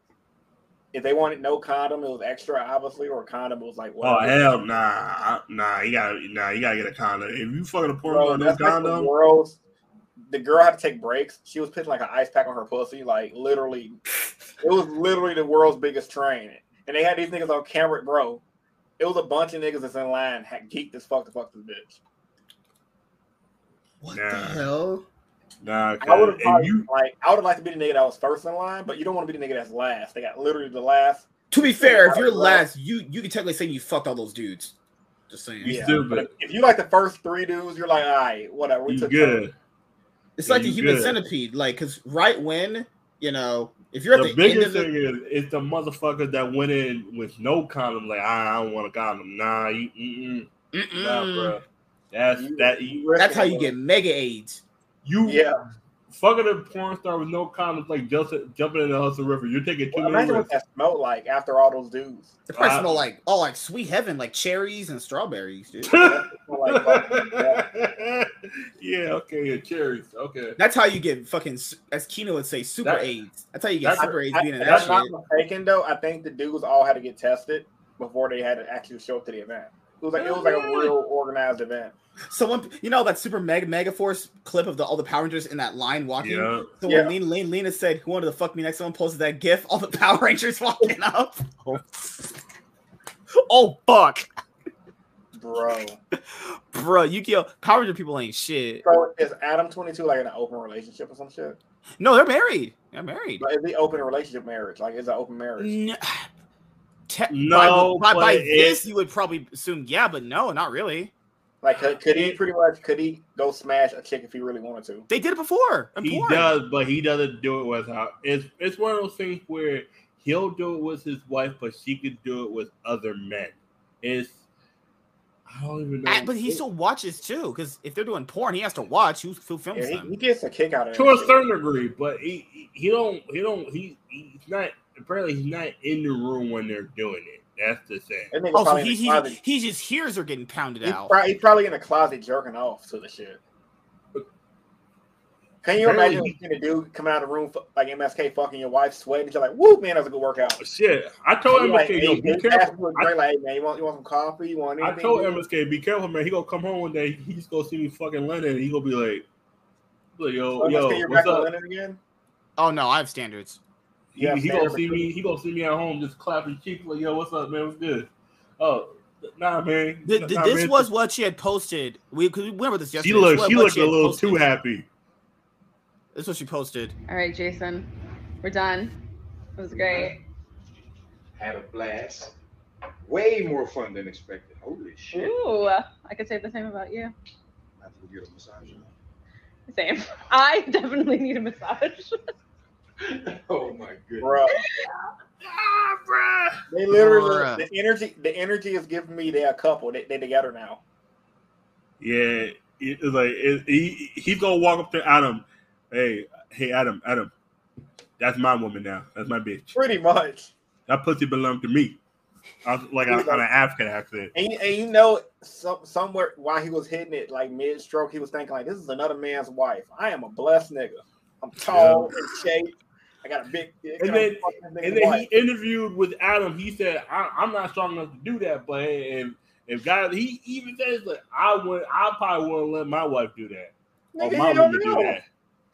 If they wanted no condom, it was extra, obviously, or condom was like oh hell, nah, I- nah. You gotta, nah. You gotta get a condom. If you fucking a porn Bro, with no that's like the condom, world's. The girl had to take breaks. She was putting like an ice pack on her pussy, like literally. It was literally the world's biggest train, and they had these niggas on camera, bro. It was a bunch of niggas that's in line, had geeked as fuck to fuck this bitch. What Nah. the hell? nah. I would have you, like I would have liked to be the nigga that was first in line, but you don't want to be the nigga that's last. They got literally the last. To be fair, if you're Right. last, you you can technically say you fucked all those dudes. Just saying. You Yeah, stupid. but if, if you like the first three dudes, you're like, all right, whatever. We you took turns. good. It's like the human good. centipede, like because right when you know if you're at The the, end biggest of thing is, it's the motherfuckers that went in with no condom. Like, I, I don't want a condom. Nah, you, mm-mm, Mm-mm. nah, bro. That's that. You, that's how you get mega AIDS. you Yeah. Fucking a porn star with no condoms, like just jumping in the Hudson River. You're taking too Well, many imagine what risks. that smelled like after all those dudes. The price Uh, smell like oh like sweet heaven, like cherries and strawberries, dude. Yeah. yeah, okay, yeah, cherries. Okay. That's how you get fucking s- as Kino would say super That- AIDS. That's how you get that's- super AIDS I- being in if that not shit. mistaken though. I think the dudes all had to get tested before they had to actually show up to the event. It was like it was like a real organized event. Someone you know that super mega mega force clip of the all the Power Rangers in that line walking. Yeah. So Yeah. when Lena, Lena, Lena said, "Who wanted to fuck me next?" Someone posted that GIF. All the Power Rangers walking up. Oh, oh fuck, Bro. bro! Yu-Gi-Oh! Power Ranger people ain't shit. So is Adam twenty two like in an open relationship or some shit? No, they're married. They're married. Like is he open relationship marriage? Like is it open marriage? N- Te- No, by, by, by this you would probably assume yeah, but no, not really. Like could, could he pretty much could he go smash a chick if he really wanted to? They did it before. in He porn. does, but he doesn't do it without. It's it's one of those things where he'll do it with his wife, but she could do it with other men. It's I don't even know. But he still watches too, because if they're doing porn, he has to watch who, who films Yeah, he, them. he gets a kick out of it to a certain degree, but he he- he don't he don't he he's not apparently he's not in the room when they're doing it. That's the thing. Oh, so probably in he the he, he just hears her getting pounded He's, out. probably, he's probably in the closet jerking off to the shit. Can you Apparently imagine seeing a dude coming out of the room fu- like MSK fucking your wife sweating? You're like, "Whoop, man, that was a good workout." Oh, shit, I told He him, like, hey, yo, be careful. him a like, hey, man, you want you want some coffee? You want I told dude? MSK, be careful, man. He gonna come home one day. He just gonna see me fucking Lennon. And he gonna be like, like yo, So, yo, MSK, what's up? Lennon again? Oh no, I have standards. He, Yeah, he gonna see me. He gonna see me at home, just clapping cheeks, like, yo, what's up, man? What's good? Oh, nah, man. Th- th- Nah, this man. was what she had posted. We because we went over this yesterday. She looked. This She was what looked a little posted. too happy. This is what she posted. All right, Jason, we're done. It was great. Had a blast. Way more fun than expected. Holy shit. Ooh, I could say the same about you. I have to get a massage. Same. I definitely need a massage. oh my goodness. bro. Ah, bruh. They literally Bruh. the energy. The energy is giving me they're a couple. They they together now. Yeah, it's like it, he he's gonna walk up to Adam. Hey, hey, Adam, Adam, that's my woman now. That's my bitch. Pretty much. That pussy belonged to me. I was like on, on an African accent. And, you- and you know, some, somewhere while he was hitting it, like mid stroke, he was thinking like, "This is another man's wife. I am a blessed nigga. I'm tall and shaped. I got a big dick. And then- fucking this nigga's And then he interviewed with Adam. He said, I, "I'm not strong enough to do that, but hey, if if God, he even says like I would, I probably wouldn't let my wife do that or my don't woman do that."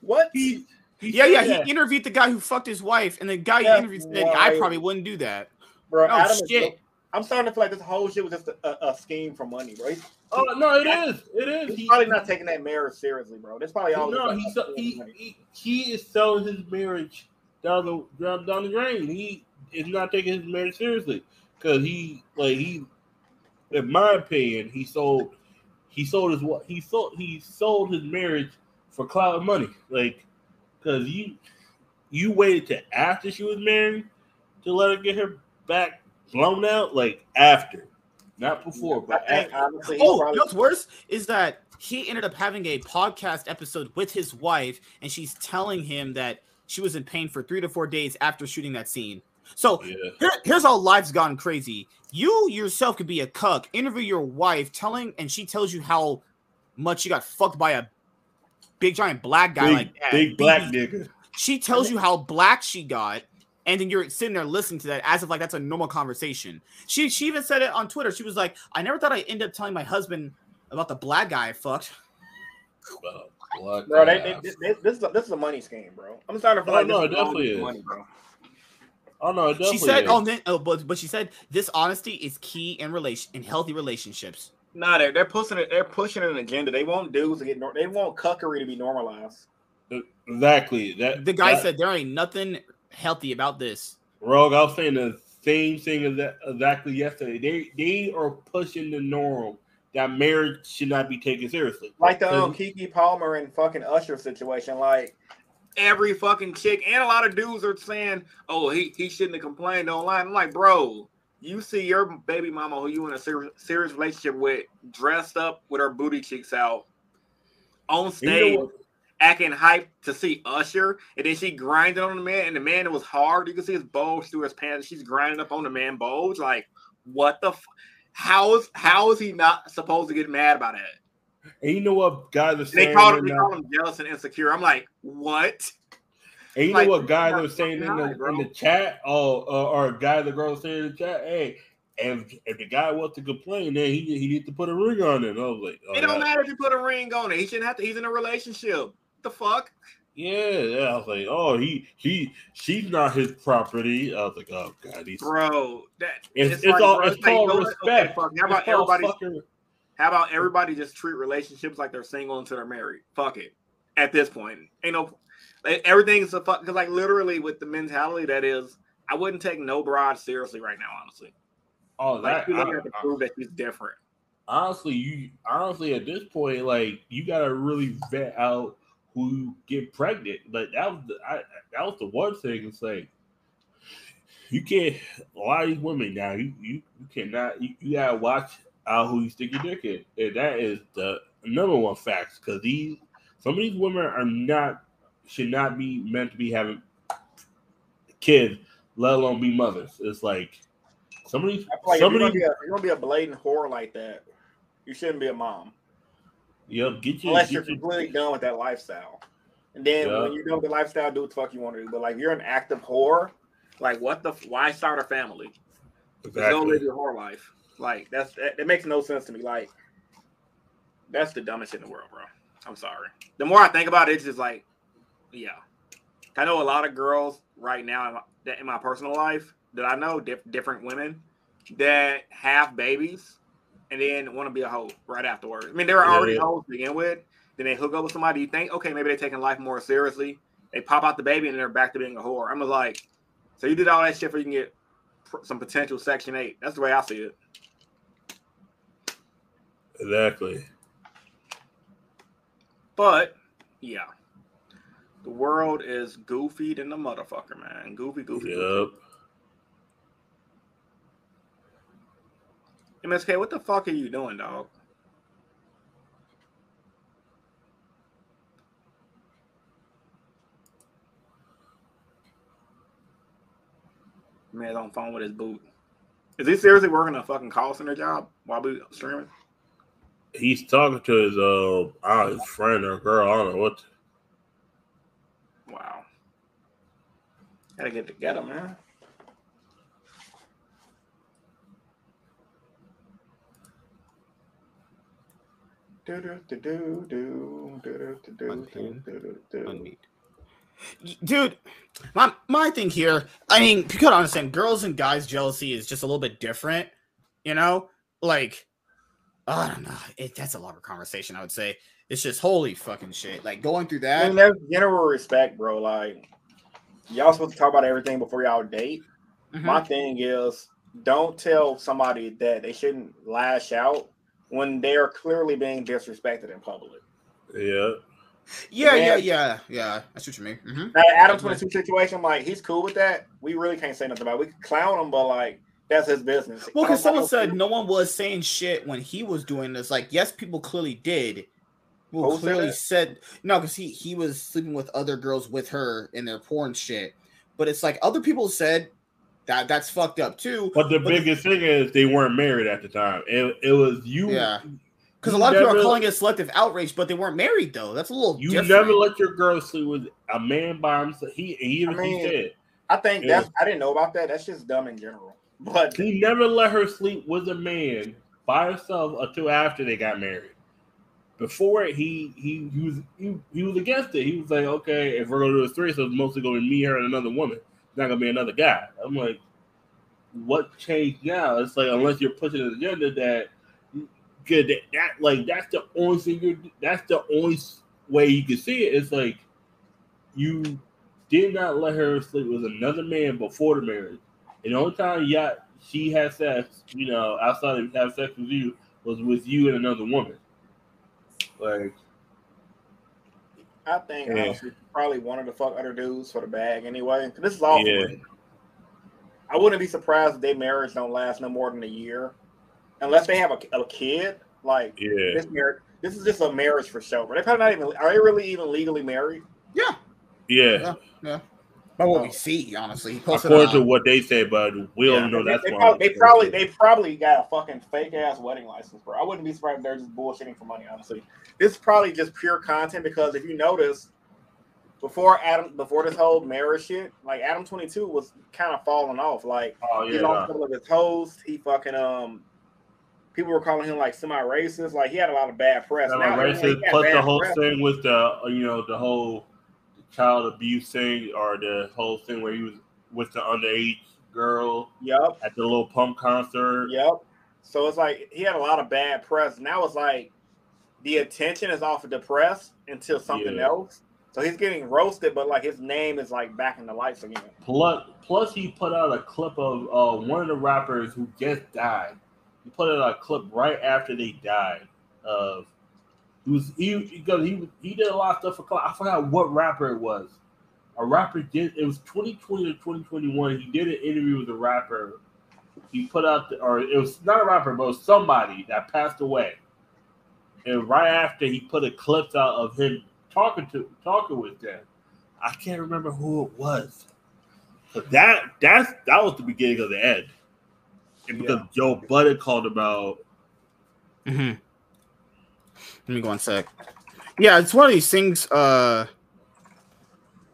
What? He, he Yeah, yeah. that. He interviewed the guy who fucked his wife, and the guy That's he interviewed said, "I probably wouldn't do that." bro, No Adam is shit. I'm starting to feel like this whole shit was just a, a, a scheme for money, bro. He's, Oh no, it is. It is. he's He, probably not taking that marriage seriously, bro. That's probably all. no, he's like, he, he he is selling his marriage down the down, down the drain. He is not taking his marriage seriously because he like he, in my opinion, he sold he sold his what he sold he sold his marriage for cloud money. Like because you you waited to after she was married to let her get her back blown out. Like after, not before, but think after. honestly, Oh, you probably, what's worse is that he ended up having a podcast episode with his wife, and she's telling him that she was in pain for three to four days after shooting that scene. So Yeah. here, here's how life's gone crazy. You yourself could be a cuck. Interview your wife, telling, and she tells you how much you got fucked by a big giant black guy Big, like that. big black nigga. She tells you how black she got, and then you're sitting there listening to that as if like that's a normal conversation. She she even said it on Twitter. She was like, "I never thought I'd end up telling my husband about the black guy I fucked." Well, black bro. They, ass. they, this, this is a, this is a money scheme, bro. I'm starting to feel Oh, like no, this it definitely all is. money, bro. Oh no, it She definitely said, oh, is. "Oh, then, oh, but but she said this honesty is key in relation in healthy relationships." Nah, they're they're pushing it. They're pushing an agenda. They want dudes to get. Nor- they want cuckery to be normalized. exactly that. The guy that- said there ain't nothing healthy about this. Rogue. I was saying the same thing as that exactly yesterday. They they are pushing the norm that marriage should not be taken seriously. Like the um. Keke Palmer and fucking Usher situation. Like, Every fucking chick and a lot of dudes are saying, "Oh, he he shouldn't have complained online." I'm like, bro, you see your baby mama who you in a serious serious relationship with dressed up with her booty cheeks out on stage. you know acting hype to see Usher, and then she grinded on the man, and the man it was hard. You can see his bulge through his pants. She's grinding up on the man bulge. Like, what the? F- how is how is he not supposed to get mad about it? And you know what guys are And they saying? called him, they called him jealous and insecure. I'm like, what? And you like, know what guys are saying in the, in the chat? Oh, uh, or guys or girls saying in the chat, hey, if, if the guy wants to complain, then he he needs to put a ring on it. I was like, oh, it don't yeah. matter if you put a ring on it. He shouldn't have to. He's in a relationship. the fuck? Yeah, yeah. I was like, oh, he he she's not his property. I was like, oh god, he's Bro, that it's, it's, like, all bro, it's like, called you respect. Okay, fuck. How about everybody? fucking- How about everybody just treat relationships like they're single until they're married? Fuck it. At this point, ain't no eh, like, everything's a fuck. Because like literally with the mentality that is, I wouldn't take no broad seriously right now. Honestly, oh, like that you I- have to prove that she's different. honestly, you honestly at this point, like you gotta really vet out who get pregnant. But that was the I, that was the one thing. It's like you can't a lot of these women now. You you, you cannot you, you gotta watch out who you stick your dick in. And that is the number one fact because these some of these women are not should not be meant to be having kids, let alone be mothers. It's like some of these like if some you're gonna, be a, you're gonna be a blatant whore like that, you shouldn't be a mom Yep, get your, unless get you're your completely done with that lifestyle. And then Yeah. when you're done with the lifestyle, do what the fuck you want to do. But like if you're an active whore, Like what the? Why start a family? Just Don't live your whole life. Like that's that, that makes no sense to me. Like that's the dumbest shit in the world, bro. I'm sorry. The more I think about it, it's just like, yeah. I know a lot of girls right now in my, in my personal life that I know, diff, different women that have babies and then want to be a hoe right afterwards. I mean, they were already yeah. hoes to begin with. Then they hook up with somebody. You think, okay, maybe they're taking life more seriously. They pop out the baby and they're back to being a whore. I'm like, so you did all that shit for you can get some potential Section Eight. That's the way I see it. Exactly. But yeah, The world is goofy than the motherfucker, man. Goofy, goofy. goofy. MSK, what the fuck are you doing, dog? Man's on phone with his boot. Is he seriously working a fucking call center job while we streaming? He's talking to his uh, I his friend or girl. I don't know what. Wow. Gotta get together, man. Unmute. Y- Dude, my my thing here, I mean, you gotta understand, girls and guys jealousy is just a little bit different, you know? Like, I don't know. It, that's a longer conversation, I would say. It's just holy fucking shit. Like going through I that. mean, there's general respect, bro. Like, y'all supposed to talk about everything before y'all date. Mhm. My thing is, don't tell somebody that they shouldn't lash out when they are clearly being disrespected in public. Yeah. yeah, yeah, yeah, yeah. That's what you mean. hmm Now, the Adam 22 situation, like, he's cool with that. We really can't say nothing about it. We can clown him, but, like, that's his business. Well, because someone said no one was saying shit when he was doing this. Like, yes, people clearly did. Well, Who clearly that? said no, because he he was sleeping with other girls with her in their porn shit. But it's like other people said that that's fucked up too. But the But- biggest thing is they weren't married at the time. It, it was you. Yeah. Because a you lot of people are calling it selective outrage, but they weren't married though. That's a little You different. never let your girl sleep with a man by himself. He he, I mean, he said I think Yeah. that's, I didn't know about that. That's just dumb in general. But he never let her sleep with a man by herself until after they got married. Before he he he was he, he was against it. He was like, okay, if we're gonna do a threesome, so it's mostly gonna be me, her, and another woman. Not gonna be another guy. I'm like, what changed now? It's like unless you're pushing an agenda that good that, that like that's the only thing you're that's the only way you can see it. It's like you did not let her sleep with another man before the marriage. And the only time yeah she had sex, you know, outside of have sex with you was with you and another woman. Like I think Yeah. Probably wanted to fuck other dudes for the bag anyway. This is all. Yeah. I wouldn't be surprised if their marriage don't last no more than a year, unless they have a, a kid. Like yeah. this marriage, this is just a marriage for show. But they're probably not even. Are they really even legally married? Yeah. Yeah. Yeah. By what Oh. we see, honestly. According to what they say, but we Yeah. don't know They, that's they, probably, they probably they probably got a fucking fake ass wedding license, bro. I wouldn't be surprised if they're just bullshitting for money. Honestly, this is probably just pure content because if you notice, before Adam, before this whole marriage shit, like Adam Twenty Two was kind of falling off. Like Oh he yeah. lost a couple of his hosts. He fucking um, people were calling him like semi-racist. Like he had a lot of bad press. Now, racist. Plus the whole press. thing with the you know the whole child abuse thing or the whole thing where he was with the underage girl Yep. at the little pump concert. Yep. So it's like he had a lot of bad press. Now it's like the attention is off of the press until something Yeah. else. So he's getting roasted, but like his name is like back in the lights again. Plus, plus he put out a clip of uh, one of the rappers who just died. He put out a clip right after they died. Of he was he because he he did a lot of stuff for. I forgot what rapper it was. A rapper did it was 2020 or 2021. He did an interview with a rapper. He put out the, or it was not a rapper, but somebody that passed away. And right after he put a clip out of him talking to talking with them. I can't remember who it was. But that that's that was the beginning of the end. And because Joe Budden called about Mhm. Let me go one sec. Yeah, it's one of these things uh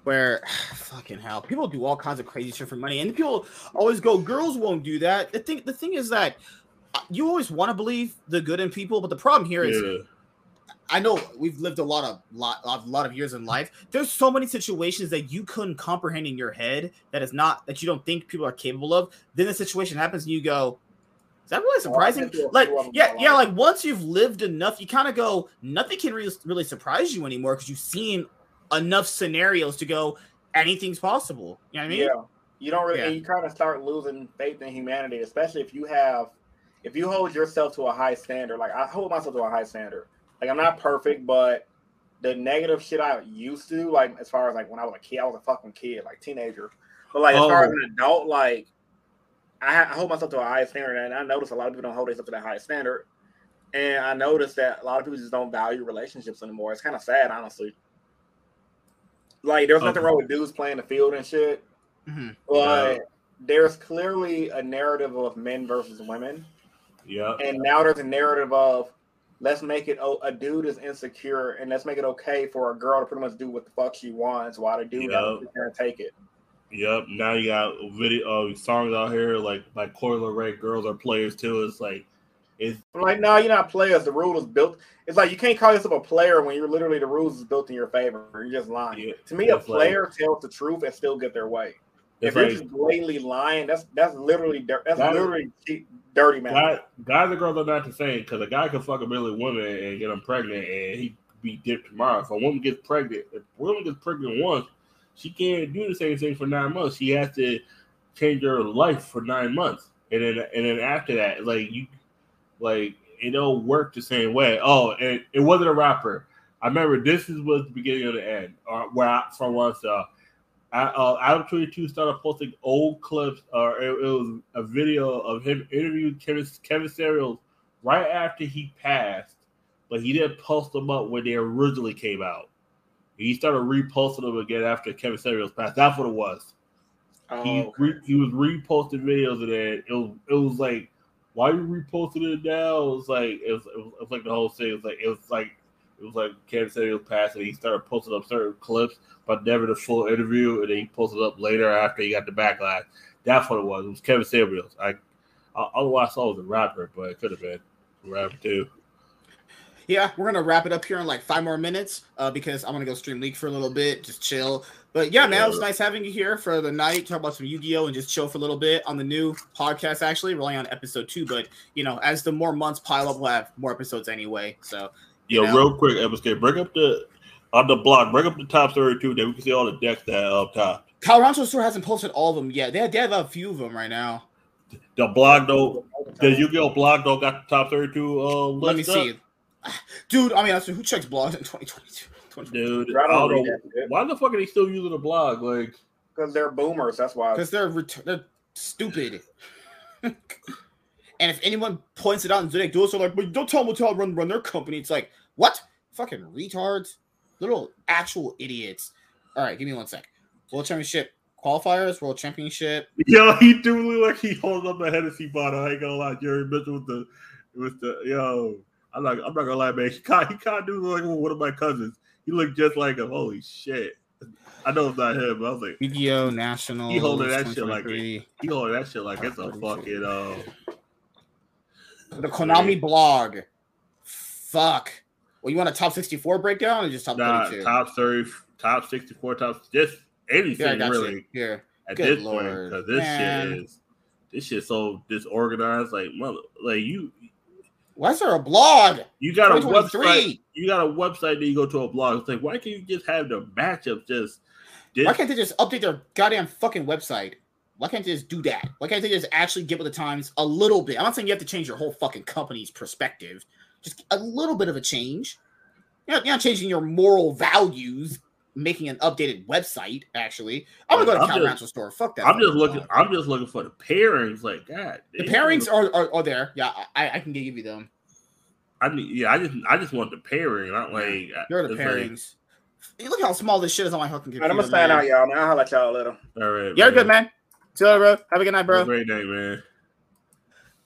where fucking hell, people do all kinds of crazy shit for money, and people always go, "Girls won't do that." The thing, the thing is that uh, you always want to believe the good in people, but the problem here is, yeah, I know we've lived a lot of lot, lot, lot of years in life. There's so many situations that you couldn't comprehend in your head that is not that you don't think people are capable of. Then the situation happens, and you go, "Is that really oh, surprising?" been through a like, of yeah, yeah. life. Like once you've lived enough, you kind of go, nothing can really, really surprise you anymore because you've seen enough scenarios to go, anything's possible. You know what I mean? Yeah. You don't really Yeah. you kind of start losing faith in humanity, especially if you have if you hold yourself to a high standard. Like I hold myself to a high standard. Like I'm not perfect, but the negative shit I used to like as far as like when I was a kid, I was a fucking kid, like teenager. But like as far as Oh. an adult, like I, I hold myself to a high standard, and I notice a lot of people don't hold themselves to that high standard. And I noticed that a lot of people just don't value relationships anymore. It's kind of sad, honestly. Like there's nothing wrong with dudes playing the field and shit, Mhm. but there's clearly a narrative of men versus women, Yeah. and now there's a narrative of let's make it oh, a dude is insecure and let's make it okay for a girl to pretty much do what the fuck she wants while the dude Yep. there and take it. Yep. Now you got video uh, songs out here like like Coi Leray, girls are players too. It's like it's I'm like, no, you're not players. The rule is built. It's like you can't call yourself a player when you're literally the rules is built in your favor. You're just lying. Yeah, to me, a it's like- player tells the truth and still get their way. If you're just blatantly lying, that's that's literally that's That- literally dirty man. guys, guys and girls are not the same because a guy can fuck a million women and get them pregnant and he be dipped tomorrow. If a woman gets pregnant, if a woman gets pregnant once, she can't do the same thing for nine months. She has to change her life for nine months, and then and then after that, like you, like it don't work the same way. Oh, and it wasn't a rapper. I remember this is was the beginning of the end, or where I, from I saw. I, uh, Adam Twenty Two started posting old clips, or it, it was a video of him interviewing Kevin Kevin Samuels right after he passed, but he didn't post them up when they originally came out. He started reposting them again after Kevin Samuels passed. That's what it was. Oh, He okay. re, he was reposting videos of that. It was it was like, why are you reposting it now? It was like it was, it was, it was like the whole thing. It was like it was like it was like Kevin Samuels passed, and he started posting up certain clips, but never the full interview. And then he posted up later after he got the backlash. That's what it was. It was Kevin Samuels. I I- otherwise I saw it was a rapper, but it could have been a rapper too. Yeah, we're gonna wrap it up here in like five more minutes uh, because I'm gonna go stream leak for a little bit, just chill. But yeah, man, it was nice having you here for the night. Talk about some Yu-Gi-Oh and just chill for a little bit on the new podcast. Actually, we're only on episode two, but you know, as the more months pile up, we'll have more episodes anyway. So Yo, You know? real quick, MSK, bring up the on the block, bring up the top thirty-two. Then we can see all the decks that are up top. Kyle Colorado Store hasn't posted all of them yet. They they have a few of them right now. The blog though, the Yu-Gi-Oh blog though got the top thirty-two. Uh, Let me up. see, dude. I mean, honestly, who checks blogs in 2022? 2022? dude. I I don't don't read know that why the fuck are they still using the blog? Like, because they're boomers. That's why. because they're ret- they're stupid. and if anyone points it out, and Zodiac Duels are like, "But don't tell them to run run their company." It's like, what? Fucking retards, little actual idiots. All right, give me one sec. World Championship qualifiers, World Championship. yo, he do look like he holds up a Hennessy bottle. I ain't gonna lie, Jerry Mitchell with the with the yo. I'm not. I'm not gonna lie, man. He can't. He can't do like one of my cousins. He looked just like him. Holy shit! I know it's not him. But I was like, Yu-Gi-Oh! National. He holding that shit like he holding that shit like it's a 42. fucking uh. The Konami blog. Fuck. Well, you want a top 64 breakdown or just top Nah, 32? top thirty, top sixty-four, top just anything got really. Here. at Good this lord, point because this man. shit is this shit so disorganized. Like mother, like you Why is there a blog? you got a website. You got a website that you go to a blog. It's like why can't you just have the matchups just? Why can't they just update their goddamn fucking website? Why can't they just do that? Why can't they just actually get with the times a little bit? I'm not saying you have to change your whole fucking company's perspective. Just a little bit of a change. You're not, you're not changing your moral values, making an updated website. Actually, I'm gonna go to I'm Cal just- Rancho store. Fuck that. I'm just looking. blog. I'm just looking for the pairings. Like God, The damn. pairings are, are, are there. Yeah, I, I can give you them. I need. Yeah, I just. I just want the pairing. Not like uh, Here are the it's like, pairings. You look how small this shit is on my fucking All computer. right, I'm gonna sign man. out, y'all. Man, I'll holler at y'all later. all right, You're man. good, man. See you later, bro. Have a good night, bro. great day, man.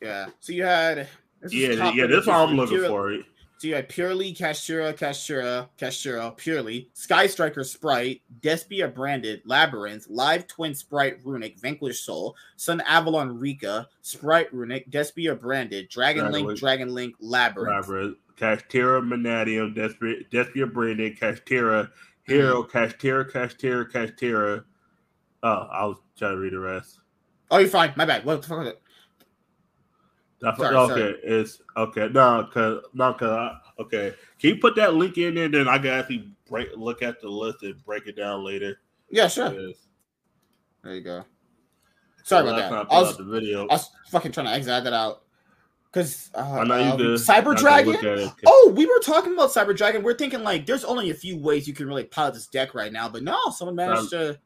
Yeah. So you had. Yeah, yeah. That's what I'm looking pure- for. So you had Purrely, Kashtira, Kashtira, Kashtira, Purrely, Sky Striker Sprite, Despia Branded, Labrynth, Live Twin Sprite Runick, Vanquish Soul, Sun Avalon Rikka, Sprite Runick, Despia Branded, Dragon Dragon Link, Link. Dragon Link, Labrynth. Labrynth, Kashtira, Mannadium, Despia, Despia Branded, Kashtira, Hero, mm-hmm. Kashtira, Kashtira, Kashtira. Oh, I was trying to read the rest. Oh, you're fine. My bad. What the fuck was it? Sorry, okay, sorry. it's okay. No, cause no, cause I, okay. Can you put that link in there? Then I can actually break look at the list and break it down later. Yeah, sure. There you go. Sorry about that. I was, the video. I was fucking trying to exit that out. Because uh, I know you um, good. Cyber I Dragon. Oh, we were talking about Cyber Dragon. We're thinking like there's only a few ways you can really pilot this deck right now, but no, someone managed to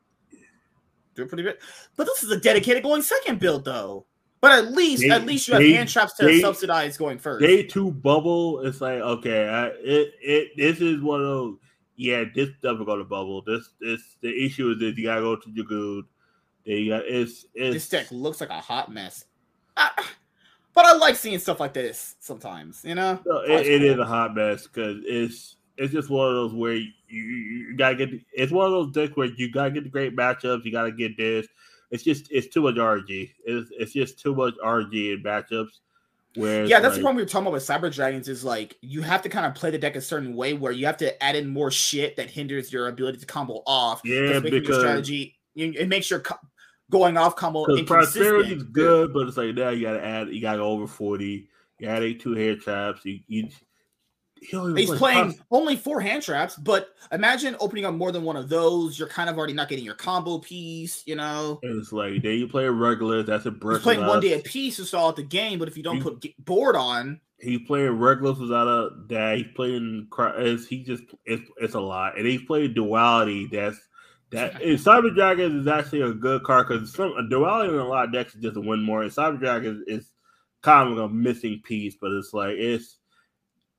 do it pretty good. But this is a dedicated going second build though. But at least They- at least you have they- hand traps to they- subsidize going first. Day two bubble. It's like okay, I, it it this is one of those. Yeah, this doesn't go to bubble. This this the issue is that you gotta go to your good. They got it's it's this deck looks like a hot mess. Ah, but I like seeing stuff like this sometimes, you know? No, it, it is a hot mess because it's it's just one of those where you, you, you gotta get. It's one of those decks where you gotta get the great matchups. You gotta get this. It's just it's too much RG. It's it's just too much RG in matchups. Where Yeah, that's the like, problem we were talking about with Cyber Dragons is like you have to kind of play the deck a certain way where you have to add in more shit that hinders your ability to combo off. Yeah, making your because strategy you- it makes your co- going off combo because prosperity is good, but it's like now you gotta add. You gotta go over forty. You gotta add two hair traps. You you. He's play playing pros- only four hand traps, but imagine opening up more than one of those. You're kind of already not getting your combo piece, you know. It's like then you play a regular. That's a He's brick. playing one day a piece to stall out the game, but if you don't You- put board on, He's playing regulars without a that. He's playing. It's, he just it's it's a lot, and he's playing duality. That's that. And Cyber Dragons is actually a good card because some a duality in a lot of decks is just to win more. And Cyber Dragons is kind of a missing piece, but it's like it's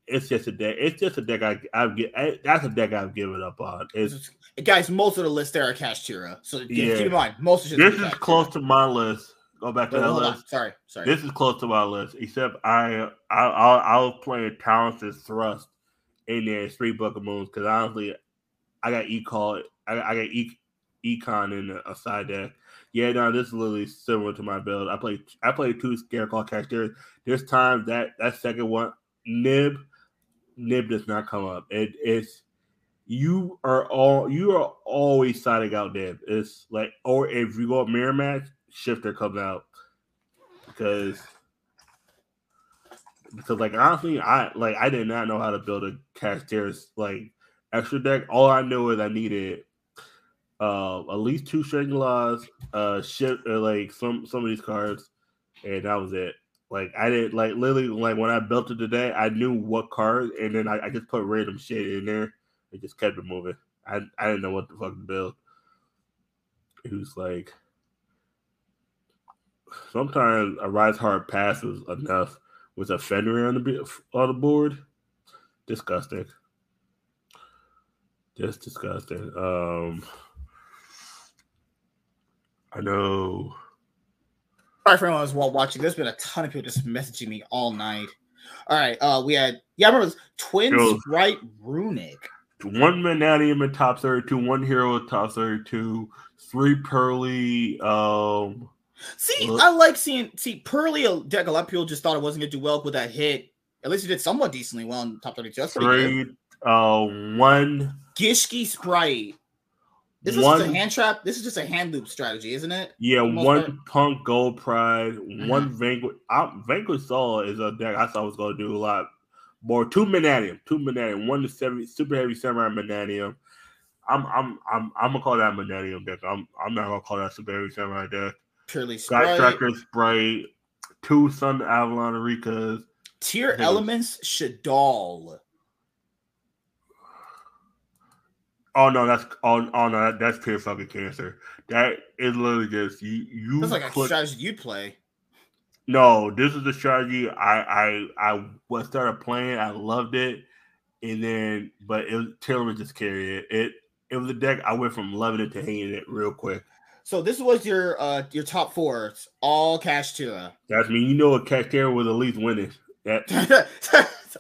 it's just a deck. It's just a deck. I I've get. I, that's a deck I've given up on. It's guys, most of the list there are Kashtira. So keep- Yeah. keep in mind, most of this is Kashtira. close to my list. Go back to Wait, that hold on. list. Sorry, sorry. This is close to my list, except I I I, I was playing talented thrust in there, three Book of Moons, because honestly, I got e-call, I, I got e econ in a, side deck. Yeah, no, this is literally similar to my build. I played I played two Scarecrow characters. There's times that that second one nib nib does not come up. It it's you are all you are always siding out nib. It's like or if you go up mirror match, shifter comes out because because like honestly, I like I did not know how to build a Kashtira's like extra deck. All I knew is I needed uh at least two Strange Laws, uh ship uh, like some some of these cards, and that was it. Like I didn't like literally like when I built it today, I knew what card, and then I, I just put random shit in there and just kept it moving. I I didn't know what the fuck to build. It was like sometimes Arise-Heart pass was enough with a Fenrir on the on the board. Disgusting. Just disgusting. Um, I know. Sorry for anyone who's wa- watching. There's been a ton of people just messaging me all night. All right, uh, we had yeah, I remember this twin Yo. sprite Runick. One Mannadium in top 32, one hero in top 32, three Purrely. Um, See, Well- I like seeing see Purrely a deck. A lot of people just thought it wasn't gonna do well with that hit. At least it did somewhat decently well in top 32. That's three, uh, one, Gishki Sprite. This is just a hand trap. This is just a hand loop strategy, isn't it? Yeah, the most one. Punk Gold Pride, Mm-hmm. one Vanquish. I, Vanquish Soul is a deck I thought was going to do a lot more. Two Mannadium, two Mannadium, one to seven, super heavy Samurai Mannadium. I'm I'm I'm I'm gonna call that Mannadium deck. I'm I'm not gonna call that super heavy Samurai deck. Purrely Sky. Striker Sprite, two Sunavalon Rikkas. Tier elements Shaddoll. Oh no, that's oh, oh no, that, that's pure fucking cancer. That is literally just you. You That's like a click- strategy you'd play. No, this is the strategy I I I was started playing. I loved it, and then but it was Taylor just carried it. It it was a deck I went from loving it to hating it real quick. So this was your uh your top four. It's all Kashtira. That's me. You know, a Kashtira was at least winning. That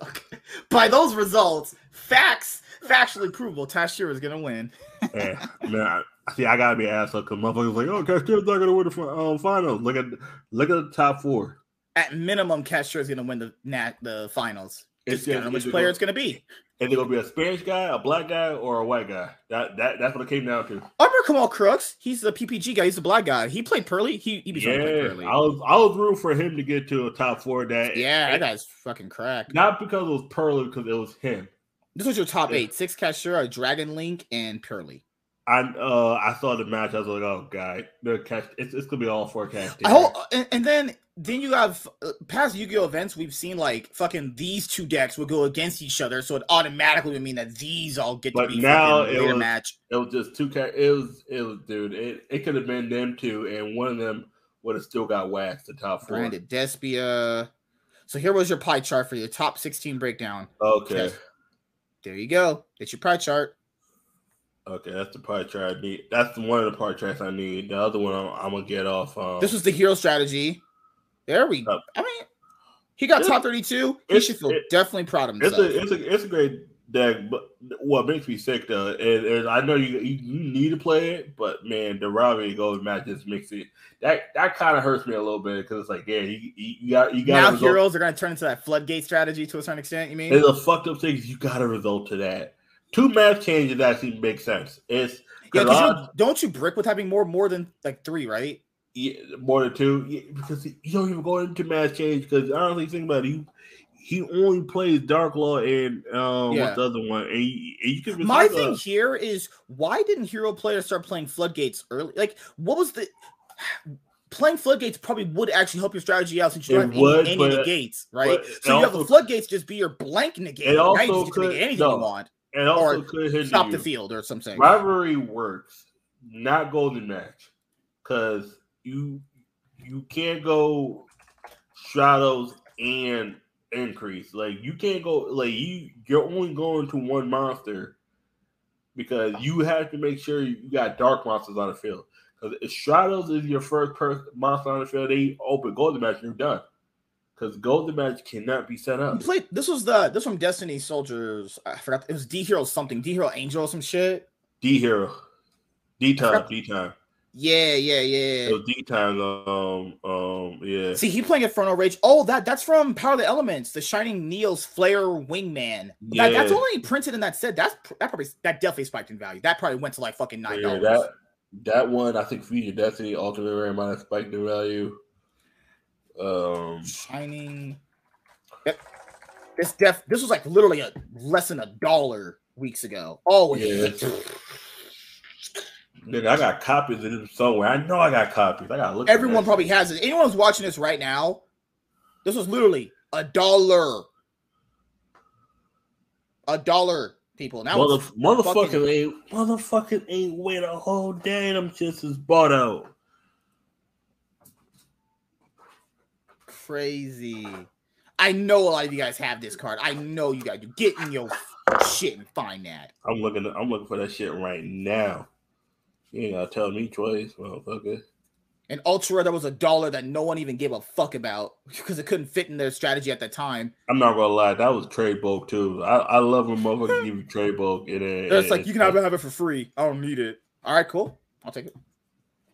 Okay. By those results, facts factually provable, Kashtira is gonna win. yeah, man. I, see, I gotta be asshole because motherfuckers like, oh, Kashtira's not gonna win the um, finals. Look at look at the top four. At minimum, Kashtira is gonna win the nat the finals. It's Just which player it's gonna be. Is it gonna be a Spanish guy, a black guy, or a white guy? That that that's what it came down to. Umber Kamal Crooks, he's the PPG guy. He's the black guy. He played Purrely. He he be trying to play Yeah, Purrely. I was I was rooting for him to get to a top four. That Yeah, that guy's fucking crack. not because it was Purrely, because it was him. This was your top Yeah. eight: six Kashtira, Dragon Link, and Purrely. I uh I saw the match. I was like, oh god, the catch. It's, it's gonna be all four catch. I hope, and, and then then you have uh, past Yu-Gi-Oh events. We've seen like fucking these two decks would go against each other, so it automatically would mean that these all get But to be now it later was- match. It was just two. It was. It was, dude. It, it could have been them two, and one of them would have still got waxed. The top four. Branded Despia. So here was your pie chart for your top 16 breakdown. Okay. There you go. That's your pie chart. Okay, that's the part chart I need. That's one of the part charts I need. The other one I'm, I'm gonna get off. Um, This was the hero strategy. There we Uh, I mean, he got top 32. He should feel it- definitely proud of himself. it's a it's a it's a great but what makes me sick though is, is I know you, you you need to play it, but man, the rivalry Gozen Match just makes it that that kind of hurts me a little bit because it's like yeah, you, you you got you got now result. heroes are going to turn into that floodgate strategy to a certain extent. You mean? It's a fucked up thing. You got to result to that. Two Mask Changes actually make sense. It's Yeah, 'cause because odds- don't you brick with having more more than like three, right? Yeah, more than two. Yeah, because you don't even go into Mask Change. Because honestly, think about it. He, he only plays Dark Law and um, Yeah. what's the other one? And you, and you can My thing here is why didn't hero players start playing floodgates early? Like, what was the playing floodgates probably would actually help your strategy out since you It don't have would, any, any negates, right? but So you have the floodgates just be your blank negate. It Now you also just could- anything no. you want. and also could Stop you. the field or something. Rivalry works, not Gozen Match, because you you can't go shadows and increase. Like you can't go like you you're only going to one monster because you have to make sure you got dark monsters on the field. Because if shadows is your first per- monster on the field, they open Gozen Match, you're done. Because Gozen Match cannot be set You up. played this was the this from Destiny Soldiers. I forgot it was D Hero something, D Hero Angel or some shit. D hero, D time, D time. Yeah, yeah, yeah. Was D time. Um, um, yeah. See, he playing Inferno Rage. Oh, that that's from Power of the Elements, the Shining Neil's Flare Wingman. That, that's only printed in that set. That's that probably that definitely spiked in value. That probably went to like fucking nine Yeah, dollars. that that one I think featured Destiny Ultimate Rare might have spiked in value. Um, Shining. Yep. This def this was like literally a less than a dollar weeks ago. Oh Yeah. nigga, I got copies of them somewhere. I know I got copies. I gotta look. everyone probably has it. Anyone who's watching this right now, this was literally a dollar. A dollar, people. Now Mother, it's motherfucking fucking- ain't motherfucking ain't wait a whole day. Them shits is bought out. crazy. I know a lot of you guys have this card. I know you guys do. Get in your shit and find that. I'm looking. I'm looking for that shit right now. You ain't gotta tell me twice, motherfucker. And Ultra, that was a dollar that no one even gave a fuck about because it couldn't fit in their strategy at the time. I'm not gonna lie, that was trade bulk too. I, I love when motherfuckers give you trade bulk and then It's like you can have it, have it for free. I don't need it. All right, cool. I'll take it.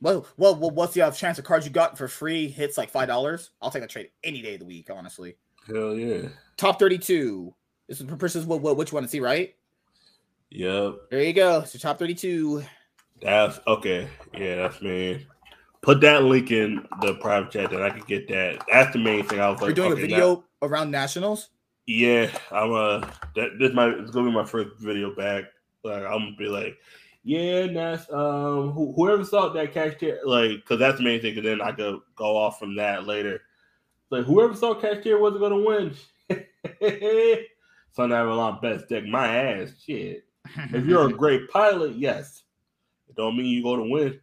Well, well, well what's the chance of cards you got for free hits like five dollars? I'll take a trade any day of the week, honestly. hell yeah. Top thirty-two. This is is what, what what you want to see, right? Yep. There you go. Your top thirty-two. That's okay. Yeah, that's me. Put that link in the private chat that I can get that. That's the main thing. I was like, We're doing a okay, video around nationals. yeah, I'm uh that this might it's gonna be my first video back. Like I'm gonna be like, yeah, that's um who, whoever saw that Kashtira like because that's the main thing. And then I could go off from that later. Like whoever saw Kashtira wasn't gonna win. Sunavalon best deck my ass. Shit. If you're a great pilot, yes. Don't mean you go to win.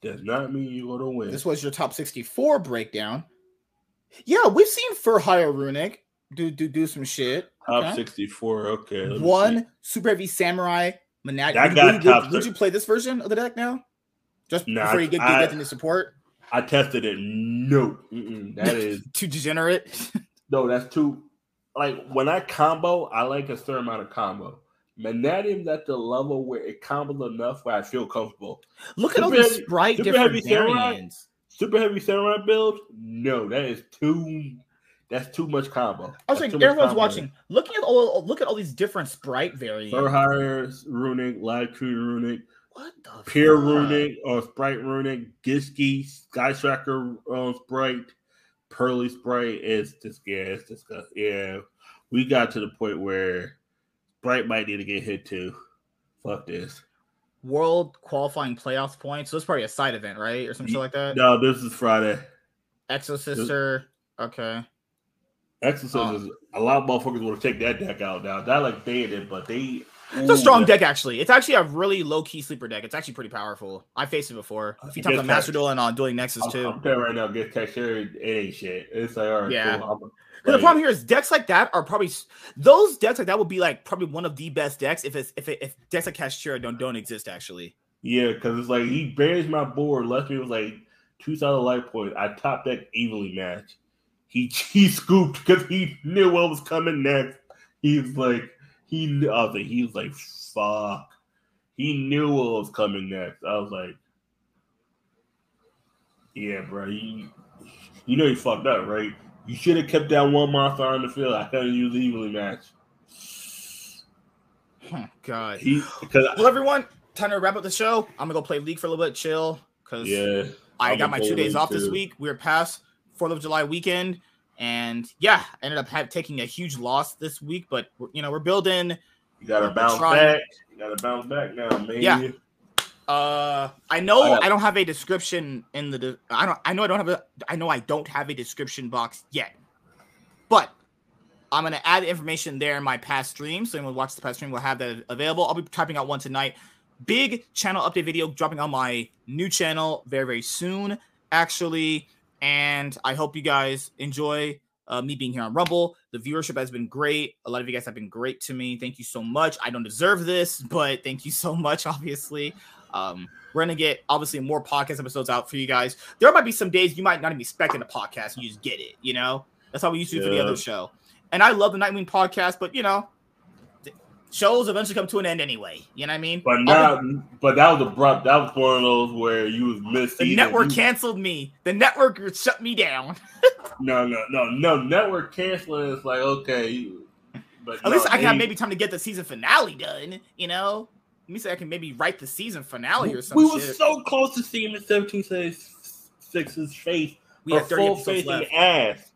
Does not mean you go to win. This was your top 64 breakdown. Yeah, we've seen Fur Hire Runick do do do some shit. Top Okay. 64. Okay. One see. super heavy samurai Monad. I would, got would- top would, would you play this version of the deck now? Just Nah, before you get, I- get into support? I tested it. No. Mm-mm. That is Too degenerate. no, that's too like when I combo, I like a certain amount of combo. Mannadium's at the level where it combos enough where I feel comfortable. Look at all Super these super different heavy samurai? variants. Super heavy samurai build? No, that is too that's too much combo. I was That's saying everyone's watching. Looking at all look at all these different sprite variants. Fur hires Runick, live tree Runick, What the fuck? Runick or sprite Runick, Gishki, Sky Striker um, sprite, Purrely sprite. It's just yeah, it's uh, yeah. We got to the point where Sprite might need to get hit too. Fuck this. World qualifying playoffs points. So it's probably a side event, right? Or some shit like that. No, this is Friday. Exosister. Okay. Exosister Oh. is a lot of motherfuckers want to take that deck out now. Not like they did, but they. It's a strong deck, actually. It's actually a really low key sleeper deck. It's actually pretty powerful. I faced it before. Uh, if you talk about Master Duel and uh, on Dueling Nexus I'm, too. I'm right now, get texture, it ain't shit. It's like, all right, Yeah. cool. But the problem here is decks like that are probably those decks like that would be like probably one of the best decks if it's if it, if decks like Kashtira don't don't exist actually. Yeah, because it's like he bears my board, left me with like two solid life points. I top deck evenly match. He he scooped because he knew what was coming next. He's like he knew I was like he was like fuck. He knew what was coming next. I was like, Yeah, bro, you you know you fucked up, right? You should have kept that one monster on the field. I couldn't use evenly match. Oh, God. He Well, everyone, time to wrap up the show. I'm gonna go play League for a little bit, chill, because yeah, I I'm got my two days off this week. We are past Fourth of July weekend, and yeah, ended up have, taking a huge loss this week. But we're- you know, we're building. You gotta bounce trying. back. You gotta bounce back now, man. Yeah. Uh, I know I I don't have a description in the. De- I don't. I know I don't have a. I know I don't have a description box yet, but I'm gonna add information there in my past stream. So anyone who watches the past stream will have that available. I'll be typing out one tonight. Big channel update video dropping on my new channel very very soon, actually. And I hope you guys enjoy uh, me being here on Rumble. The viewership has been great. A lot of you guys have been great to me. Thank you so much. I don't deserve this, but thank you so much. Obviously, um, we're gonna get obviously more podcast episodes out for you guys. There might be some days you might not even be expecting a podcast, and you just get it. You know, that's how we used to do for the other show. And I love the Nightwing podcast, but you know, shows eventually come to an end anyway. You know what I mean? But now, but that was abrupt. That was one of those where you was missed. the network canceled me. The network shut me down. No, no, no, no. Network canceling is like okay, but At no, least I can have maybe time to get the season finale done. You know, let me say I can maybe write the season finale or something. We shit. were so close to seeing the 1766's face, we her 30 full face left. and ass,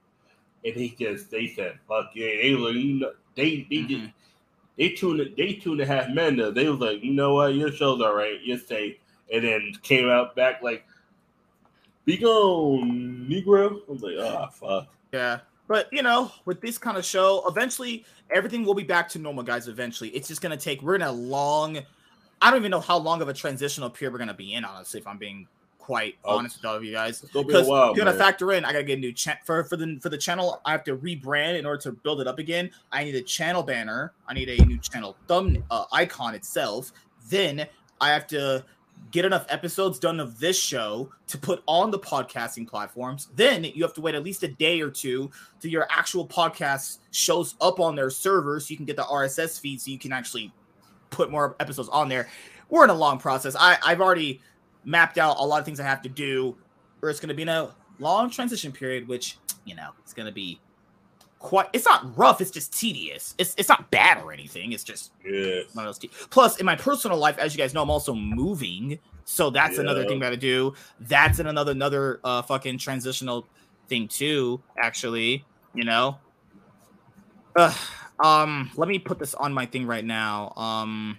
and he just they said, "Fuck yeah!" They you they they Mhm. just they two they two and a half men. Though. They was like, you know what, your show's all right, you're safe, and then came out back like, "Be gone, Negro." I was like, oh fuck. Yeah. But you know, with this kind of show, eventually everything will be back to normal, guys. Eventually, it's just gonna take. We're in a long. I don't even know how long of a transitional period we're gonna be in. Honestly, if I'm being quite Oh, honest with all of you guys, because you gotta factor in. I gotta get a new chat for for the for the channel. I have to rebrand in order to build it up again. I need a channel banner. I need a new channel thumb uh, icon itself. Then I have to get enough episodes done of this show to put on the podcasting platforms. Then you have to wait at least a day or two till your actual podcast shows up on their server so you can get the RSS feed so you can actually put more episodes on there. We're in a long process. I, I've already mapped out a lot of things I have to do, or it's going to be in a long transition period, which, you know, it's going to be quite, it's not rough, it's just tedious. It's, it's not bad or anything. It's just Yeah. those te- Plus, in my personal life, as you guys know, I'm also moving, so that's another thing that I do. That's in another another uh fucking transitional thing too. Actually, you know. Ugh, um, let me put this on my thing right now. Um,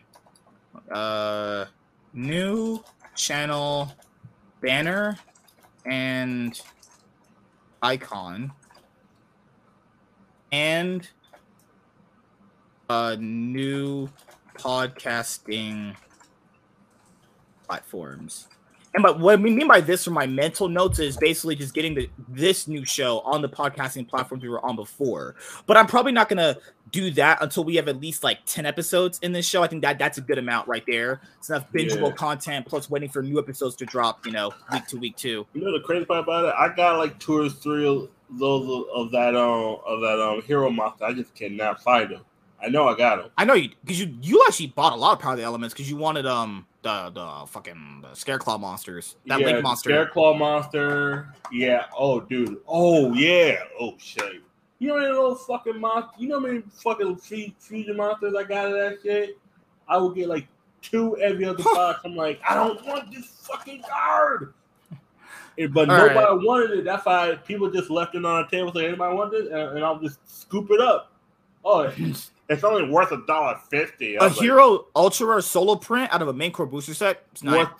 uh, new channel banner and icon and uh new podcasting platforms. And but what we mean by this from my mental notes is basically just getting the this new show on the podcasting platforms we were on before. But I'm probably not gonna do that until we have at least like 10 episodes in this show. I think that that's a good amount right there. It's enough bingeable Yeah. content plus waiting for new episodes to drop, you know, week to week too. You know the crazy part about it? I got like two or three of those of- that um of that um hero monster. I just cannot find them. I know I got them. I know you because you you actually bought a lot of Power of the Elements because you wanted um the the fucking the Scareclaw monsters that yeah, link monster. Scareclaw monster. Yeah. Oh, dude. Oh, yeah. Oh, shit. You know many little fucking monster? You know how many fucking fu- fusion monsters I got of that shit? I would get like two every other box. I'm like, I don't want this fucking card. And- but All nobody right. wanted it. That's why people just left it on the table. Say, anybody want this? And, and I'll just scoop it up. Oh, it's only worth a dollar fifty. a hero ultra rare solo print out of a main core booster set. It's not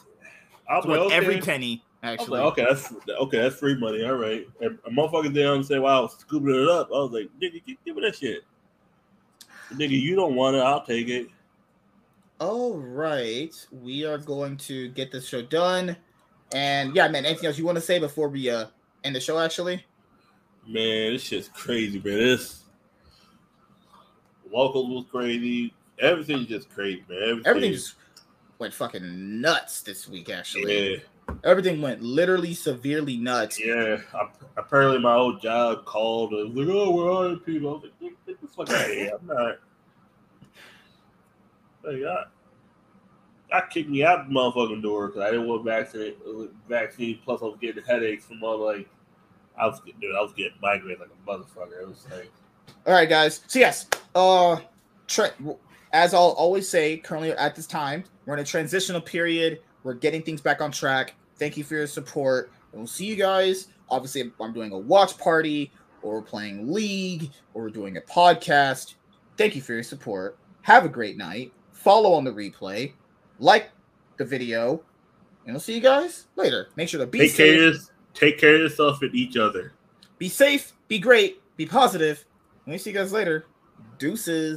was it's worth like, every penny. I was Actually, like, okay, that's okay, that's free money. All right. And a motherfucker there and say, "Wow, scooping it up." I was like, "Nigga, give, give me that shit." Nigga, you don't want it. I'll take it. all right, we are going to get this show done. And yeah, man, anything else you want to say before we uh end the show? Actually, Man, this shit's crazy, man. This locals was crazy. Everything's just crazy, man. Everything, everything just went fucking nuts this week. Actually, Yeah, everything went literally severely nuts. yeah. I, apparently, my old job called and was like, "Oh, where are you people?" I was like, "Get, the fuck out of here! I'm not." Hey, I, I kicked me out the motherfucking door because I didn't want vaccine. Vaccine plus I was getting headaches from all like I was getting, dude, I was getting migraines like a motherfucker. It was like, All right, guys. So yes, uh, tra- as I'll always say, currently at this time, we're in a transitional period. We're getting things back on track. Thank you for your support, and we'll see you guys. Obviously, I'm doing a watch party, or playing League, or doing a podcast. Thank you for your support. Have a great night. Follow on the replay, like the video, and we'll see you guys later. Make sure to be take safe. care, of, take care of yourself and each other. Be safe. Be great. Be positive. And we'll see you guys later. Deuces.